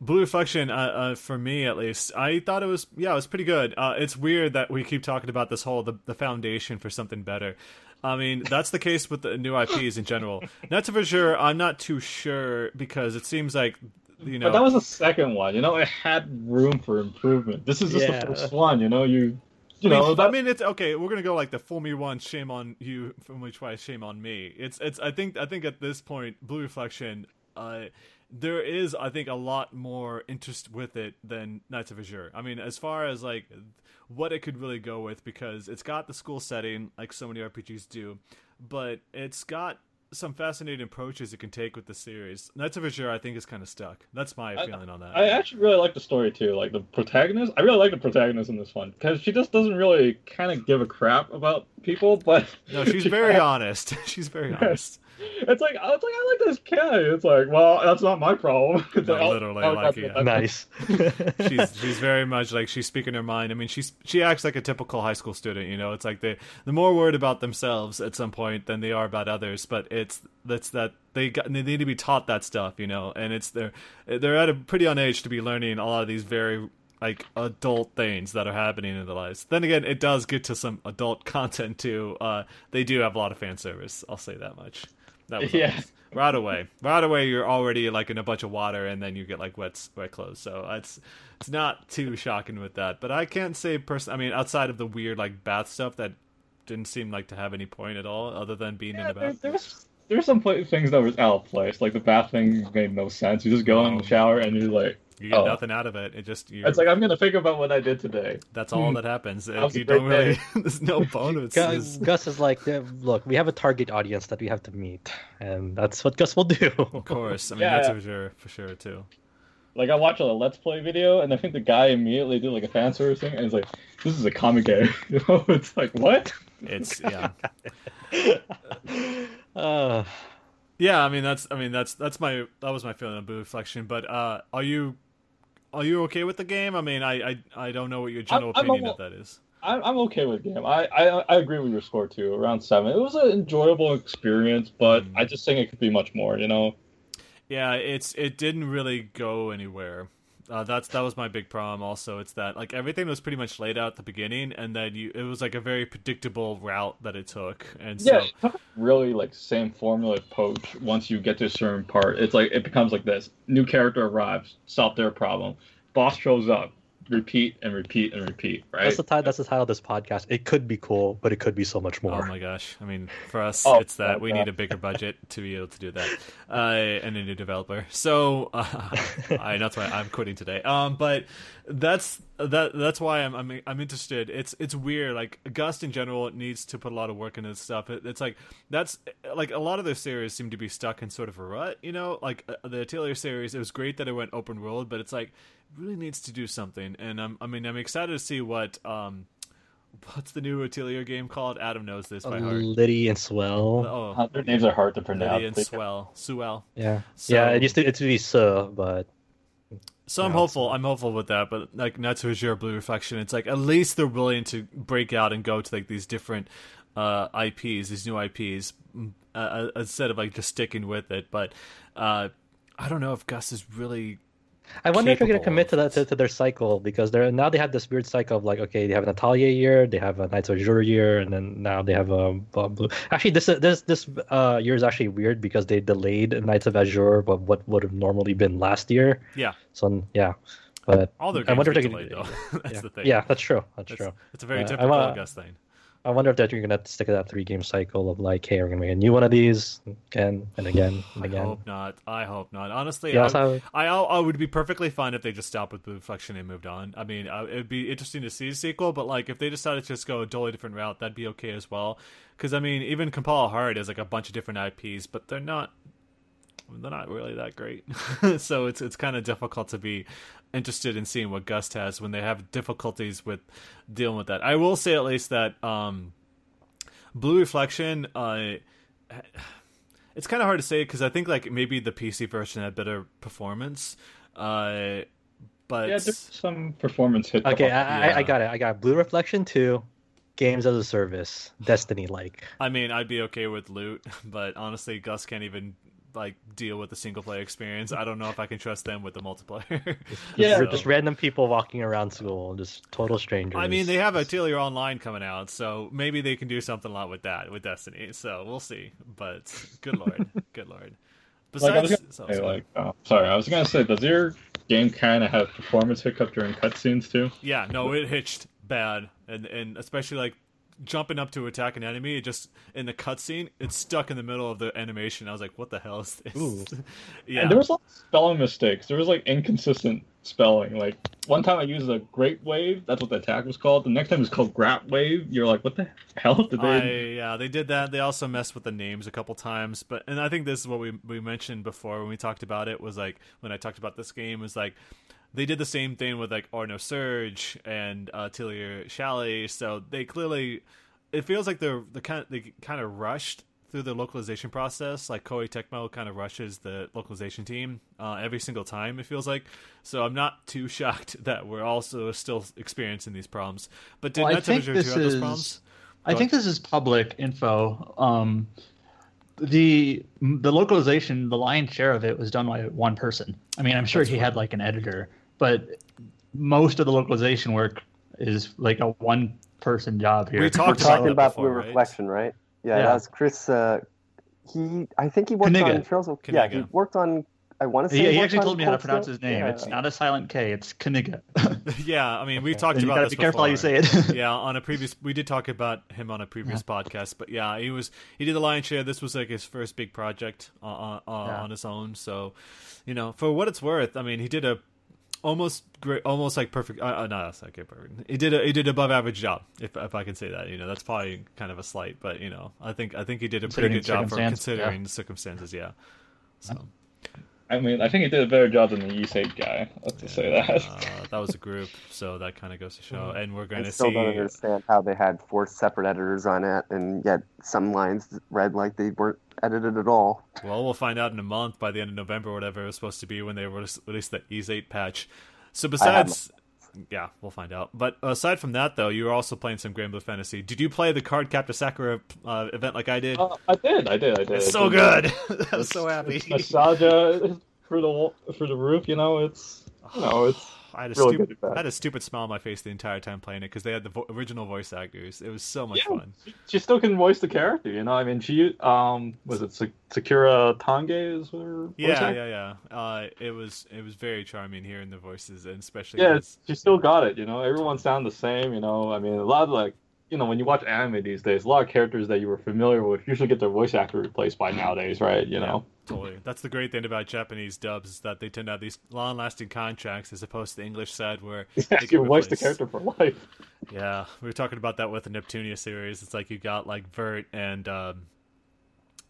Blue Reflection, uh, uh, for me at least, I thought it was yeah, it was pretty good. Uh, it's weird that we keep talking about this whole the, the foundation for something better. I mean, that's the case with the new IPs in general. Not to for sure. I'm not too sure because it seems like you know. But that was the second one. You know, it had room for improvement. This is just Yeah. the first one. You know, you you I mean, know I mean, it's okay. We're gonna go like the fool me once, shame on you. Fool me twice, shame on me. It's it's. I think I think at this point, Blue Reflection, uh, there is I think a lot more interest with it than Nights of Azure. I mean, as far as like what it could really go with, because it's got the school setting like so many RPGs do, but it's got some fascinating approaches it can take with the series. Nights of Azure, I think, is kind of stuck. That's my I- feeling on that. I actually really like the story too. Like the protagonist, I really like the protagonist in this one because she just doesn't really kind of give a crap about people, but no, she's she very honest. she's very honest. It's like I was like I like this kid. It's like well, that's not my problem. It's No, like, literally, oh, like, that's- yeah. nice. she's she's very much like she's speaking her mind. I mean, she's she acts like a typical high school student. You know, it's like they the more worried about themselves at some point than they are about others. But it's that's that they got they need to be taught that stuff. You know, and it's they're they're at a pretty young age to be learning a lot of these very like adult things that are happening in their lives. Then again, it does get to some adult content too. Uh, they do have a lot of fan service. I'll say that much. That was Yeah. right away. Right away, you're already like in a bunch of water, and then you get like wet, wet clothes. So it's it's not too shocking with that. But I can't say person. I mean, outside of the weird like bath stuff that didn't seem like to have any point at all, other than being in Yeah, a there, bath. there was there were some pla things that was out of place. Like the bath thing made no sense. You just go in the shower and you're like, You get oh. nothing out of it. It just you're, it's like I'm gonna think about what I did today. that's all hmm, that happens. was you don't really. day. there's no bonus. Gust, Gust is like, "Yeah, look, we have a target audience that we have to meet, and that's what Gust will do. Of course, I mean Yeah. that's for sure, for sure too. Like I watched a Let's Play video and I think the guy immediately did like a fan service thing and he's like, "This is a comic game." You know, it's like what? It's yeah. Uh, Yeah, I mean that's I mean that's that's my that was my feeling of Blue Reflection. But uh, are you are you okay with the game? I mean, I I, I don't know what your general I'm opinion almo- of that is. I'm I'm okay with the game. I, I I agree with your score too, around seven. It was an enjoyable experience, but Mm. I just think it could be much more. You know. Yeah, it's it didn't really go anywhere. Uh, that's that was my big problem. Also, it's that like everything was pretty much laid out at the beginning, and then you it was like a very predictable route that it took, and so Yeah, it took really like same formula approach. Once you get to a certain part, it's like it becomes like this: new character arrives, solve their problem, boss shows up, repeat and repeat and repeat. Right? that's the title. That's the title of this podcast. It could be cool, but it could be so much more. Oh my gosh! I mean, for us, Oh, it's that my we God. need a bigger budget to be able to do that, uh, and a new developer. So, uh, I that's why I'm quitting today. Um, but that's that that's why I'm I'm I'm interested. It's it's weird. Like Gust in general needs to put a lot of work into this stuff. It, it's like that's like a lot of their series seem to be stuck in sort of a rut. You know, like uh, the Atelier series. It was great that it went open world, but it's like really needs to do something. And I'm I mean I'm excited to see what um. What's the new Atelier game called? Adam knows this by heart. Lydie and Suelle. Oh, Their names are hard to pronounce. Lydia and They- Swell, Suel. Yeah, So- yeah. It used to it used to be Suh, but So I'm hopeful. I'm hopeful with that. But like Nights of Azure Blue Reflection, it's like at least they're willing to break out and go to like these different uh, IPs, these new IPs, uh, instead of like just sticking with it. But uh, I don't know if Gust is really. I wonder if they're going to commit to that to, to their cycle because they're now they have this weird cycle of like okay they have an Atelier year, they have a Nights of Azure year, and then now they have a, a blue. Actually, this this this uh, year is actually weird because they delayed Nights of Azure, but what would have normally been last year. Yeah, So yeah, but all their I wonder if they delayed can. though. That's yeah. the thing. yeah, that's true. That's That's, true. it's a very Uh, typical Gust thing. I wonder if that you're gonna stick to that three game cycle of like, hey, we're gonna make a new one of these again and again and I again. hope not. I hope not. Honestly, Yeah, I, so- I I would be perfectly fine if they just stopped with Blue Reflection and moved on. I mean, it'd be interesting to see a sequel, but like if they decided to just go a totally different route, that'd be okay as well. Because I mean, even Compile Heart has like a bunch of different IPs, but they're not they're not really that great. so it's it's kind of difficult to be interested in seeing what Gust has when they have difficulties with dealing with that. I will say at least that um, Blue Reflection. Uh, it's kind of hard to say because I think like maybe the PC version had better performance, uh, but Yeah, there's some performance hit. Okay, I, I, Yeah. I got it. I got Blue Reflection 2, games as a service, Destiny like. I mean I'd be okay with loot, but honestly, Gust can't even like deal with the single player experience. I don't know if I can trust them with the multiplayer. Yeah. So- just random people walking around school, just total strangers. I mean, they have a Atelier Online coming out, so maybe they can do something a lot with that with Destiny. So we'll see. But good lord, good lord. Like, I Besides, gonna say, so- like, oh, sorry, I was gonna say, does your game kind of have performance hiccup during cutscenes too? Yeah, no, it hitched bad, and and especially like jumping up to attack an enemy, just in the cutscene, it's stuck in the middle of the animation. I was like, what the hell is this? Yeah, And there was like spelling mistakes. There was like inconsistent spelling. Like one time I used a great wave. That's what the attack was called. The next time it was called grap wave. You're like, what the hell did I, they? yeah, they did that. They also messed with the names a couple times, but and I think this is what we we mentioned before when we talked about it was like when I talked about this game was like they did the same thing with like Ar nosurge and uh, Atelier Shallie, so they clearly it feels like they're the kind they kind of rushed through the localization process. Like Koei Tecmo kind of rushes the localization team uh, every single time. It feels like so. I'm not too shocked that we're also still experiencing these problems. But did Well, I Netivision this have those problems? I Go think this is public info. Um, the the localization, the lion's share of it was done by one person. I mean, I'm sure That's he had like an editor, but most of the localization work is like a one person job here. We We're talked about talking about before, Blue right? Reflection, right? Yeah, Yeah. that's Chris. Uh, he, I think he worked Kaniga. on Trails of. Yeah, he worked on. I want to say He, he actually told me how to pronounce his name. Yeah. It's not a silent K. It's Kaniga. Yeah, I mean, we Okay. talked and you about gotta be careful how you say it. yeah, on a previous, we did talk about him on a previous podcast, but yeah, he was he did the lion's share. This was like his first big project uh, uh, uh, Yeah. on his own. So, you know, for what it's worth, I mean, he did a almost great, almost like perfect. Uh, uh, no, that's not okay, perfect. He did a he did above average job, if if I can say that. You know, that's probably kind of a slight, but you know, I think I think he did a pretty good job for considering the circumstances. Yeah. So. I mean, I think he did a better job than the Ys guy. Let's just say that. uh, that was a group, so that kind of goes to show. And we're going I to still see. don't understand how they had four separate editors on it, and yet some lines read like they weren't edited at all. Well, we'll find out in a month by the end of November, whatever it was supposed to be when they released released the Ys 8 patch. So besides, yeah, we'll find out. But aside from that, though, you were also playing some Granblue Fantasy. Did you play the Cardcaptor Sakura uh, event like I did? Uh, I did, I did, I did. it's so good. I was so happy. It's nostalgia through the through the roof. You know, it's you know, it's I had a really stupid. I had a stupid smile on my face the entire time playing it because they had the vo- original voice actors. It was so much Yeah. fun. she still can voice the character. You know, I mean, she um was it Sakura Tange is her Yeah, actor? yeah, yeah. Uh, it was it was very charming hearing the voices, and especially Yeah, she still got it. You know, everyone sound the same. You know, I mean, a lot of like, you know, when you watch anime these days, a lot of characters that you were familiar with usually get their voice actor replaced by nowadays, right? You know, Totally. That's the great thing about Japanese dubs is that they tend to have these long-lasting contracts as opposed to the English side where you they have get voice the character for life. Yeah, we were talking about that with the Neptunia series. It's like you got like Vert and um,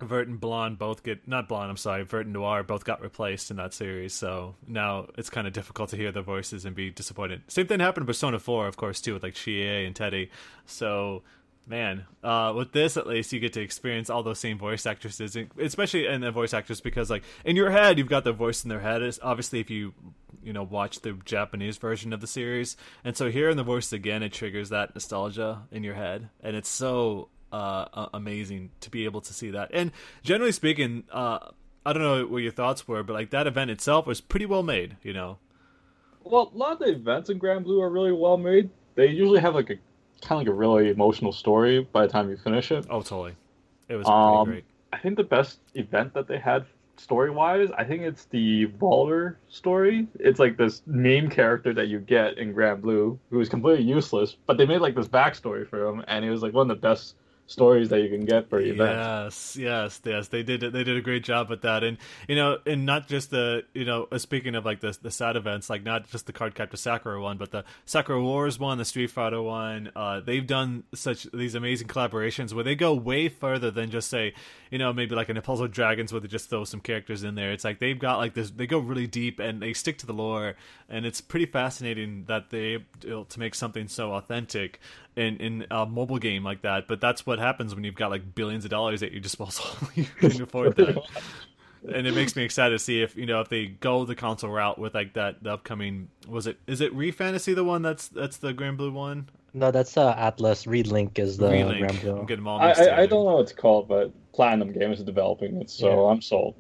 Vert and Blonde both get not Blonde. I'm sorry, Vert and Noir both got replaced in that series. So now it's kind of difficult to hear their voices and be disappointed. Same thing happened in Persona 4, of course, too, with like Chie and Teddy. So man, uh, with this at least you get to experience all those same voice actresses, especially in the voice actors because like in your head you've got their voice in their head. It's obviously if you you know watch the Japanese version of the series, and so hearing the voice again, it triggers that nostalgia in your head, and it's so uh, amazing to be able to see that. And generally speaking, uh, I don't know what your thoughts were, but like that event itself was pretty well made. You know, Well, a lot of the events in Granblue are really well made. They usually have like a kind of like a really emotional story by the time you finish it. oh totally, it was Um, great. I think the best event that they had story wise, I think it's the Valor story. It's like this main character that you get in Granblue who is completely useless, but they made like this backstory for him, and it was like one of the best stories that you can get for events. yes, yes. Yes. They did they did a great job with that, and you know, and not just the you know, uh, speaking of like the the sad events, like not just the Cardcaptor Sakura one, but the Sakura Wars one, the Street Fighter one. Uh, they've done such these amazing collaborations where they go way further than just say, you know, maybe like an Puzzle Dragons where they just throw some characters in there. It's like they've got like this. They go really deep and they stick to the lore, and it's pretty fascinating that they to make something so authentic in in a mobile game like that. But that's what happens when you've got like billions of dollars at your disposal. you can afford that. And it makes me excited to see if you know if they go the console route with like that the upcoming was it is it Re Fantasy the one that's that's the Granblue one No, that's uh, Atlas. Relink is the Relink Grand I'm Blue. getting all I, I, I don't know what it's called, but Platinum Games is developing it, so Yeah. I'm sold.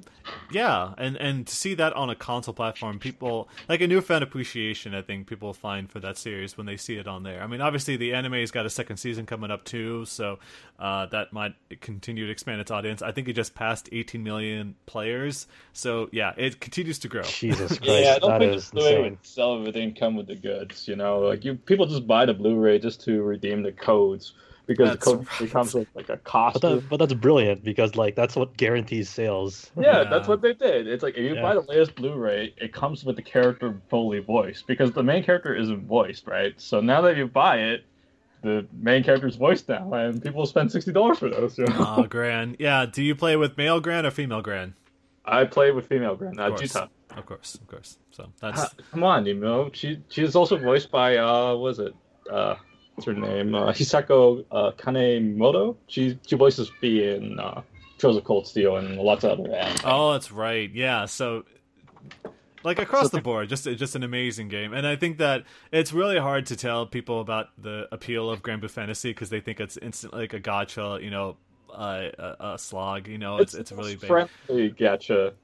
Yeah, and and to see that on a console platform, people like a newfound appreciation. I think people find for that series when they see it on there. I mean, obviously the anime's got a second season coming up too, so uh, that might continue to expand its audience. I think it just passed 18 million players, so yeah, it continues to grow. Jesus Christ, Yeah, I don't that think is the way insane. would sell everything come with the goods. You know, like you people just buy the Blu-ray just to redeem the codes because That's the code right. becomes with like a But, that, but that's brilliant because like that's what guarantees sales. Yeah, Yeah. that's what they did. It's like if you Yeah. buy the latest Blu-ray, it comes with the character fully voiced because the main character isn't voiced, right? So now that you buy it, the main character's voiced now, and people spend sixty dollars for those. You know? Oh, Gran. Yeah, do you play with male Gran or female Gran? I play with female Gran, uh, Of course. Djeeta. Of course, of course. So that's Ha- Come on, you know, she she's also voiced by uh, was it? Uh, what's her name? Uh, Hisako uh, Kanemoto. She she voices B in uh, Trails of Cold Steel and lots of other anime. Oh, that's right. Yeah. So, like across the board, just just an amazing game, and I think that it's really hard to tell people about the appeal of Granblue Fantasy because they think it's instant like a gacha, you know, uh, a, a slog. You know, it's it's, the really most big. friendly gacha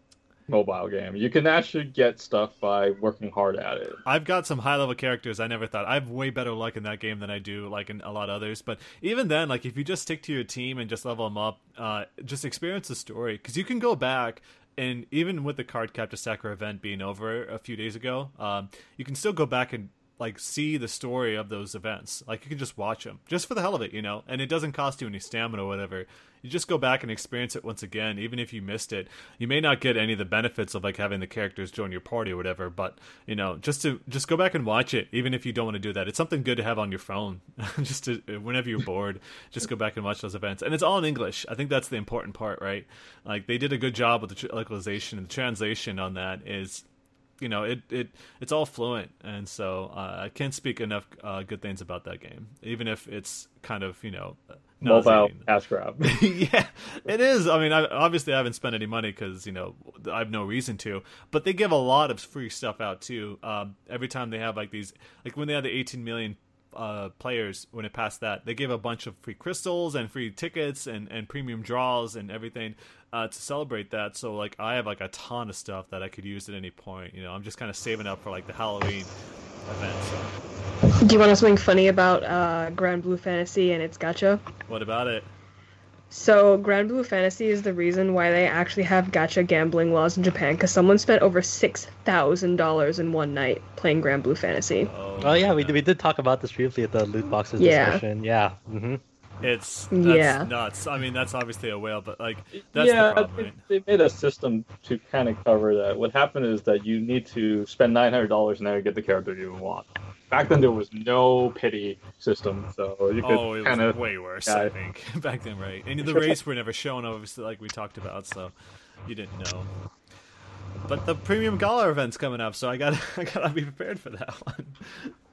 mobile game. You can actually get stuff by working hard at it. I've got some high level characters I never thought I have way better luck in that game than I do like in a lot of others. But even then, like if you just stick to your team and just level them up, uh, just experience the story because you can go back and even with the Cardcaptor Sakura event being over a few days ago, um, you can still go back and like see the story of those events. Like you can just watch them just for the hell of it, you know. And it doesn't cost you any stamina or whatever. You just go back and experience it once again, even if you missed it. You may not get any of the benefits of like having the characters join your party or whatever, but you know, just to just go back and watch it, even if you don't want to do that. It's something good to have on your phone, just to whenever you're bored, just go back and watch those events. And it's all in English. I think that's the important part, right? Like they did a good job with the localization and the translation on that is you know it, it it's all fluent. And so uh, i can't speak enough uh, good things about that game even if it's kind of you know Mobile cash grab. yeah it is. I mean I, obviously i haven't spent any money because you know i have no reason to but they give a lot of free stuff out too. Um, every time they have like these like when they had the 18 million uh, players when it passed that. They gave a bunch of free crystals and free tickets and, and premium draws and everything uh, to celebrate that. So like i have like a ton of stuff that i could use at any point you know. I'm just kind of saving up for like the halloween event. So Do you want to something funny about uh, Granblue Fantasy and its gacha? what about it So, Granblue Fantasy is the reason why they actually have gacha gambling laws in Japan because someone spent over $6,000 in one night playing Granblue Fantasy. oh, Oh yeah, we, we did talk about this briefly at the loot boxes Yeah. discussion. Yeah. hmm it's that's Yeah. nuts i mean that's obviously a whale but like that's yeah, the problem right? they, they made a system to kind of cover that. What happened is that you need to spend nine hundred dollars now to get the character you want. Back then, there was no pity system, so you could Oh, it kind of way worse, Yeah. I think, back then, right? And the rates were never shown, obviously, like we talked about, so you didn't know. But the premium gala event's coming up, so I got I gotta be prepared for that one.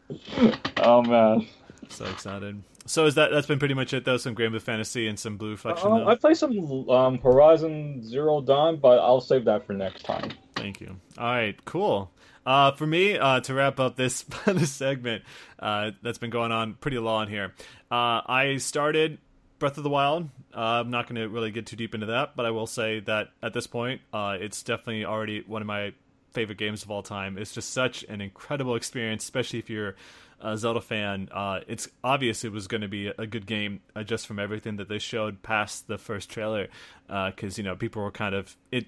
Oh man, So excited. So is that that's been pretty much it though? Some Granblue Fantasy and some Blue Reflection. Um. I play some um, Horizon Zero Dawn, but I'll save that for next time. Thank you. All right, cool. Uh, for me, uh, to wrap up this this segment uh, that's been going on pretty long here, uh, I started Breath of the Wild. Uh, I'm not going to really get too deep into that, but I will say that at this point, uh, it's definitely already one of my favorite games of all time. It's just such an incredible experience, especially if you're uh, Zelda fan, it's obvious it was going to be a good game just from everything that they showed past the first trailer, because you know people were kind of it.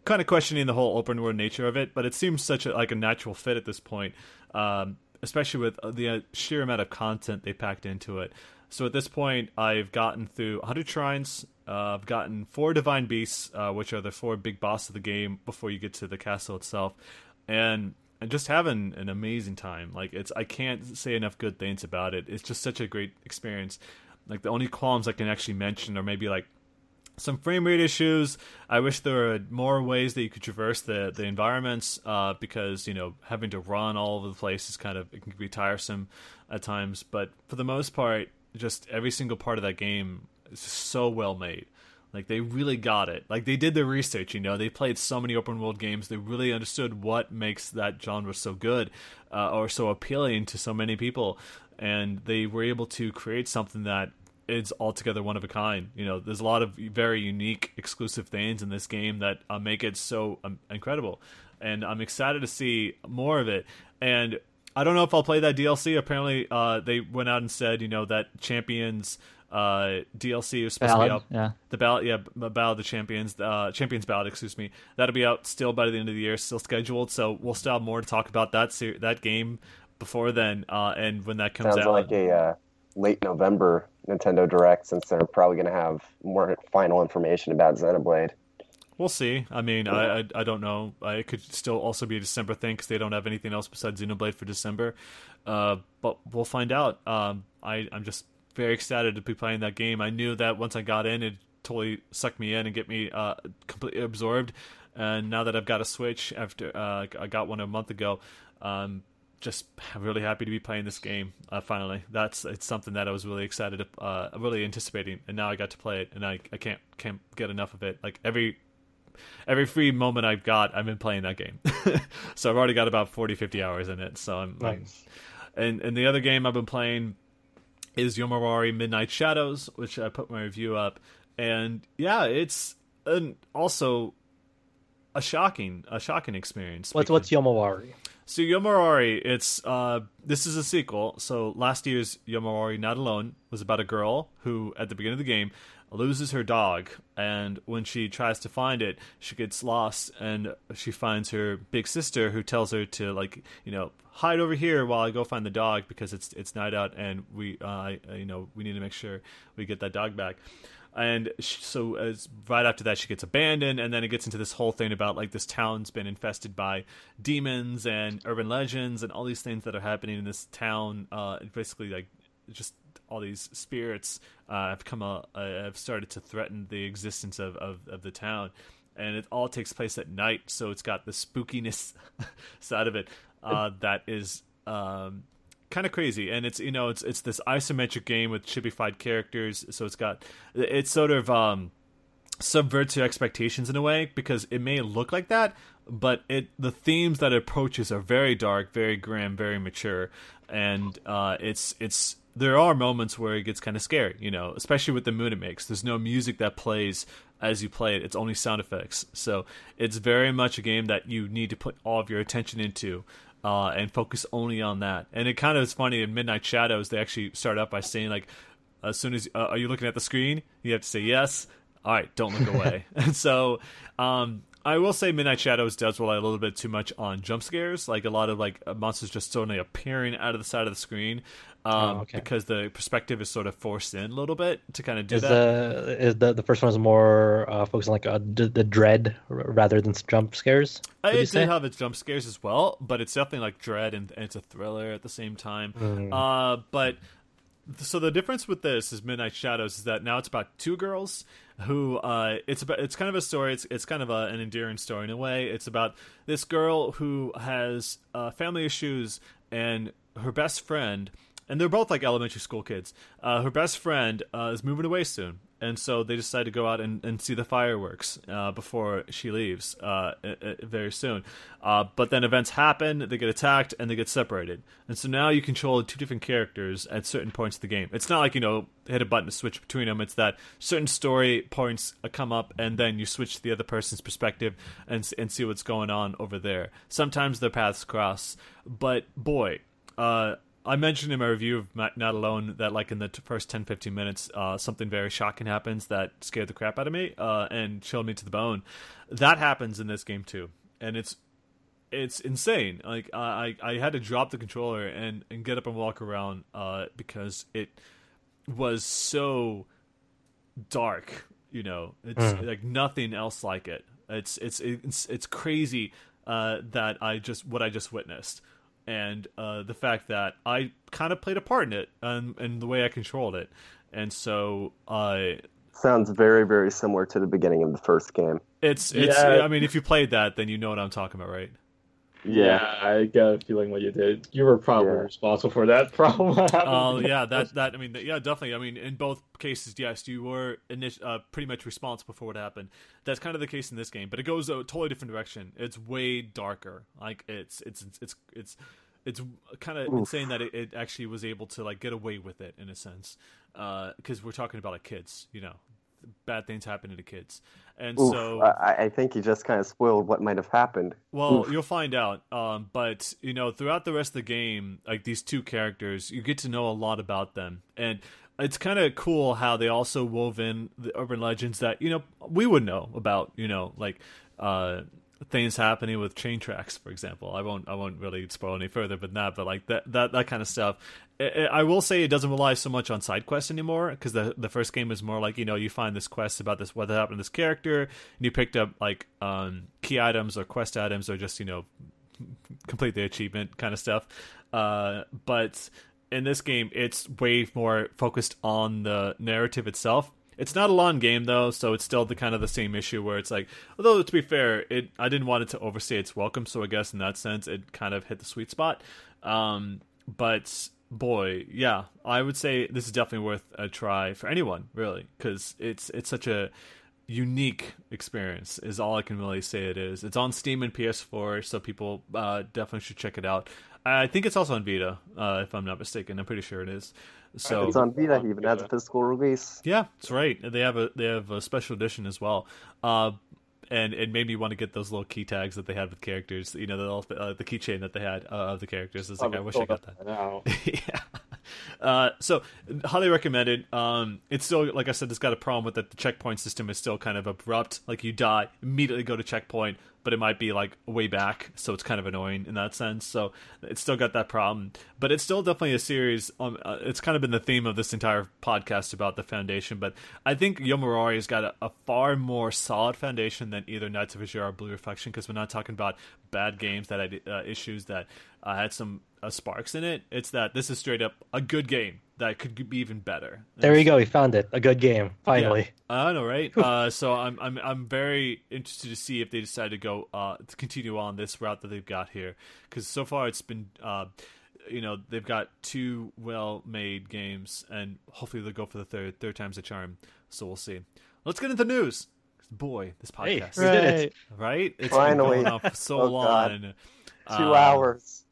Uh, kind of questioning the whole open world nature of it, but it seems such a, like a natural fit at this point, um, especially with the uh, sheer amount of content they packed into it. So at this point, I've gotten through 100 shrines. Uh, I've gotten four divine beasts, uh, which are the four big boss of the game before you get to the castle itself, and and just having an amazing time. Like it's, I can't say enough good things about it. It's just such a great experience. Like the only qualms I can actually mention are maybe like some frame rate issues. I wish there were more ways that you could traverse the the environments uh, because you know having to run all over the place is kind of it can be tiresome at times. But for the most part, just every single part of that game is so well made. Like they really got it. Like they did their research. You know, they played so many open world games. They really understood what makes that genre so good uh, or so appealing to so many people, and they were able to create something that is altogether one of a kind. You know, there's a lot of very unique, exclusive things in this game that uh, make it so um, incredible, and I'm excited to see more of it. And I don't know if I'll play that DLC. Apparently, uh, they went out and said, you know, that Champions uh, DLC is supposed Ballad, to be out. yeah. The ballot, yeah, b- Ballad the Champions, uh, Champions Ballad, excuse me. That'll be out still by the end of the year, still scheduled. So we'll still have more to talk about that ser- that game before then, uh, and when that comes Sounds out. like a uh, late November Nintendo Direct, since they're probably going to have more final information about Xenoblade. We'll see. I mean, I, I I don't know. I, it could still also be a December thing because they don't have anything else besides Xenoblade for December. Uh, but we'll find out. Um, I I'm just very excited to be playing that game. I knew that once I got in, it totally sucked me in and get me uh, completely absorbed. And now that I've got a Switch after uh, I got one a month ago, um, just really happy to be playing this game. Uh, finally, that's it's something that I was really excited, to, uh, really anticipating, and now I got to play it, and I I can't can't get enough of it. Like every every free moment I've got, I've been playing that game. so I've already got about 40, 50 hours in it. So I'm, I'm Nice. and and the other game I've been playing is Yomawari Midnight Shadows, which I put my review up, and yeah, it's an also a shocking a shocking experience. What's what's Yomawari? So Yomawari, it's uh, this is a sequel. So last year's Yomawari Not Alone was about a girl who, at the beginning of the game, loses her dog, and when she tries to find it, she gets lost, and she finds her big sister, who tells her to like, you know, hide over here while I go find the dog because it's it's night out, and we, uh, you know, we need to make sure we get that dog back and sh so as right after that she gets abandoned and then it gets into this whole thing about like this town's been infested by demons and urban legends and all these things that are happening in this town. Uh basically like just all these spirits uh, have come uh, have started to threaten the existence of, of, of the town. And it all takes place at night so it's got the spookiness side of it uh, that is um, kind of crazy. And it's you know it's it's this isometric game with chibified characters. So it's got it's sort of um subverts your expectations in a way because it may look like that but it the themes that it approaches are very dark very grim very mature. And uh it's it's there are moments where it gets kind of scary you know especially with the mood it makes. There's no music that plays as you play it. It's only sound effects. So it's very much a game that you need to put all of your attention into uh, and focus only on that. And it kind of is funny in Midnight Shadows. They actually start out by saying like, as soon as uh, are you looking at the screen, you have to say yes. All right, don't look away. and so, um, I will say Midnight Shadows does rely a little bit too much on jump scares, like a lot of like monsters just suddenly appearing out of the side of the screen, um, Oh, okay. because the perspective is sort of forced in a little bit to kind of do Is that. the is the the first one is more uh, focused on like uh, d- the dread rather than jump scares? Uh, you it say? did have its jump scares as well, but it's definitely like dread and, and it's a thriller at the same time. Mm. Uh, but so the difference with this is Midnight Shadows is that now it's about two girls who uh, it's about it's kind of a story. It's it's kind of a, an endearing story in a way. It's about this girl who has uh, family issues and her best friend, and they're both like elementary school kids. Uh, her best friend uh, is moving away soon, and so they decide to go out and, and see the fireworks uh, before she leaves uh, very soon. Uh, but then events happen, they get attacked, and they get separated. And so now you control two different characters at certain points of the game. It's not like, you know, hit a button to switch between them. It's that certain story points uh, come up, and then you switch to the other person's perspective and, and see what's going on over there. Sometimes their paths cross, but boy, uh, I mentioned in my review of Not Alone that like in the first 10, 15 minutes, uh, something very shocking happens that scared the crap out of me uh, and chilled me to the bone. That happens in this game too, and it's it's insane. Like I I had to drop the controller and and get up and walk around uh, because it was so dark. You know, it's mm. like nothing else like it. It's it's it's it's crazy uh, that I just what I just witnessed and uh, the fact that I kind of played a part in it and, and the way I controlled it. And so I. Uh, Sounds very, very similar to the beginning of the first game. It's, it's, yeah. I mean, if you played that, then you know what I'm talking about, right? Yeah, I got a feeling what you did. You were probably yeah. responsible for that problem. Oh uh, yeah, that that I mean, yeah, definitely. I mean, in both cases, yes, you were init- uh, pretty much responsible for what happened. That's kind of the case in this game, but it goes a totally different direction. It's way darker. Like it's it's it's it's it's, it's kind of insane that it, it, actually was able to like get away with it in a sense, because uh, we're talking about like kids, you know, bad things happening to the kids. And Oof, so I, I, think you just kind of spoiled what might have happened. Well, Oof. you'll find out. Um, but you know, throughout the rest of the game, like these two characters, you get to know a lot about them, and it's kind of cool how they also wove in the urban legends that you know we would know about. You know, like uh, things happening with train tracks, for example. I won't I won't really spoil any further than that, but like that that that kind of stuff. I will say it doesn't rely so much on side quests anymore because the the first game is more like you know you find this quest about this what happened to this character and you picked up like um, key items or quest items or just you know complete the achievement kind of stuff. Uh, but in this game, it's way more focused on the narrative itself it's not a long game though, so it's still the kind of the same issue where it's like, although to be fair, it I didn't want it to overstay its welcome, so I guess in that sense it kind of hit the sweet spot. Um, but boy, yeah, I would say this is definitely worth a try for anyone really, because it's it's such a unique experience is all I can really say it is. It's on Steam and PS4, so people uh, definitely should check it out. I think it's also on Vita, uh, if I'm not mistaken. I'm pretty sure it is. So it's on Vita. He even has a physical release. Yeah, that's right. They have a they have a special edition as well. Uh, and it made me want to get those little key tags that they had with characters. You know, the uh, the keychain that they had uh, of the characters. It's like I wish I got that. Now. yeah. Uh, so highly recommended. Um, it's still like I said, it's got a problem with that the checkpoint system is still kind of abrupt. Like you die, immediately go to checkpoint, but it might be like way back, so it's kind of annoying in that sense. So it's still got that problem, but it's still definitely a series. Um, uh, it's kind of been the theme of this entire podcast about the foundation, but I think Yomawari has got a, a far more solid foundation than either Nights of Azure or Blue Reflection because we're not talking about bad games that had uh, issues that uh, had some uh, sparks in it. It's that this is straight up a good game that could be even better. There you go. We found it. A good game. Finally. Yeah, I know, right? uh, so I'm I'm I'm very interested to see if they decide to go uh, to continue on this route that they've got here because so far it's been. Uh, you know they've got two well-made games, and hopefully they'll go for the third. Third time's a charm. So we'll see. Let's get into the news. Boy, this podcast. Hey, we it. Right? It's Finally. been going on for so oh, long. Two hours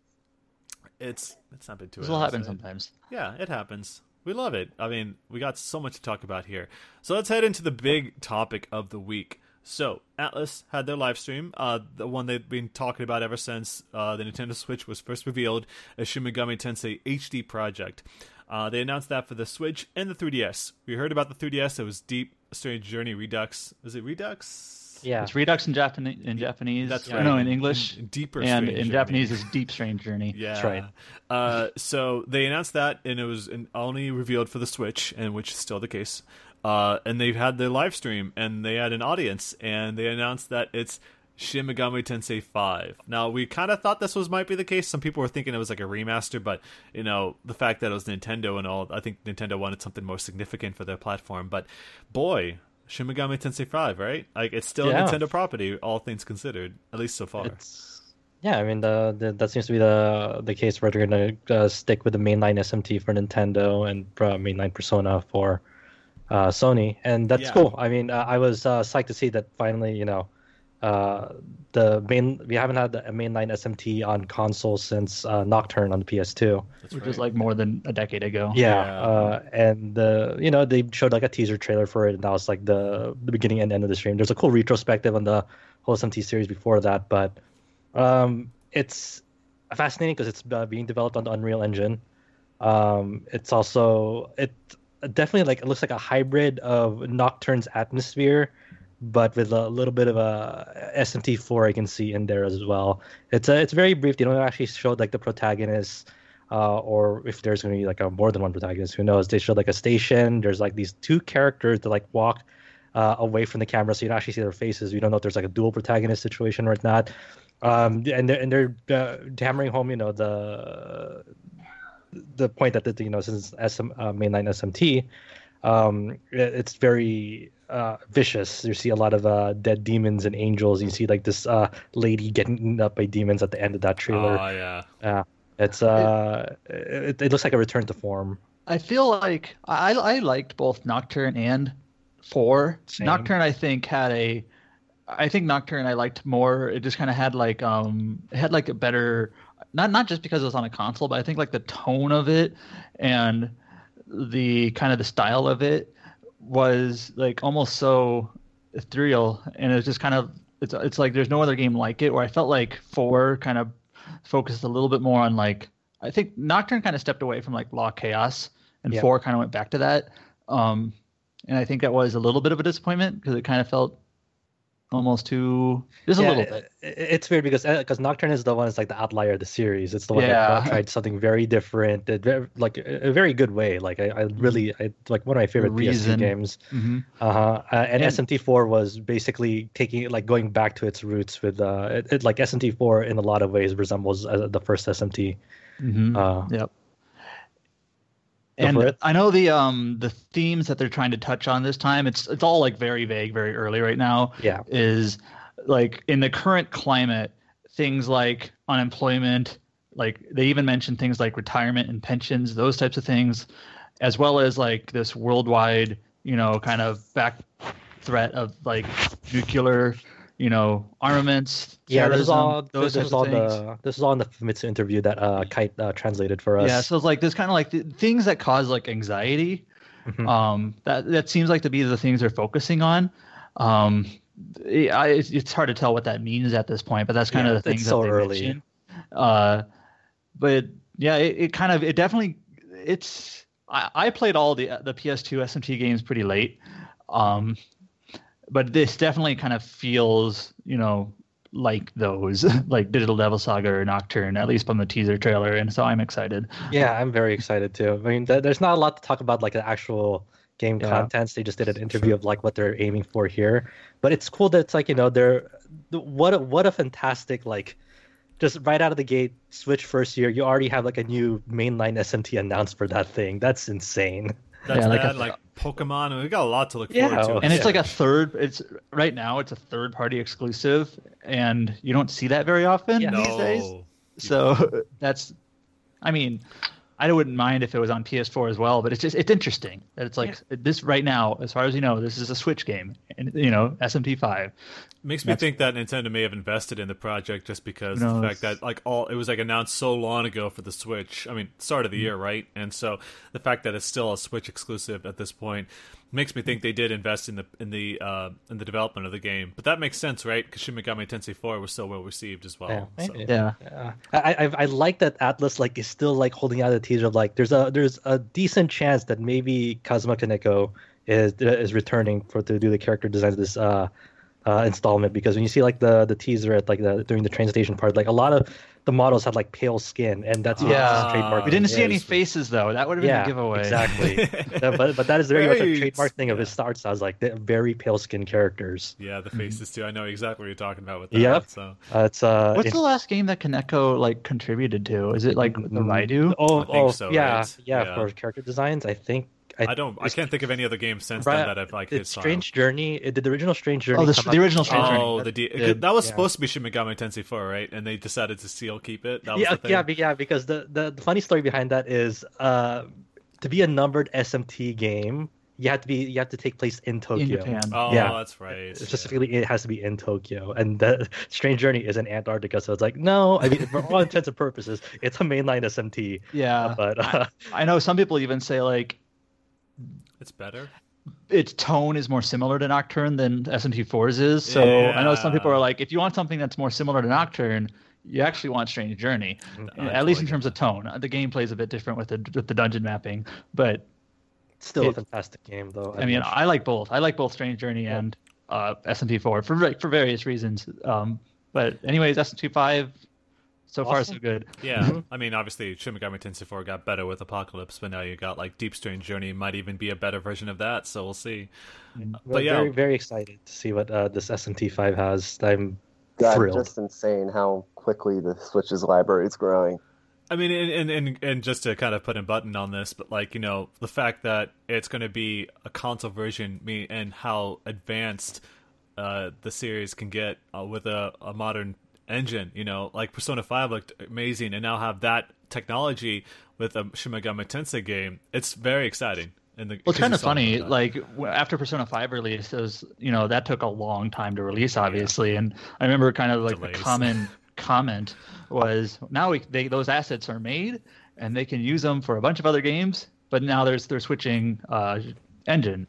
it's it's not been too. This will happen sometimes. Yeah, it happens. We love it. I mean, we got so much to talk about here. So let's head into the big topic of the week. So Atlus had their live stream, uh, the one they've been talking about ever since uh, the Nintendo Switch was first revealed as Shin Megami Tensei HD project. Uh, they announced that for the Switch and the 3DS. We heard about the 3DS. It was Deep Strange Journey Redux. Is it Redux? Yeah, it's Redux in Japanese. In Japanese, that's right. No, in English, in, deeper. And in journey. Japanese is Deep Strange Journey. Yeah, that's right. Uh, so they announced that, and it was only revealed for the Switch, and which is still the case. Uh, and they've had their live stream, and they had an audience, and they announced that it's Shin Megami Tensei 5. Now, we kind of thought this was might be the case. Some people were thinking it was like a remaster, but you know, the fact that it was Nintendo and all, I think Nintendo wanted something more significant for their platform. But boy, Shin Megami Tensei 5, right? Like it's still yeah. a Nintendo property, all things considered, at least so far. It's, yeah, I mean the, the, that seems to be the the case where they're gonna uh, stick with the mainline SMT for Nintendo and uh, mainline Persona for uh, Sony, and that's yeah. cool. I mean, uh, I was uh, psyched to see that finally, you know, uh, the main we haven't had a mainline SMT on console since uh, Nocturne on the PS2, That's which right. was like more than a decade ago. Yeah, yeah. Uh, and the you know they showed like a teaser trailer for it, and that was like the the beginning and end of the stream. There's a cool retrospective on the whole SMT series before that, but um, it's fascinating because it's uh, being developed on the Unreal Engine. Um, it's also it definitely like it looks like a hybrid of Nocturne's atmosphere, but with a little bit of a SMT4 I can see in there as well. It's a, it's very brief. They don't actually show like the protagonist. Uh, or if there's going to be like a more than one protagonist, who knows? They show like a station. There's like these two characters that like walk uh, away from the camera, so you don't actually see their faces. We don't know if there's like a dual protagonist situation or not. Um, and they're and they're uh, hammering home, you know, the the point that the, you know since SM, uh, mainline SMT, um, it, it's very uh, vicious. You see a lot of uh, dead demons and angels. You see like this uh, lady getting eaten up by demons at the end of that trailer. Oh yeah. Yeah, it's uh, it, it looks like a return to form. I feel like I I liked both Nocturne and Four. Same. Nocturne I think had a I think Nocturne I liked more. It just kind of had like um it had like a better not not just because it was on a console, but I think like the tone of it and the kind of the style of it was like almost so ethereal and it's just kind of it's it's like there's no other game like it where I felt like 4 kind of focused a little bit more on like I think Nocturne kind of stepped away from like Law Chaos and. 4 kind of went back to that. Um and I think that was a little bit of a disappointment because it kind of felt almost too just a little bit. it- it's weird because because Nocturne is the one that's like the outlier of the series. It's the one Yeah. that tried something very different, like a very good way. Like I, I really I, like one of my favorite Reason. PS2 games. hmm Uh-huh. Uh, and, And- SMT4 was basically taking like going back to its roots with uh, it, it, like SMT4 in a lot of ways resembles uh, the first SMT. hmm Uh, Yep. And. I know the um the themes that they're trying to touch on this time. It's it's all like very vague, very early right now. yeah, Is like in the current climate, things like unemployment, like they even mention things like retirement and pensions, those types of things, as well as like this worldwide, you know, kind of back threat of like nuclear, you know, armaments. yeah. This is all those this is all things. the this is all in the Famitsu interview that uh, Kite uh, translated for us. Yeah, so it's like this kind of like the things that cause like anxiety. Mhm. Um, that that seems like to be the things they're focusing on. Um, it, I, it's, it's hard to tell what that means at this point, but that's kind Yeah, of the things so that they early. mention. Uh, but yeah, it, it kind of it definitely it's. I, I played all the the PS2 SMT games pretty late, um, but this definitely kind of feels you know like those like Digital Devil Saga or Nocturne at least from the teaser trailer, and so I'm excited. Yeah, I'm very excited too. I mean, th- there's not a lot to talk about like the actual game Yeah. contents. They just did an interview of like what they're aiming for here. But it's cool that it's like you know they're what a, what a fantastic like just right out of the gate Switch first year. You already have like a new mainline SMT announced for that thing. That's insane. That's Yeah, like a- like Pokemon, and we got a lot to look Yeah, forward to. and it's Yeah. like a third it's right now it's a third party exclusive and you don't see that very often Yeah. these days no, so that's i mean i wouldn't mind if it was on ps4 as well but it's just it's interesting that it's like this right now as far as you know this is a switch game and you know smt5 makes me think that Nintendo may have invested in the project just because Who the fact that like all it was like announced so long ago for the Switch. I mean, start of the hmm. year, right? And so the fact that it's still a Switch exclusive at this point makes me think they did invest in the in the uh, in the development of the game. But that makes sense, right? Because Shin Megami Tensei 4 was so well received as well. Yeah, so. yeah Yeah. I, I I like that Atlus like is still like holding out a teaser of like there's a there's a decent chance that maybe Kazuma Kaneko is is returning for to do the character design of this uh, uh installment because when you see like the the teaser at like the during the train station part like a lot of the models had like pale skin and that's Yeah. his trademark we didn't thing see any is. faces though that would have been yeah a giveaway exactly Yeah, but but that is very, much a trademark thing of his art styles like the very pale skin characters Yeah, the faces too. I know exactly what you're talking about with that. Yep. So uh, it's uh what's it- the last game that Kaneko like contributed to is it like the Raidou oh, I think oh so, yeah, right? yeah Yeah. for character designs I think I don't. I can't think of any other game since Right, then that I've like hit it's Strange Journey. It did the original Strange Journey. Oh, the- come the original Strange Journey. Oh, the D- did- that was yeah. supposed to be Shin Megami Tensei 4, right? And they decided to seal keep it. That was Yeah, the thing. yeah, yeah. Because the, the the funny story behind that is, uh, to be a numbered SMT game, you have to be you have to take place in Tokyo. in Japan Oh, Yeah. that's right. Specifically, it has to be in Tokyo, and the Strange Journey is in Antarctica. So it's like, no, I mean, for all intents and purposes, it's a mainline SMT. yeah But uh, I know some people even say like Yeah. It's better. its tone is more similar to Nocturne than SMT4's is. So I know some people are like, if you want something that's more similar to Nocturne, you actually want Strange Journey, I at least in terms of tone. The gameplay is a bit different with the with the dungeon mapping, but Still a fantastic game, though. I mean, wish. I like both. I like both Strange Journey and uh, SMT4 for for various reasons. Um, but anyways, SMT5 so far so good. Yeah, Mm-hmm. I mean, obviously, Shin Megami Tensei 4 got better with Apocalypse, but now you got like Deep Strange Journey might even be a better version of that. So we'll see. We're but yeah. very, very excited to see what uh, this SMT5 has. I'm God, thrilled. just insane how quickly the Switch's library is growing. I mean, and, and and and just to kind of put a button on this, but like you know, the fact that it's going to be a console version, me and how advanced uh, the series can get uh, with a, a modern engine. You know, like Persona Five looked amazing, and now have that technology with a Shin Megami Tensei game. It's very exciting. And the, Well, it's kind of funny. Like, after Persona Five released, it was you know that took a long time to release, obviously. And I remember kind of like Delays. the common comment was now we, they, those assets are made and they can use them for a bunch of other games, but now there's they're switching uh, engine.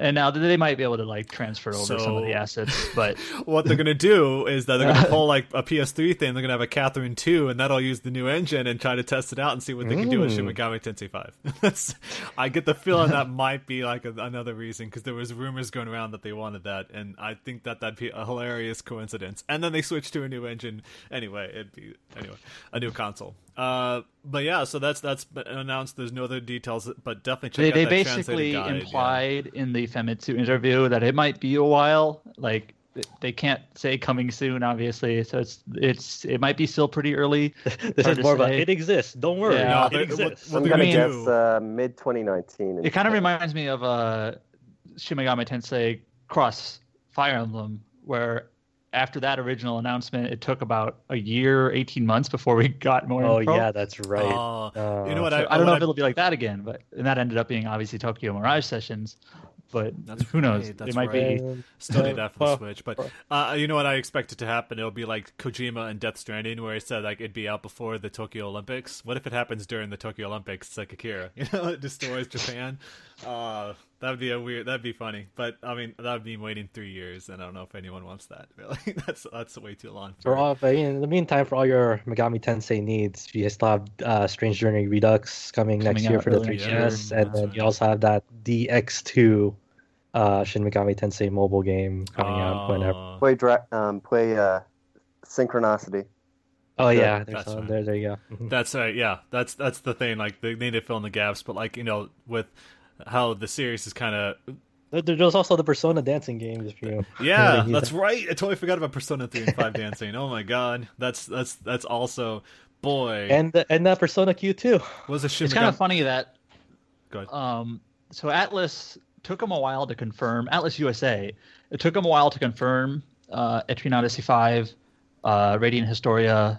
And now they might be able to like transfer over some of the assets, but what they're gonna do is that they're gonna pull like a PS3 thing. They're gonna have a Catherine two, and that'll use the new engine and try to test it out and see what they can do with Shin Mm. Megami Tensei Five. I get the feeling that might be like a, another reason because there was rumors going around that they wanted that, and I think that that'd be a hilarious coincidence. And then they switch to a new engine anyway. It'd be anyway a new console. Uh, but yeah, so that's that's announced. There's no other details, but definitely check they, out they that basically translated guide, yeah. implied in the Famitsu interview that it might be a while. Like they can't say coming soon, obviously. So it's it's it might be still pretty early. this is more about say. it exists. Don't worry, Yeah. No, it exists. what I'm gonna gonna guess uh, mid 2019. It kind of reminds me of uh, Shin Megami Tensei Cross Fire Emblem, where after that original announcement, it took about a year, eighteen months before we got more. oh info. yeah, that's right. Oh, Uh, you know what? So I, I don't know what if it'll be like that again, but and that ended up being obviously Tokyo Mirage Sessions. But That's who knows? right, that's it might right. be. Still uh, need that for the Switch, but uh, you know what I expect it to happen? It'll be like Kojima and Death Stranding, where he said like it'd be out before the Tokyo Olympics. What if it happens during the Tokyo Olympics? It's like Akira, you know, it destroys Japan. Uh, that'd be a weird. That'd be funny, but I mean, that would mean waiting three years, and I don't know if anyone wants that. Really, that's that's way too long. For all, but in the meantime, for all your Megami Tensei needs, you still have uh, Strange Journey Redux coming, next year for the 3DS, next year. and That's then right. you also have that DX2 uh, Shin Megami Tensei mobile game coming out whenever. Uh, Play dra- um, play uh, Synchronicity. Oh Yeah, yeah, there's that's right. there. There you go. That's right. Yeah, that's that's the thing. Like they need to fill in the gaps, but like you know, with how the series is kind of There's also the Persona dancing games. If you Yeah, that's that. right. I totally forgot about Persona three and five dancing. Oh my god, that's that's that's also boy. and the, and that Persona Q too. was a Shin It's kind of funny that Go ahead. um, so Atlus took them a while to confirm. Atlus USA. It took them a while to confirm uh, Etrian Odyssey Five, uh, Radiant Historia,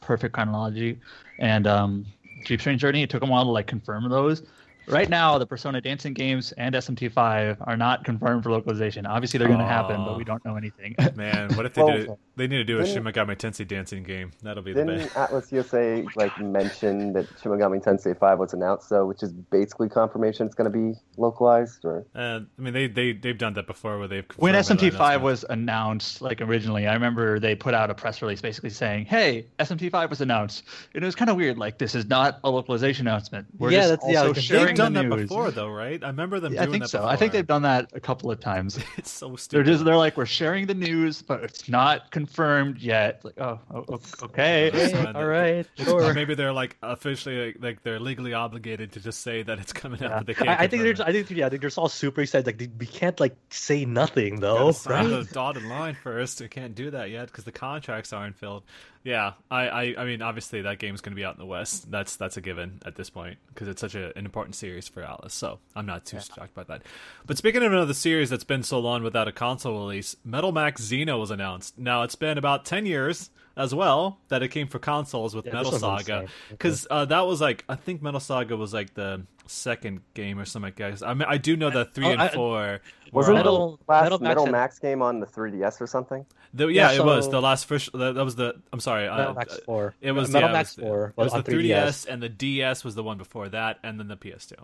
Perfect Chronology, and um, Deep Strange Journey. It took them a while to like confirm those. Right now, the Persona Dancing games and SMT5 are not confirmed for localization. Obviously, they're going to happen, but we don't know anything. Man, what if they Well, did? It? They need to do a Shin didn't- Megami Tensei dancing game. That'll be the Didn't best. Atlus USA like mention that Shin Megami Tensei 5 was announced, though, which is basically confirmation it's going to be localized? Or Uh, I mean, they they they've done that before, where they've when SMT5 was announced, like originally, I remember they put out a press release basically saying, "Hey, SMT5 was announced," and it was kind of weird. Like, this is not a localization announcement. We're Yeah, just that's- yeah, also like, sharing They've done the that news. before, though, right? I remember them Yeah, I think that so. before. I think they've done that a couple of times. It's so They're stupid. just they're like, we're sharing the news, but it's not confirmed yet. Like, oh, oh, okay. That's Hey, all right, Or sure. maybe they're like officially like, like they're legally obligated to just say that it's coming out, Yeah. but they can't. I, I think they're just, I think yeah, I think they're just all super excited. Like they, we can't like say nothing though, Gotta sign right? the dotted line first. We can't do that yet because the contracts aren't filled. Yeah, I, I, I mean, obviously that game's going to be out in the West. That's that's a given at this point because it's such a, an important series for Alice. So I'm not too shocked by that. But speaking of another series that's been so long without a console release, Metal Max Xeno was announced. Now it's been about ten years as well that it came for consoles with Yeah, Metal Saga insane. because uh, that was like I think Metal Saga was like the second game or something. Guys, I mean I do know that three Oh, and I- four. was were it all- Metal- the last Metal Metal Max Max, game on the 3DS or something? The, yeah, Yeah, it was the last first. That, that was the. I'm sorry. Metal uh, Max uh, Four. It was Metal yeah, Max it was, Four It was on the 3DS 3DS. and the DS was the one before that, and then the PS2.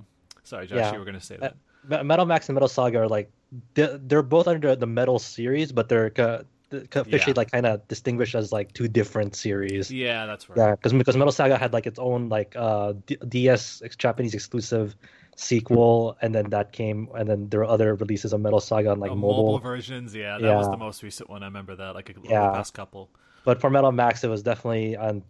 Sorry, Josh, Yeah. you were going to say Uh, that. Me- Metal Max and Metal Saga are like they're, they're both under the Metal series, but they're uh, officially Yeah. like kind of distinguished as like two different series. Yeah, that's right. Yeah, because because Metal Saga had like its own like uh D- DS ex- Japanese exclusive sequel, and then that came, and then there were other releases of Metal Saga on like Uh, mobile. versions, yeah, that was the most recent one. I remember that, like a, Yeah. the past couple. But for Metal Max, it was definitely on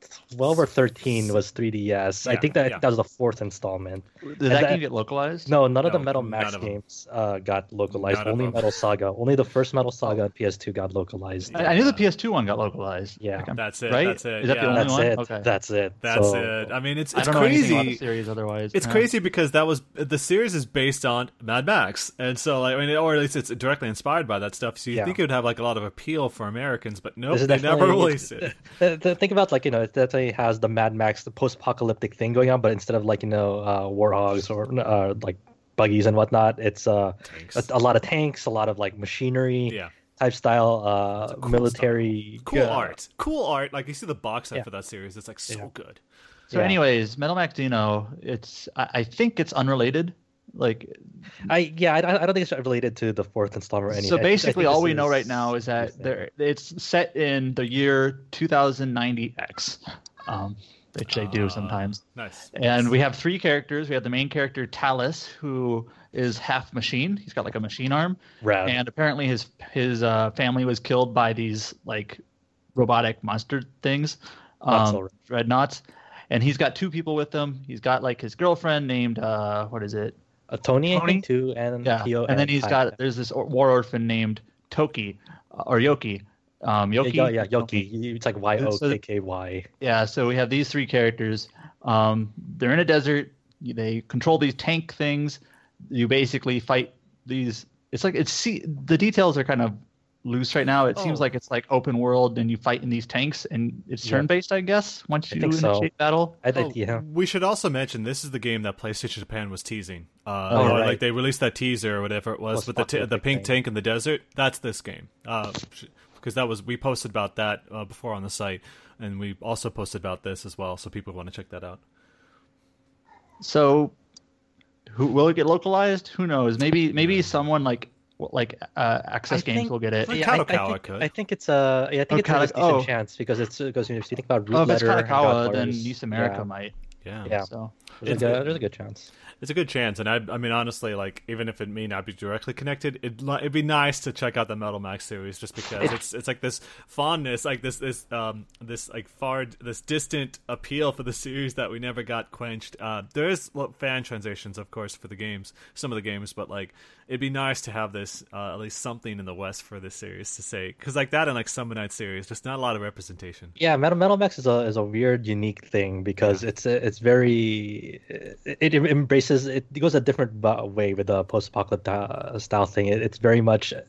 2012 or 13 was 3DS. I think that yeah. that was the fourth installment. Did And that that- game get localized? No, none of the Metal Max games uh, got localized. None Only. Metal Saga. Only the first Metal Saga on PS2 got localized. I, I knew the PS2 one got localized. Yeah. Like, That's it. Right? That's it. Is that the only That's one? it. Okay. That's it. That's So- it. I mean, it's I it's don't know about the crazy. series otherwise. It's Yeah. crazy because that was the series is based on Mad Max, and so like, I mean, or at least it's directly inspired by that stuff. So you Yeah. think it would have like a lot of appeal for Americans, but nope, they never definitely- released it. Th- th- Think about like you know it definitely has the Mad Max, the post-apocalyptic thing going on, but instead of like you know uh, warhogs or uh, like buggies and whatnot, it's uh, a, a lot of tanks, a lot of like machinery Yeah, type style, uh, cool military. cool uh, art, cool art. Like you see the box art Yeah. for that series, it's like so Yeah. good. So, Yeah. anyways, Metal Max Xeno, it's I, I think it's unrelated. Like, I yeah, I, I don't think it's related to the fourth installment or anything. so I I basically, all this we know right now is that there it's set in the year 2090X, um, which they do Uh, sometimes. Nice. And we have three characters. We have the main character Talis, who is half machine. He's got like a machine arm, Rad. and apparently his his uh, family was killed by these like robotic monster things, Not um, so dreadnoughts. And he's got two people with him. He's got like his girlfriend named uh, what is it? Uh, Tony, I Tony? think too, and Yeah. Kyo and then he's Tai. got there's this or- war orphan named Toki uh, or Yoki. Um, Yoki. Yeah, yeah, Yoki. It's like Y O So- K K Y. Yeah, so we have these three characters. Um, they're in a desert. They control these tank things. You basically fight these. It's like it's see the details are kind of loose right now. It seems Oh. like it's like open world, and you fight in these tanks, and it's Yeah. turn based, I guess. Once I you think so. initiate battle. I Oh, think yeah. We should also mention this is the game that PlayStation Japan was teasing. Uh, Oh, right. like they released that teaser or whatever it was with the t- the pink thing. tank in the desert. That's this game. Uh, because that was we posted about that uh, before on the site, and we also posted about this as well. So people want to check that out. So, who will it get localized? Who knows? Maybe maybe someone like like uh, Aksys I Games think- will get it. Yeah, I, I think, could. I think it's a yeah, I think Oh, it's a decent oh. chance because it's because you know, if you think about root Oh, if it's letter, and Kanakawa, then Godfathers, East America yeah, might. Yeah, Yeah. So There's, It's a, there's a good chance. it's a good chance. And I, I mean, honestly, like even if it may not be directly connected, it it'd be nice to check out the Metal Max series just because it's it's like this fondness, like this this um this like far this distant appeal for the series that we never got quenched. Uh, there is well, fan translations, of course, for the games, some of the games, but like it'd be nice to have this uh, at least something in the West for this series to say because like that and like Summon Night series, just not a lot of representation. Yeah, Metal Metal Max is a is a weird, unique thing because it's it's very it, it embraces it goes a different way with the post-apocalyptic uh, style thing. It, it's very much uh,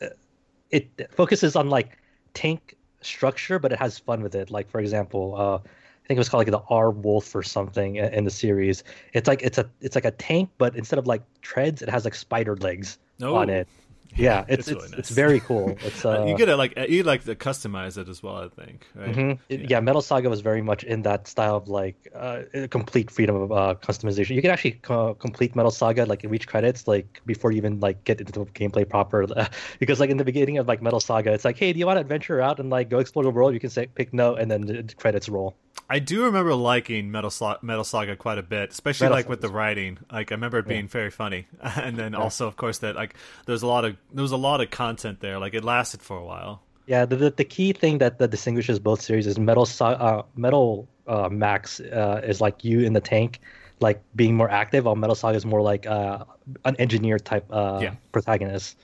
it focuses on like tank structure, but it has fun with it. Like for example, uh, I think it was called like the R Wolf or something in in the series. It's like it's a it's like a tank, but instead of like treads, it has like spider legs Oh. on it. Yeah, it's it's it's, really it's, nice. very cool. It's uh, Uh, you get to like you like to customize it as well, I think. Right? Mhm. It- yeah. Metal Saga was very much in that style of like uh, complete freedom of uh, customization. You can actually co- complete Metal Saga like reach credits like before you even like get into the gameplay proper. because like in the beginning of like Metal Saga, it's like, hey, do you want to adventure out and like go explore the world? You can say pick no, and then the credits roll. I do remember liking Metal, Metal Saga quite a bit, especially Metal like with the writing. Like I remember it being very funny, and then also of course that like there's a lot of there was a lot of content there. Like it lasted for a while. Yeah, the, the, the key thing that, that distinguishes both series is Metal uh, Metal uh, Max uh, is like you in the tank, like being more active, while Metal Saga is more like uh, an engineer type uh, Yeah. protagonist.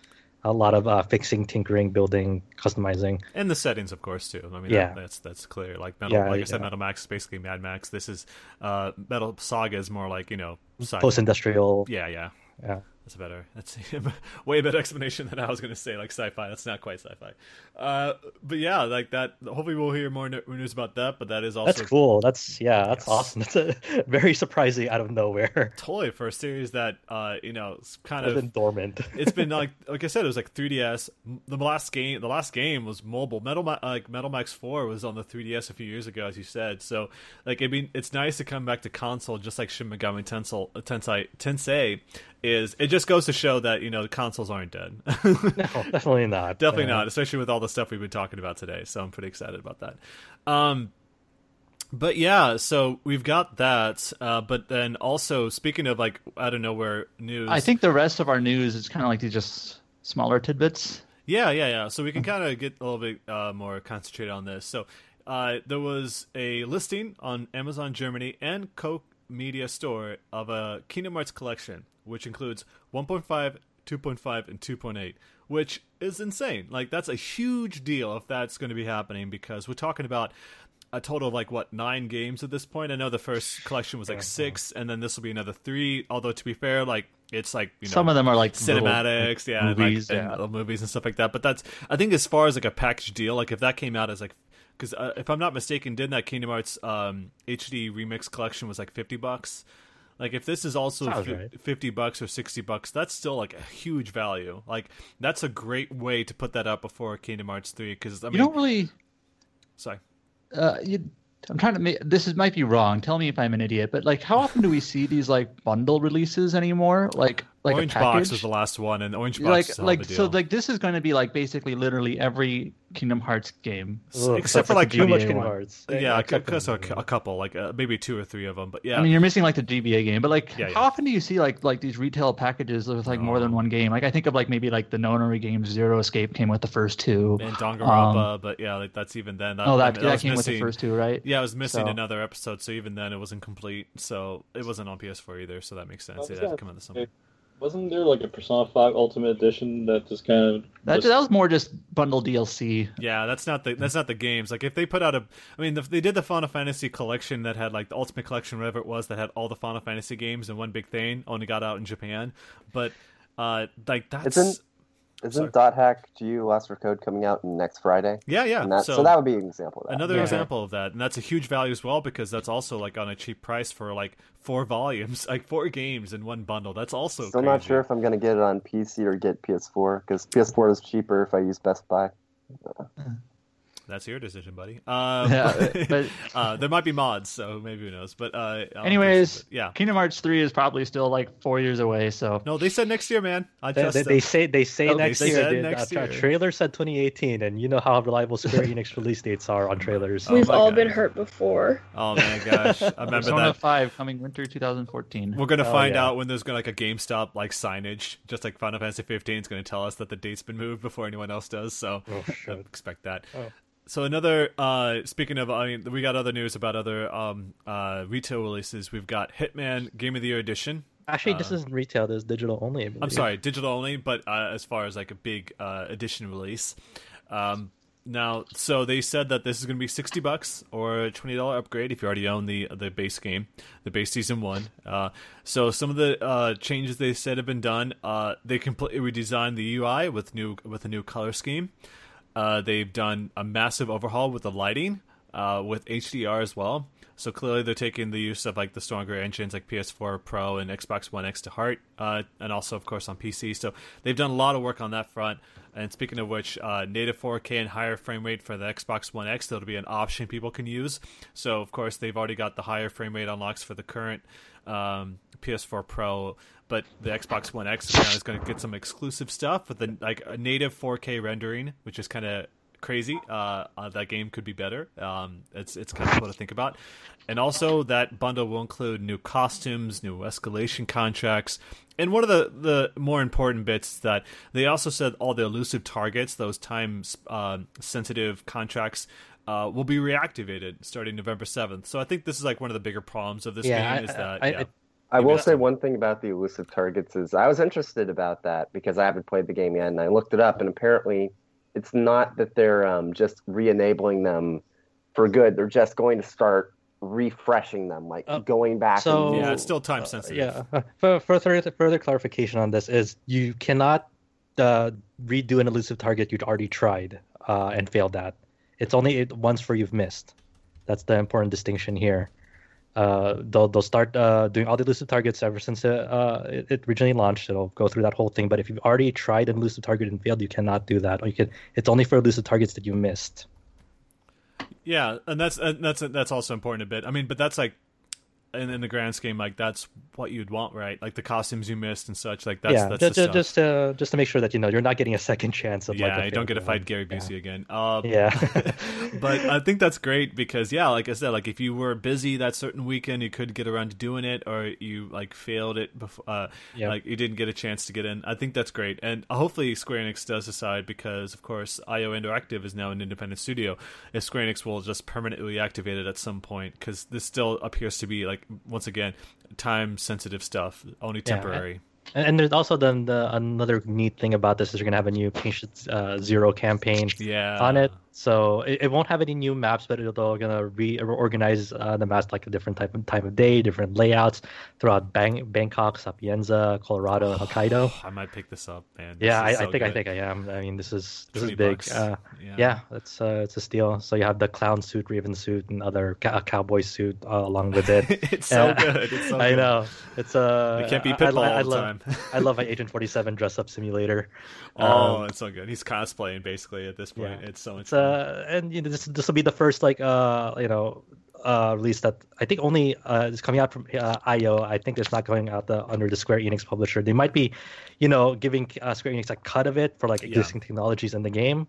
A lot of uh, fixing, tinkering, building, customizing. And the settings, of course, too. I mean, Yeah. that, that's that's clear. Like Metal, Yeah, like I said, yeah. Metal Max is basically Mad Max. This is uh, Metal Saga is more like you know, Post-industrial. Yeah, yeah, Yeah. that's a better. That's way better explanation than I was going to say. Like sci-fi, that's not quite sci-fi. Uh, but yeah, like that. Hopefully, we'll hear more news about that. But that is also That's cool. That's yeah, that's Yes. awesome. That's a, very surprising out of nowhere. totally for a series that uh, you know, it's kind It's of been dormant. it's been like like I said, it was like 3DS. The last game, the last game was mobile. Metal like Metal Max Four was on the 3DS a few years ago, as you said. So like I mean, it's nice to come back to console, just like Shin Megami Tensei. Tensei, Tensei is it just goes to show that you know the consoles aren't dead. no, definitely not. Definitely Uh, not, especially with all the stuff we've been talking about today. So I'm pretty excited about that. Um, but yeah, so we've got that. Uh, but then also speaking of like out of nowhere news, I think the rest of our news is kind of like these just smaller tidbits. Yeah, yeah, yeah. So we can kind of get a little bit uh, more concentrated on this. So uh, there was a listing on Amazon Germany and Koch Media Store of a Kingdom Hearts collection, which includes 1.5, 2.5, and 2.8, which is insane. Like that's a huge deal if that's going to be happening because we're talking about a total of like what nine games at this point. I know the first collection was like six, and then this will be another three. Although to be fair, like it's like you know Some of them are like cinematics, like, yeah, and, movies, like, and yeah. little movies and stuff like that. But that's I think as far as like a package deal, like if that came out as like because uh, if I'm not mistaken, didn't that Kingdom Hearts um, HD remix collection was like fifty bucks? Like if this is also fi- right. fifty bucks or sixty bucks, that's still like a huge value. Like that's a great way to put that up before Kingdom Hearts three. Because I mean, You don't really. sorry, Uh, you, I'm trying to make this is might be wrong. Tell me if I'm an idiot, but like, how often do we see these like bundle releases anymore? Like, like Orange a package? Box was the last one, and Orange Box like is a hell like so like this is going to be like basically literally every Kingdom Hearts game. ugh, except for, like, too much Kingdom. Hearts. yeah, except for because the a, a couple, like uh, maybe two or three of them. But yeah, I mean, you're missing like the GBA game, but like, Yeah, how yeah. often do you see like like these retail packages with like more than Oh. one game? Like, I think of like maybe like the Nonary games, Zero Escape came with the first two. and Danganronpa, Um, but yeah, like that's even then. That, oh, that, that that was came with the missing- first two, right? Yeah, I was missing So- another episode, so even then it wasn't complete. So it wasn't on PS4 either, so that makes sense. What It had to come out this summer. Wasn't there like a Persona 5 Ultimate Edition that just kind of That, just- that was more just bundle DLC. Yeah, that's not the that's not the games. Like if they put out a, I mean, if they did the Final Fantasy collection that had like the Ultimate Collection, whatever it was, that had all the Final Fantasy games in one big thing. Only got out in Japan, but uh, like that's Isn't- Isn't Dot Hack GU Last Recode coming out next Friday? yeah, yeah. That, so, so, that would be an example of that. another Yeah. example of that, and that's a huge value as well because that's also like on a cheap price for like four volumes, like four games in one bundle. That's also Still not sure if I'm going to get it on PC or get PS4 because PS4 is cheaper if I use Best Buy. Hmm. That's your decision, buddy. Um, Yeah, but, but- uh, there might be mods, so maybe who knows. But uh, I'll Anyways, just- yeah. Kingdom Hearts three is probably still like four years away. So No, they said next year, man. I They, just they, they say they say Oh, they next year. said dude. next Uh, year. trailer said 2018, and you know how reliable Square Enix release dates are on trailers. Oh We've my all God. been hurt before. Oh my gosh, I remember Persona that. five coming winter 2014. We're gonna Oh, find yeah. out when there's gonna like a GameStop like signage, just like Final Fantasy 15 is gonna tell us that the date's been moved before anyone else does. So Oh, I shit. expect that. Oh. So another uh speaking of I mean we got other news about other um uh retail releases. We've got Hitman Game of the Year edition. Actually, this isn't retail. This is digital only. I'm sorry, digital only, but uh, as far as like a big uh, edition release. Um, now, so they said that this is going to be sixty bucks or a twenty dollar upgrade if you already own the the base game, the base season one. Uh, so some of the uh, changes they said have been done. Uh, they completely redesigned the UI with new with a new color scheme. Uh, they've done a massive overhaul with the lighting, uh, with HDR as well. So clearly, they're taking the use of like the stronger engines like PS4 Pro and Xbox One X to heart, uh, and also of course on PC. So they've done a lot of work on that front. And speaking of which, uh, native 4K and higher frame rate for the Xbox One X that'll be an option people can use. So of course they've already got the higher frame rate unlocks for the current um, PS4 Pro, but the Xbox One X is going to get some exclusive stuff with the like a native 4K rendering, which is kind of crazy. Uh, uh, that game could be better. Um, it's it's kind of cool to think about, and also that bundle will include new costumes, new escalation contracts, and one of the the more important bits is that they also said all the elusive targets, those time uh, sensitive contracts. Uh, will be reactivated starting November seventh. So I think this is like one of the bigger problems of this Yeah, game I- is that I- yeah. I- I will say one thing about the elusive targets is I was interested about that because I haven't played the game yet, and I looked it up, and apparently it's not that they're um, just re-enabling them for good; they're just going to start refreshing them, like Uh, going back. so- and yeah, it's still time sensitive. Yeah. Uh, For, for further, further clarification on this is you cannot uh, redo an elusive target you'd already tried uh, and failed at. It's only once for you've missed. That's the important distinction here. Uh, they'll they'll start uh, doing all the elusive targets ever since uh, uh, it, it originally launched. It'll go through that whole thing. But if you've already tried an elusive target and failed, you cannot do that. Or you can. It's only for elusive targets that you missed. Yeah, and that's and that's that's also important a bit. I mean, but that's like in, in the grand scheme, like that's what you'd want, right? Like the costumes you missed and such. Like that's yeah, that's just the stuff. just uh, just to make sure that you know you're not getting a second chance of yeah, like you don't get to fight. Gary Busey again. Uh, Yeah. but I think that's great because yeah, like I said, like if you were busy that certain weekend, you could get around to doing it, or you like failed it before, uh, Yep. like you didn't get a chance to get in. I think that's great, and hopefully Square Enix does decide because of course IO Interactive is now an independent studio. If Square Enix will just permanently activate it at some point, because this still appears to be like once again time sensitive stuff, only Yeah, temporary. And, and there's also then the another neat thing about this is you're gonna have a new Patient uh, Zero campaign Yeah, on it. So it, it won't have any new maps, but it'll gonna reorganize uh, the maps like a different type of time of day, different layouts throughout Bang- Bangkok, Sapienza, Colorado, and Hokkaido. I might pick this up, man. This Yeah, I, is I so think I think I am. I mean, this is this is big. Uh, yeah. yeah, it's uh, it's a steal. So you have the clown suit, Raven suit, and other ca- cowboy suit uh, along with it. it's so Uh, good. It's so I good. know it's uh, It can't be Pitbull I, I all the love, time. I love my Agent Forty Seven dress up simulator. Oh, Um, it's so good. He's cosplaying basically at this point. Yeah. It's so much It's fun. Uh, and you know, this this will be the first like uh, you know, uh, release that I think only uh is coming out from uh, IO. I think it's not going out the, under the Square Enix publisher. They might be, you know, giving uh, Square Enix a cut of it for like Yeah. existing technologies in the game.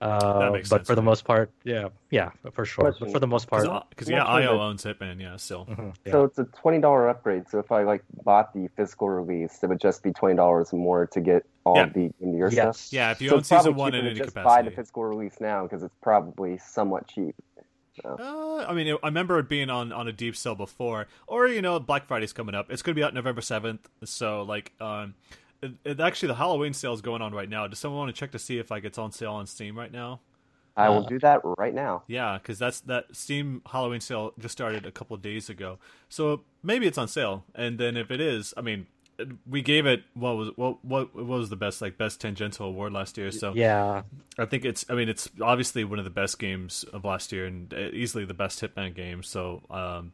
Uh, makes but sense, for the right? most part, yeah, yeah, for sure. But for the most part, Because yeah, not sure IO that- owns Hitman. Yeah, still. mhm, yeah. So it's a twenty dollar upgrade. So if I like bought the physical release, it would just be twenty dollars more to get all Yeah. of the in your Yes. stuff. Yeah, if you so own it's probably season one in any just buy the physical release now because it's probably somewhat cheap. Uh, I mean, it, I remember it being on, on a deep sale before, or you know, Black Friday's coming up. It's going to be out November seventh, so like, um, it, it, actually the Halloween sale is going on right now. Does someone want to check to see if like it's on sale on Steam right now? I will Uh, do that right now. Yeah, because that's that Steam Halloween sale just started a couple of days ago, so maybe it's on sale. And then if it is, I mean, we gave it what was what what what was the best like best tangential award last year. So yeah, I think it's. I mean, it's obviously one of the best games of last year, and uh, easily the best Hitman game. So, um,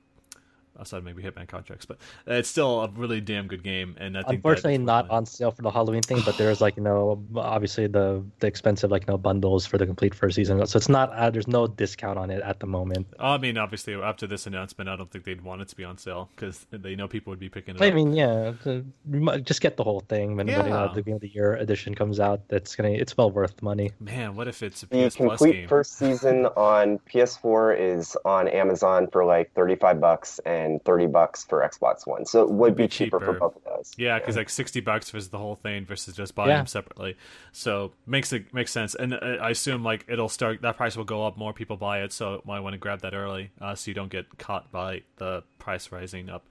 outside maybe Hitman contracts, but it's still a really damn good game. And I think unfortunately not on sale for the Halloween thing, but there's like you know obviously the the expensive like you know bundles for the complete first season. So it's not uh, there's no discount on it at the moment. I mean, obviously after this announcement, I don't think they'd want it to be on sale because they know people would be picking it I up. mean, yeah, the- you might just get the whole thing when, when Yeah. uh, the Game of the Year edition comes out. That's gonna it's well worth the money. Man, what if it's a The PS Plus complete game? first season on PS4 is on Amazon for like thirty five bucks and thirty bucks for Xbox One. So it would It'd be be cheaper, cheaper. for both of those. Yeah, because like sixty bucks versus the whole thing versus just buying Yeah. them separately. So makes it makes sense, and uh, I assume like it'll start that price will go up. More people buy it, so might want to grab that early, uh, so you don't get caught by the price rising up.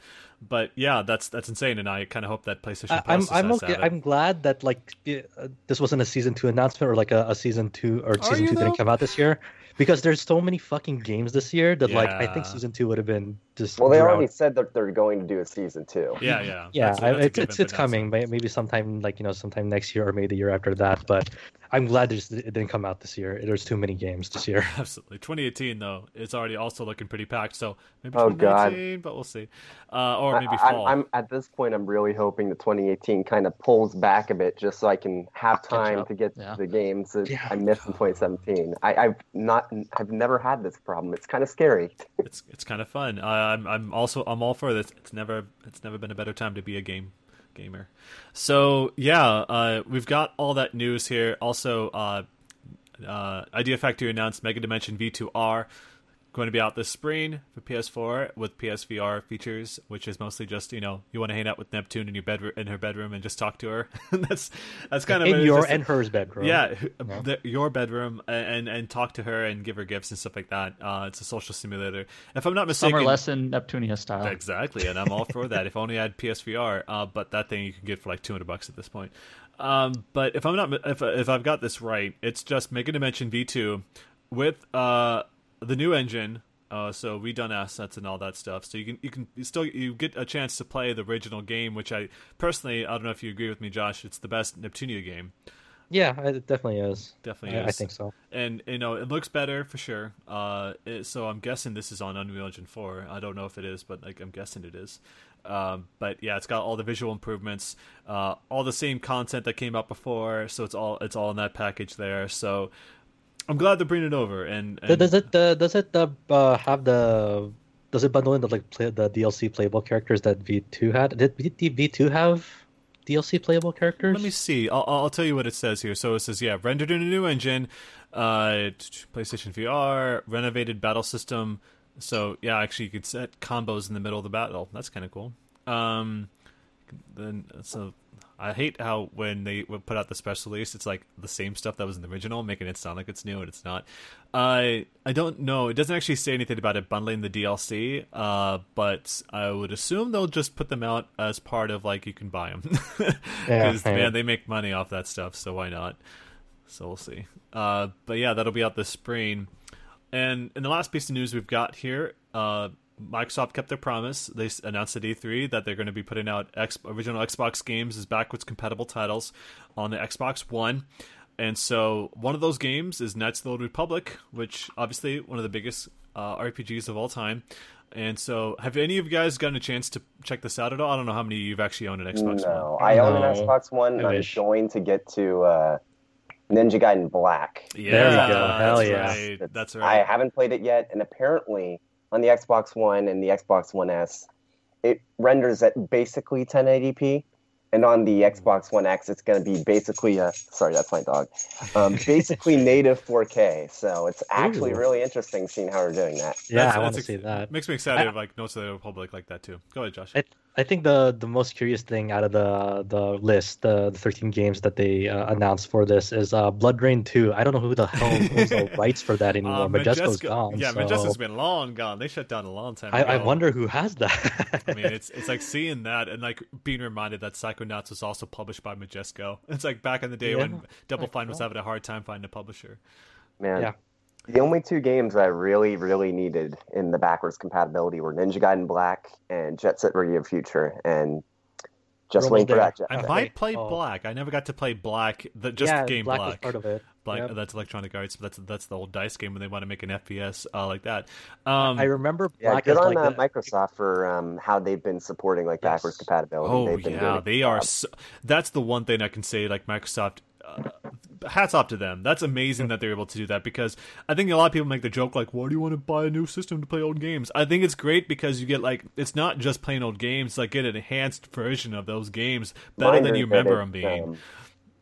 But yeah, that's that's insane, and I kind of hope that PlayStation I, I'm I'm okay. have it. I'm glad that like uh, this wasn't a season two announcement or like a, a season two or season two though? didn't come out this year because there's so many fucking games this year that like I think season two would have been just Well, they drowned. already said that they're going to do a season two. Yeah, yeah, Yeah, That's that's a it's it's, it's coming. so- Maybe sometime like you know sometime next year or maybe the year after that. But I'm glad it, just, it didn't come out this year. There's too many games this year. Absolutely. 2018 though, it's already also looking pretty packed. So maybe Oh, God. but we'll see. Uh, or maybe I, fall. I, am at this point. I'm really hoping that 2018 kind of pulls back a bit, just so I can have time to get yeah. the games that Yeah. I missed in 2017. I, I've not, I've never had this problem. It's kind of scary. it's it's kind of fun. I, I'm I'm also I'm all for this. It's never it's never been a better time to be a game gamer. So yeah, uh, we've got all that news here. Also, uh, uh, Idea Factory announced Mega Dimension V2R going to be out this spring for PS4 with PSVR features, which is mostly just you know you want to hang out with Neptune in your bedroom in her bedroom and just talk to her. that's that's kind of in your and hers bedroom. Yeah, who- the, your bedroom and and talk to her and give her gifts and stuff like that. Uh, it's a social simulator. If I'm not mistaken, Summer lesson Neptunia style. Exactly, and I'm all for that. If only I had PSVR, uh, but that thing you can get for like 200 bucks at this point. Um, but if I'm not, if if I've got this right, it's just Mega Dimension V2 with uh the new engine. Uh, so redone assets and all that stuff. So you can you can you still you get a chance to play the original game, which I personally I don't know if you agree with me, Josh. It's the best Neptunia game. yeah, it definitely is. Definitely I, I think so. and you know it looks better for sure. Uh, it, so I'm guessing this is on Unreal Engine 4. I don't know if it is, but like I'm guessing it is. Um, but yeah, it's got all the visual improvements, uh, all the same content that came out before. So it's all it's all in that package there. So I'm glad they're bringing it over. And, and Does it uh, does it uh, uh, have the does it bundle in the like play, the DLC playable characters that V2 had? Did V2 have DLC playable characters? Let me see. I'll, I'll tell you what it says here. So it says, yeah, rendered in a new engine, uh, PlayStation VR, renovated battle system. So yeah, actually, you could set combos in the middle of the battle. That's kind of cool. Um, then so I hate how when they put out the special release, it's like the same stuff that was in the original, making it sound like it's new and it's not. I I don't know. It doesn't actually say anything about it bundling the DLC, uh, but I would assume they'll just put them out as part of like you can buy them because Yeah, man, yeah. they make money off that stuff. So why not? So we'll see. Uh, but yeah, that'll be out this spring. And in the last piece of news we've got here, uh, Microsoft kept their promise. They announced at E3 that they're going to be putting out X- original Xbox games as backwards compatible titles on the Xbox One. And so one of those games is Knights of the Old Republic, which obviously one of the biggest uh, RPGs of all time. And so, have any of you guys gotten a chance to check this out at all? I don't know how many of you've actually owned an Xbox no, One. I own an Xbox One. and I I'm going to get to uh, Ninja Gaiden Black. Yeah, There you go. Hell that's yeah. right. It's- That's I haven't played it yet, and apparently on the Xbox One and the Xbox One S, it renders at basically 1080p, and on the Xbox One X, it's going to be basically a sorry, that's my dog, um, basically native 4K. So it's actually Ooh. really interesting seeing how we're doing that. Yeah, That's- I want to that's see that. Makes me excited. I- of like Notes of the Republic like that too. Go ahead, Josh. I, I think the the most curious thing out of the the list, the, the 13 games that they uh, announced for this is uh, BloodRayne 2. I don't know who the hell owns the rights for that anymore. Uh, Majesco's Majesco- gone. Yeah, so Majesco's been long gone. They shut down a long time I, ago. I wonder who has that. I mean, it's it's like seeing that and like being reminded that Psychonauts was also published by Majesco. It's like back in the day Yeah. when Double Fine was having a hard time finding a publisher. Man, Yeah. The only two games I really, really needed in the backwards compatibility were Ninja Gaiden Black and Jet Set Radio Future, and just We're waiting for that. I Jet Set. might play Oh. Black. I never got to play Black. The, just yeah, the game Black, Black. was part of it. Black Yep. that's Electronic Arts. But that's that's the old Dice game when they want to make an FPS uh, like that. Um, I remember Yeah, good on like uh, the, Microsoft for um, how they've been supporting like Yes. backwards compatibility. Oh they've been yeah, they are. So, that's the one thing I can say. Like Microsoft, uh, hats off to them. That's amazing that they're able to do that because I think a lot of people make the joke like, "Why do you want to buy a new system to play old games?" I think it's great because you get like it's not just playing old games. it's Like get an enhanced version of those games better Mine than you remember them being. um,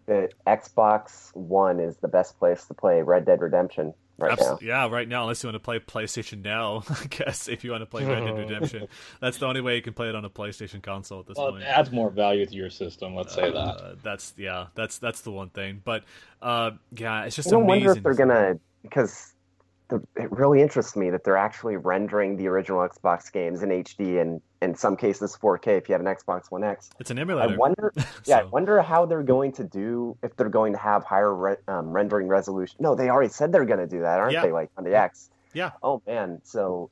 the Xbox One is the best place to play Red Dead Redemption right Abs- now. Yeah, right now, unless you want to play PlayStation Now, I guess if you want to play Red Dead Redemption, that's the only way you can play it on a PlayStation console at this Well, point. it adds more value to your system. Let's say that. Uh, that's yeah, that's that's the one thing. But uh, yeah, it's just I don't amazing. wonder if they're gonna because the, it really interests me that they're actually rendering the original Xbox games in HD and in some cases 4K if you have an Xbox One X. It's an emulator. I emulator. wonder, yeah, I wonder how they're going to do if they're going to have higher re- um, rendering resolution. No, they already said they're going to do that, aren't Yeah. they? Like on the X. Yeah. Oh man, so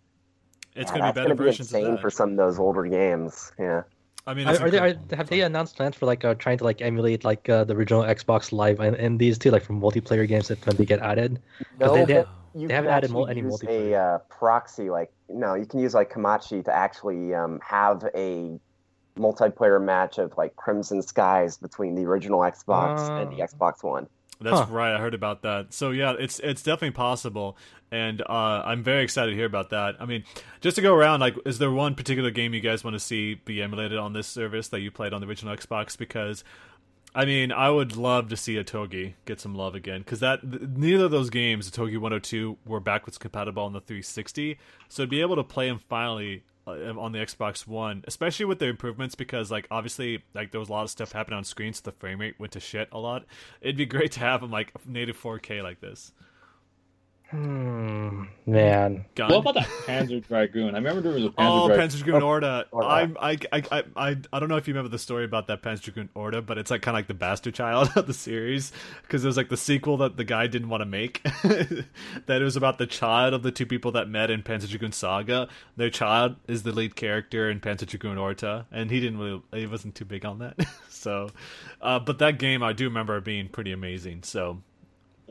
It's yeah, going to be better gonna be versions of insane that. for some of those older games. Yeah. I mean, Are, are they are, have they announced plans for like uh, trying to like emulate like uh, the original Xbox Live and, and these two like from multiplayer games that when they get added? No, they- they- but you they haven't added mul- actually any use multiplayer. a uh, proxy like no, you can use like Komachi to actually um, have a multiplayer match of like Crimson Skies between the original Xbox and the Ah. Xbox One. That's Huh. right. I heard about that. So yeah, it's it's definitely possible, and uh, I'm very excited to hear about that. I mean, just to go around, like, is there one particular game you guys want to see be emulated on this service that you played on the original Xbox? Because, I mean, I would love to see Otogi get some love again. Because that neither of those games, the Otogi 102, were backwards compatible on the 360. So to be able to play them finally uh, on the Xbox One, especially with the improvements, because like obviously like there was a lot of stuff happening on screen, so the frame rate went to shit a lot. It'd be great to have them like native 4K like this. Hmm, man. Gun. What about that Panzer Dragoon? I remember there was a Panzer Oh, Dragoon. Panzer Dragoon Orta. Orta. I'm, I, I, I, I, I don't know if you remember the story about that Panzer Dragoon Orta, but it's like kind of like the bastard child of the series because it was like the sequel that the guy didn't want to make. that it was about the child of the two people that met in Panzer Dragoon Saga. Their child is the lead character in Panzer Dragoon Orta, and he didn't really, he wasn't too big on that. so, uh, but that game I do remember being pretty amazing. So,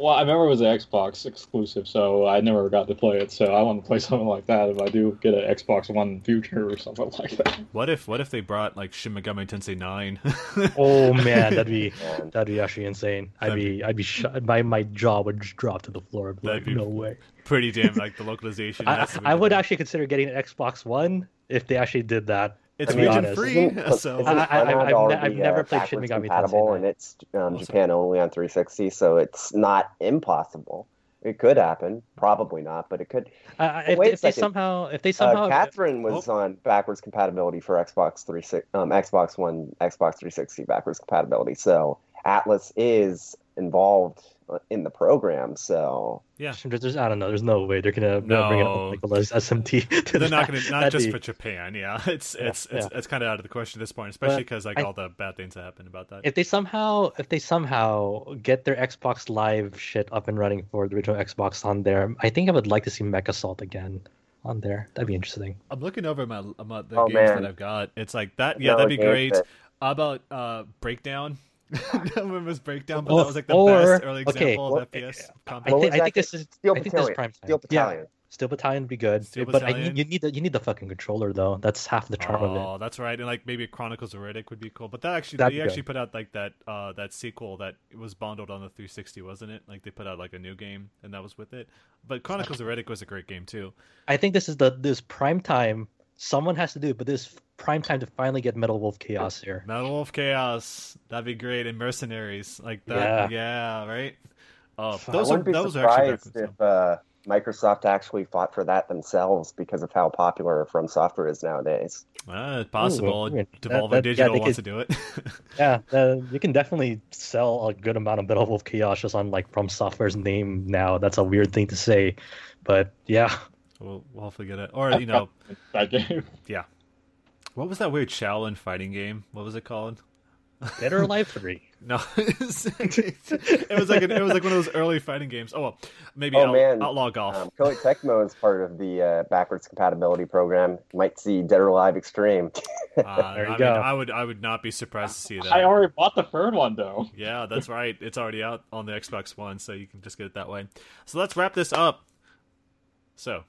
Well, I remember it was an Xbox exclusive, so I never got to play it. So I want to play something like that if I do get an Xbox One in the future or something like that. What if what if they brought like Shin Megami Tensei Nine? Oh man, that'd be that'd be actually insane. I'd That'd be I'd be sh- my my jaw would just drop to the floor. I'd That'd like, be- no way. Pretty damn like the localization. I, has to be I would actually consider getting an Xbox One if they actually did that. It's region free, Isn't- so isn't I, I, I've, ne- already, I've never uh, played Shin Megami compatible, and it's um. Japan only on 360, so it's not impossible. It could happen, probably not, but it could. I, if, if they somehow if they Uh, somehow Catherine was Oh. on backwards compatibility for Xbox 360, um, Xbox One, Xbox 360 backwards compatibility. So Atlus is involved uh, in the program. So yeah. there's, there's- I don't know. There's no way they're gonna they're bring it up like the SMT. To They're not going to not That'd just be- for Japan. Yeah, it's it's Yeah, it's, it's kind of out of the question at this point, especially because like I- all the bad things that happened about that. if they somehow if they somehow get their Xbox Live shit up and running for the original Xbox on there, I think I would like to see Mech Assault again on there. That'd be interesting. I'm looking over my, my the Oh, games man. that I've got. It's like that. Yeah, Another that'd be great. that- How about uh, Breakdown? no one was Breakdown, but Oh, that was like the or- best early example well, of FPS. I, combat. What think was I think this is Steel I think this is Battalion. prime time. Steel Battalion. Yeah, Steel Battalion would be good, Steel but I, Battalion. you need the, you need the fucking controller though. That's half the charm of it. Oh, that's right. And like maybe Chronicles of Riddick would be cool. But that actually That'd they actually good. put out like that uh that sequel that was bundled on the 360, wasn't it? Like they put out like a new game and that was with it. But Chronicles of Riddick was a great game too. I think this is the this prime time. Someone has to do it, but this prime time to finally get Metal Wolf Chaos here. Metal Wolf Chaos, that'd be great. And Mercenaries, like that. Yeah, right. Oh, I those I wouldn't be those are actually surprised back if uh, Microsoft actually fought for that themselves because of how popular From Software is nowadays. Ah, it's possible. Ooh, that- Devolver that- yeah, Digital they wants could- to do it. Yeah, uh, you can definitely sell a good amount of Metal Wolf Chaos just on like From Software's name now. That's a weird thing to say, but yeah. We'll, we'll hopefully get it. Or you know, that game. Yeah. What was that weird Shaolin fighting game? What was it called? Dead or Alive Three. No, it was like an, it was like one of those early fighting games. Oh well, maybe Oh, Out- man. Outlaw Golf. Um, Koei Tecmo is part of the uh, backwards compatibility program. Might see Dead or Alive Extreme. Uh, There you I go. Mean, I would I would not be surprised to see that. I already bought the third one though. Yeah, that's right. It's already out on the Xbox One, so you can just get it that way. So let's wrap this up. So,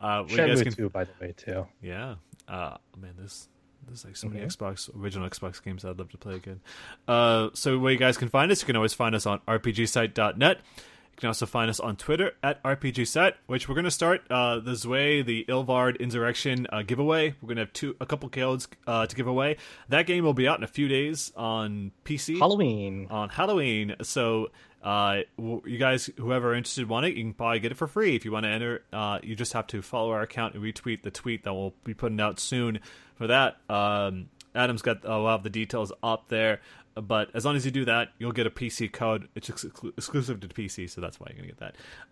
uh, we guys Shenmue can, 2, by the way, too. yeah. Uh, man, this there's like so many Mhm. Xbox original Xbox games I'd love to play again. Uh, so where you guys can find us, you can always find us on rpgsite.net. You can also find us on Twitter at RPGsite, which we're going to start uh, the Zwei, the Ilvard Insurrection uh, giveaway. We're going to have two a couple codes uh, to give away. That game will be out in a few days on PC Halloween. on Halloween. So, uh, you guys, whoever are interested want it, you can probably get it for free. If you want to enter, uh, you just have to follow our account and retweet the tweet that we'll be putting out soon. For that, um, Adam's got a lot of the details up there. But as long as you do that, you'll get a PC code. It's ex- exclusive to PC, so that's why you're gonna get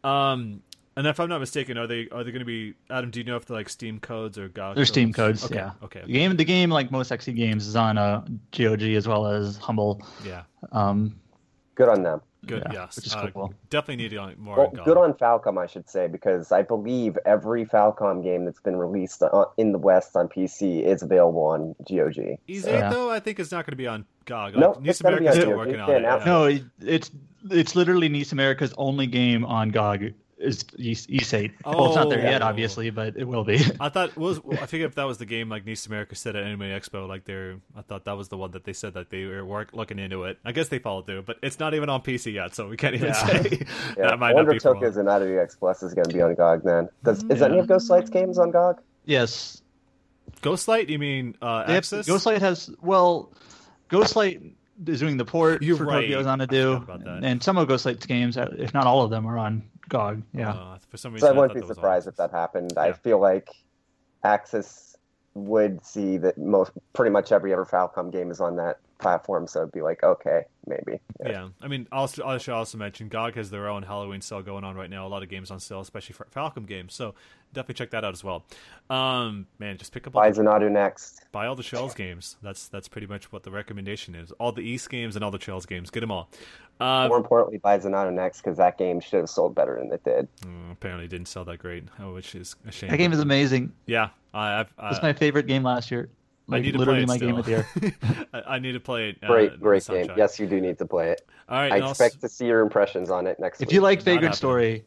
that. Um, and if I'm not mistaken, are they are they going to be Adam? Do you know if they're like Steam codes or GOG? They're Steam codes. Okay, yeah. okay, The game, the game, like most XSEED games, is on uh, GOG as well as Humble. yeah, Um, Good on them. Good. Yeah, yes, which is Uh, cool. definitely need on- more. Well, GOG. good on Falcom, I should say, because I believe every Falcom game that's been released uh, in the West on PC is available on GOG. Easy Yeah. though, I think it's not going to be on GOG. No, Like, it's Nice gotta be America's on still GOG. working It's on it. yeah. no, it, it's it's literally NIS America's only game on GOG. Is E- E8. well, it's not there Oh. yet, obviously, but it will be. I thought was I forget if that was the game like NIS America said at Anime Expo. Like they're, I thought that was the one that they said that they were work, looking into it. I guess they followed through, but it's not even on PC yet, so we can't even Yeah. say Yeah, that might I not wonder be if for a while. And X Plus is going to be on GOG then. Does, is Yeah. any of Ghostlight's games on GOG? yes, Ghostlight? You mean uh, They have- Aksys? Ghostlight has well, Ghostlight is doing the port You're for right. on to do, forgot about that. and some of Ghostlight's games, uh, if not all of them, are on GOG. Yeah, Uh, for some reason, So I I wouldn't thought be that was on surprised if that happened. Yeah. I feel like Aksys would see that most, pretty much every ever Falcom game is on that platform, so it'd be like, okay, maybe. Yeah, I mean, also, I should also mention GOG has their own Halloween sale going on right now. A lot of games on sale, especially for Falcom games. So definitely check that out as well. Um, man, just pick up Buy the, Xanadu next. buy all the Shells games. That's that's pretty much what the recommendation is. All the Ys games and all the Shells games. Get them all. Uh, More importantly, buy Xanadu next because that game should have sold better than it did. mm, apparently, didn't sell that great, uh, which is a shame. that game is amazing. Yeah, I, I've. It's Uh, my favorite game last year. Like need to literally play my it game of the year. I, I need to play it. uh, Great, great the game. Yes, you do need to play it. All right. I and also- expect to see your impressions on it next If week. you like Not Vagrant happening. Story,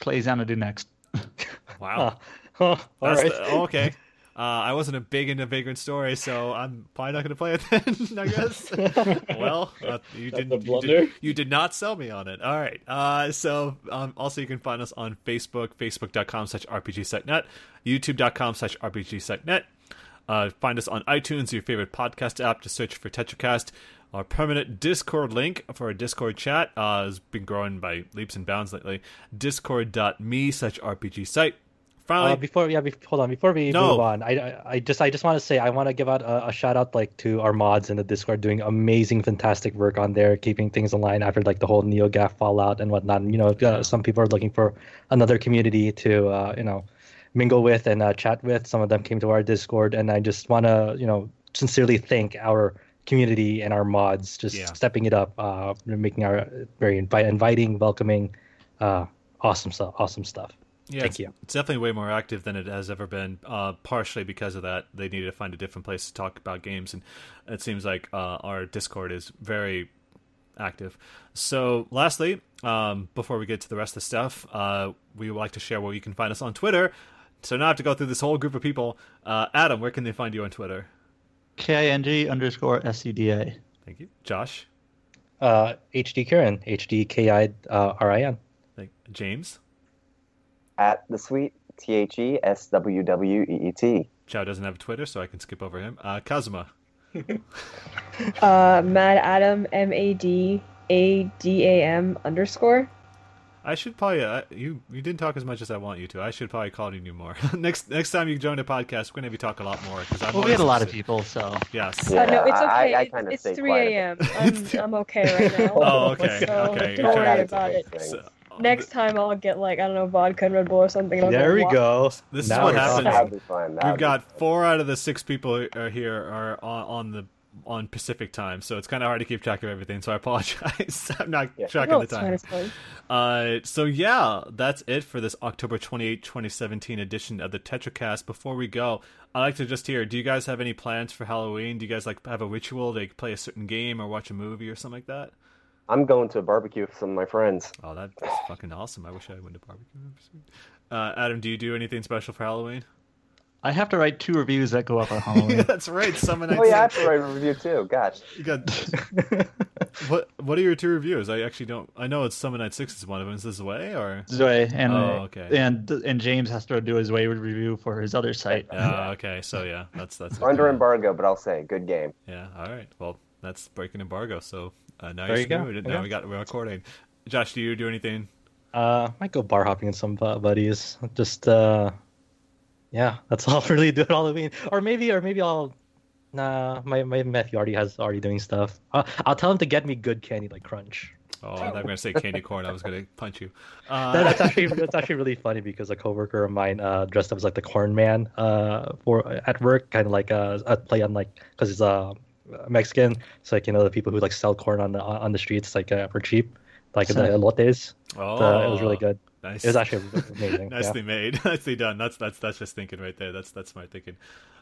play Xanadu next. wow. Huh. All That's the- oh, okay. Uh, I wasn't a big into Vagrant Story, so I'm probably not going to play it then. I guess. well, uh, you That's didn't. a You blunder. did, you did not sell me on it. All right. Uh, so um, also you can find us on Facebook, facebook.com/slash rpgsitenet, youtube.com/slash rpgsitenet. Uh, find us on iTunes, your favorite podcast app. Just search for TetraCast. Our permanent Discord link for our Discord chat uh, has been growing by leaps and bounds lately. Discord.me slash RPG site. Finally, Uh, before yeah, be, hold on. Before we No. move on, I, I I just I just want to say I want to give out a, a shout out like to our mods in the Discord doing amazing, fantastic work on there, keeping things aligned after like the whole NeoGaf fallout and whatnot. And, you know, uh, some people are looking for another community to uh, you know mingle with and uh, chat with. Some of them came to our Discord, and I just want to you know sincerely thank our community and our mods just Yeah. stepping it up, uh, making our very invi- inviting, welcoming, uh, awesome stuff. Awesome stuff. Yeah, Thank it's, you. it's definitely way more active than it has ever been. Uh, partially because of that, they needed to find a different place to talk about games, and it seems like uh, our Discord is very active. So, lastly, um, before we get to the rest of the stuff, uh, we would like to share where you can find us on Twitter. So now I have to go through this whole group of people. Uh, Adam, where can they find you on Twitter? K-I-N-G underscore S-C-D-A. Thank you, Josh. Uh, HD Kieran, HD K I uh, R I N. Thank James. At the sweet T H E S W W E E T. Chow doesn't have a Twitter, so I can skip over him. Uh, Kazuma. Uh, Mad Adam M A D A D A M underscore. I should probably uh, you you didn't talk as much as I want you to. I should probably call you new more next next time you join the podcast. We're gonna be talking a lot more because Well, we had a lot of people, so Yes. Yeah, uh, no, it's okay. I It's- kinda it's, 3 a.m. I'm, I'm okay right now. Oh, okay, So okay. don't You're worry about it. So, Next time I'll get like I don't know vodka and Red Bull or something. and I'll There we walk- go. This is what we're happens. talking. That'd be fun. That'd We've got four out of the six people are here are on, on the on Pacific time, so it's kind of hard to keep track of everything. So I apologize. I'm not Yeah. tracking No, the time. Uh, so yeah, that's it for this October 28, 2017 edition of the TetraCast. Before we go, I'd like to just hear: Do you guys have any plans for Halloween? Do you guys like have a ritual to play a certain game or watch a movie or something like that? I'm going to a barbecue with some of my friends. Oh, that's fucking awesome! I wish I went to barbecue. Uh, Adam, do you do anything special for Halloween? I have to write two reviews that go up on Halloween. that's right. Summon Night Oh yeah, I have to write a review too. Gosh. You got what? What are your two reviews? I actually don't. I know it's Summon Night Six is one of them. Is this way or? Zoe and Oh, okay. and and James has to do his way review for his other site. Yeah. Okay. So yeah, that's that's Under embargo, but I'll say good game. Yeah. All right. Well, that's breaking embargo. So uh, now There you're you go. screwed. Now you we got we're recording. Josh, do you do anything? Uh, might go bar hopping with some buddies. Just uh, yeah, that's all I really do at Halloween. Or maybe, or maybe I'll. Nah, my my Matthew already has already doing stuff. Uh, I'll tell him to get me good candy like Crunch. Oh, I'm not gonna say candy corn. I was gonna punch you. Uh, That, that's actually that's actually really funny because a coworker of mine uh, dressed up as like the corn man uh, for at work, kind of like uh, a play on like because he's uh, Mexican, so like you know the people who like sell corn on the on the streets like uh, for cheap, like the elotes. oh, Uh, it was really good. Nice. It was actually amazing. yeah. Nicely made. Nicely done. That's that's that's just thinking right there. That's that's smart thinking.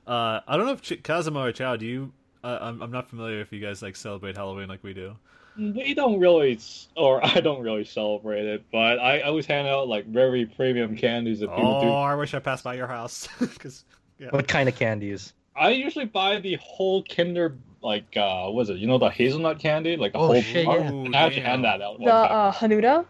Uh, I don't know if Ch- Kazuma or Chow. Do you? Uh, I'm I'm not familiar if you guys like celebrate Halloween like we do. We don't really, or I don't really celebrate it, but I always hand out like very premium candies that people Oh, do. I wish I passed by your house because yeah. What kind of candies? I usually buy the whole Kinder, like uh, what is it? You know the hazelnut candy, like the Oh, whole shit, bar? yeah. And I actually Damn. hand that out. The one uh, Hanuta.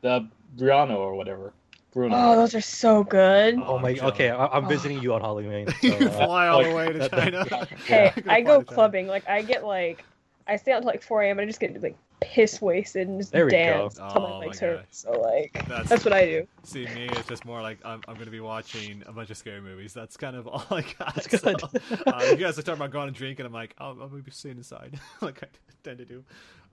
the Briano or whatever. Bueno. Oh, those are so good. Oh my. Chow. Okay, I, I'm visiting you on Halloween. So, you uh, fly all the way to that- China. Hey, You're gonna I go to China. clubbing. Like I get like, I stay out until like 4 a.m. and I just get like piss wasted and just There we go. dance until Oh my my legs God. hurt. So like, That's- that's what I do. See, me, it's just more like I'm, I'm going to be watching a bunch of scary movies. That's kind of all I got. That's good. So, uh, you guys are talking about going and drinking. I'm like, oh, I'm going to be staying inside, like I tend to do.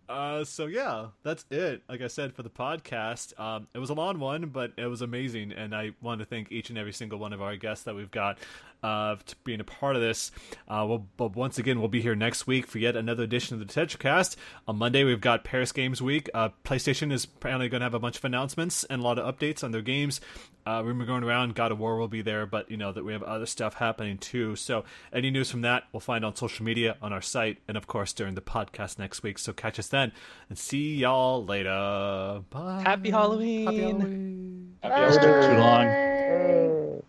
Uh, so yeah, that's it. Like I said for the podcast, um, it was a long one, but it was amazing, and I want to thank each and every single one of our guests that we've got. Uh, to being a part of this. Uh, we'll, but once again, we'll be here next week for yet another edition of the TetraCast. On Monday, we've got Paris Games Week. Uh, PlayStation is apparently going to have a bunch of announcements and a lot of updates on their games. Uh, rumor going around, God of War will be there, but you know that we have other stuff happening too. So any news from that, we'll find on social media, on our site, and of course during the podcast next week. So catch us then, and see y'all later. Bye. Happy Halloween. Happy Halloween. Happy Too long. Bye.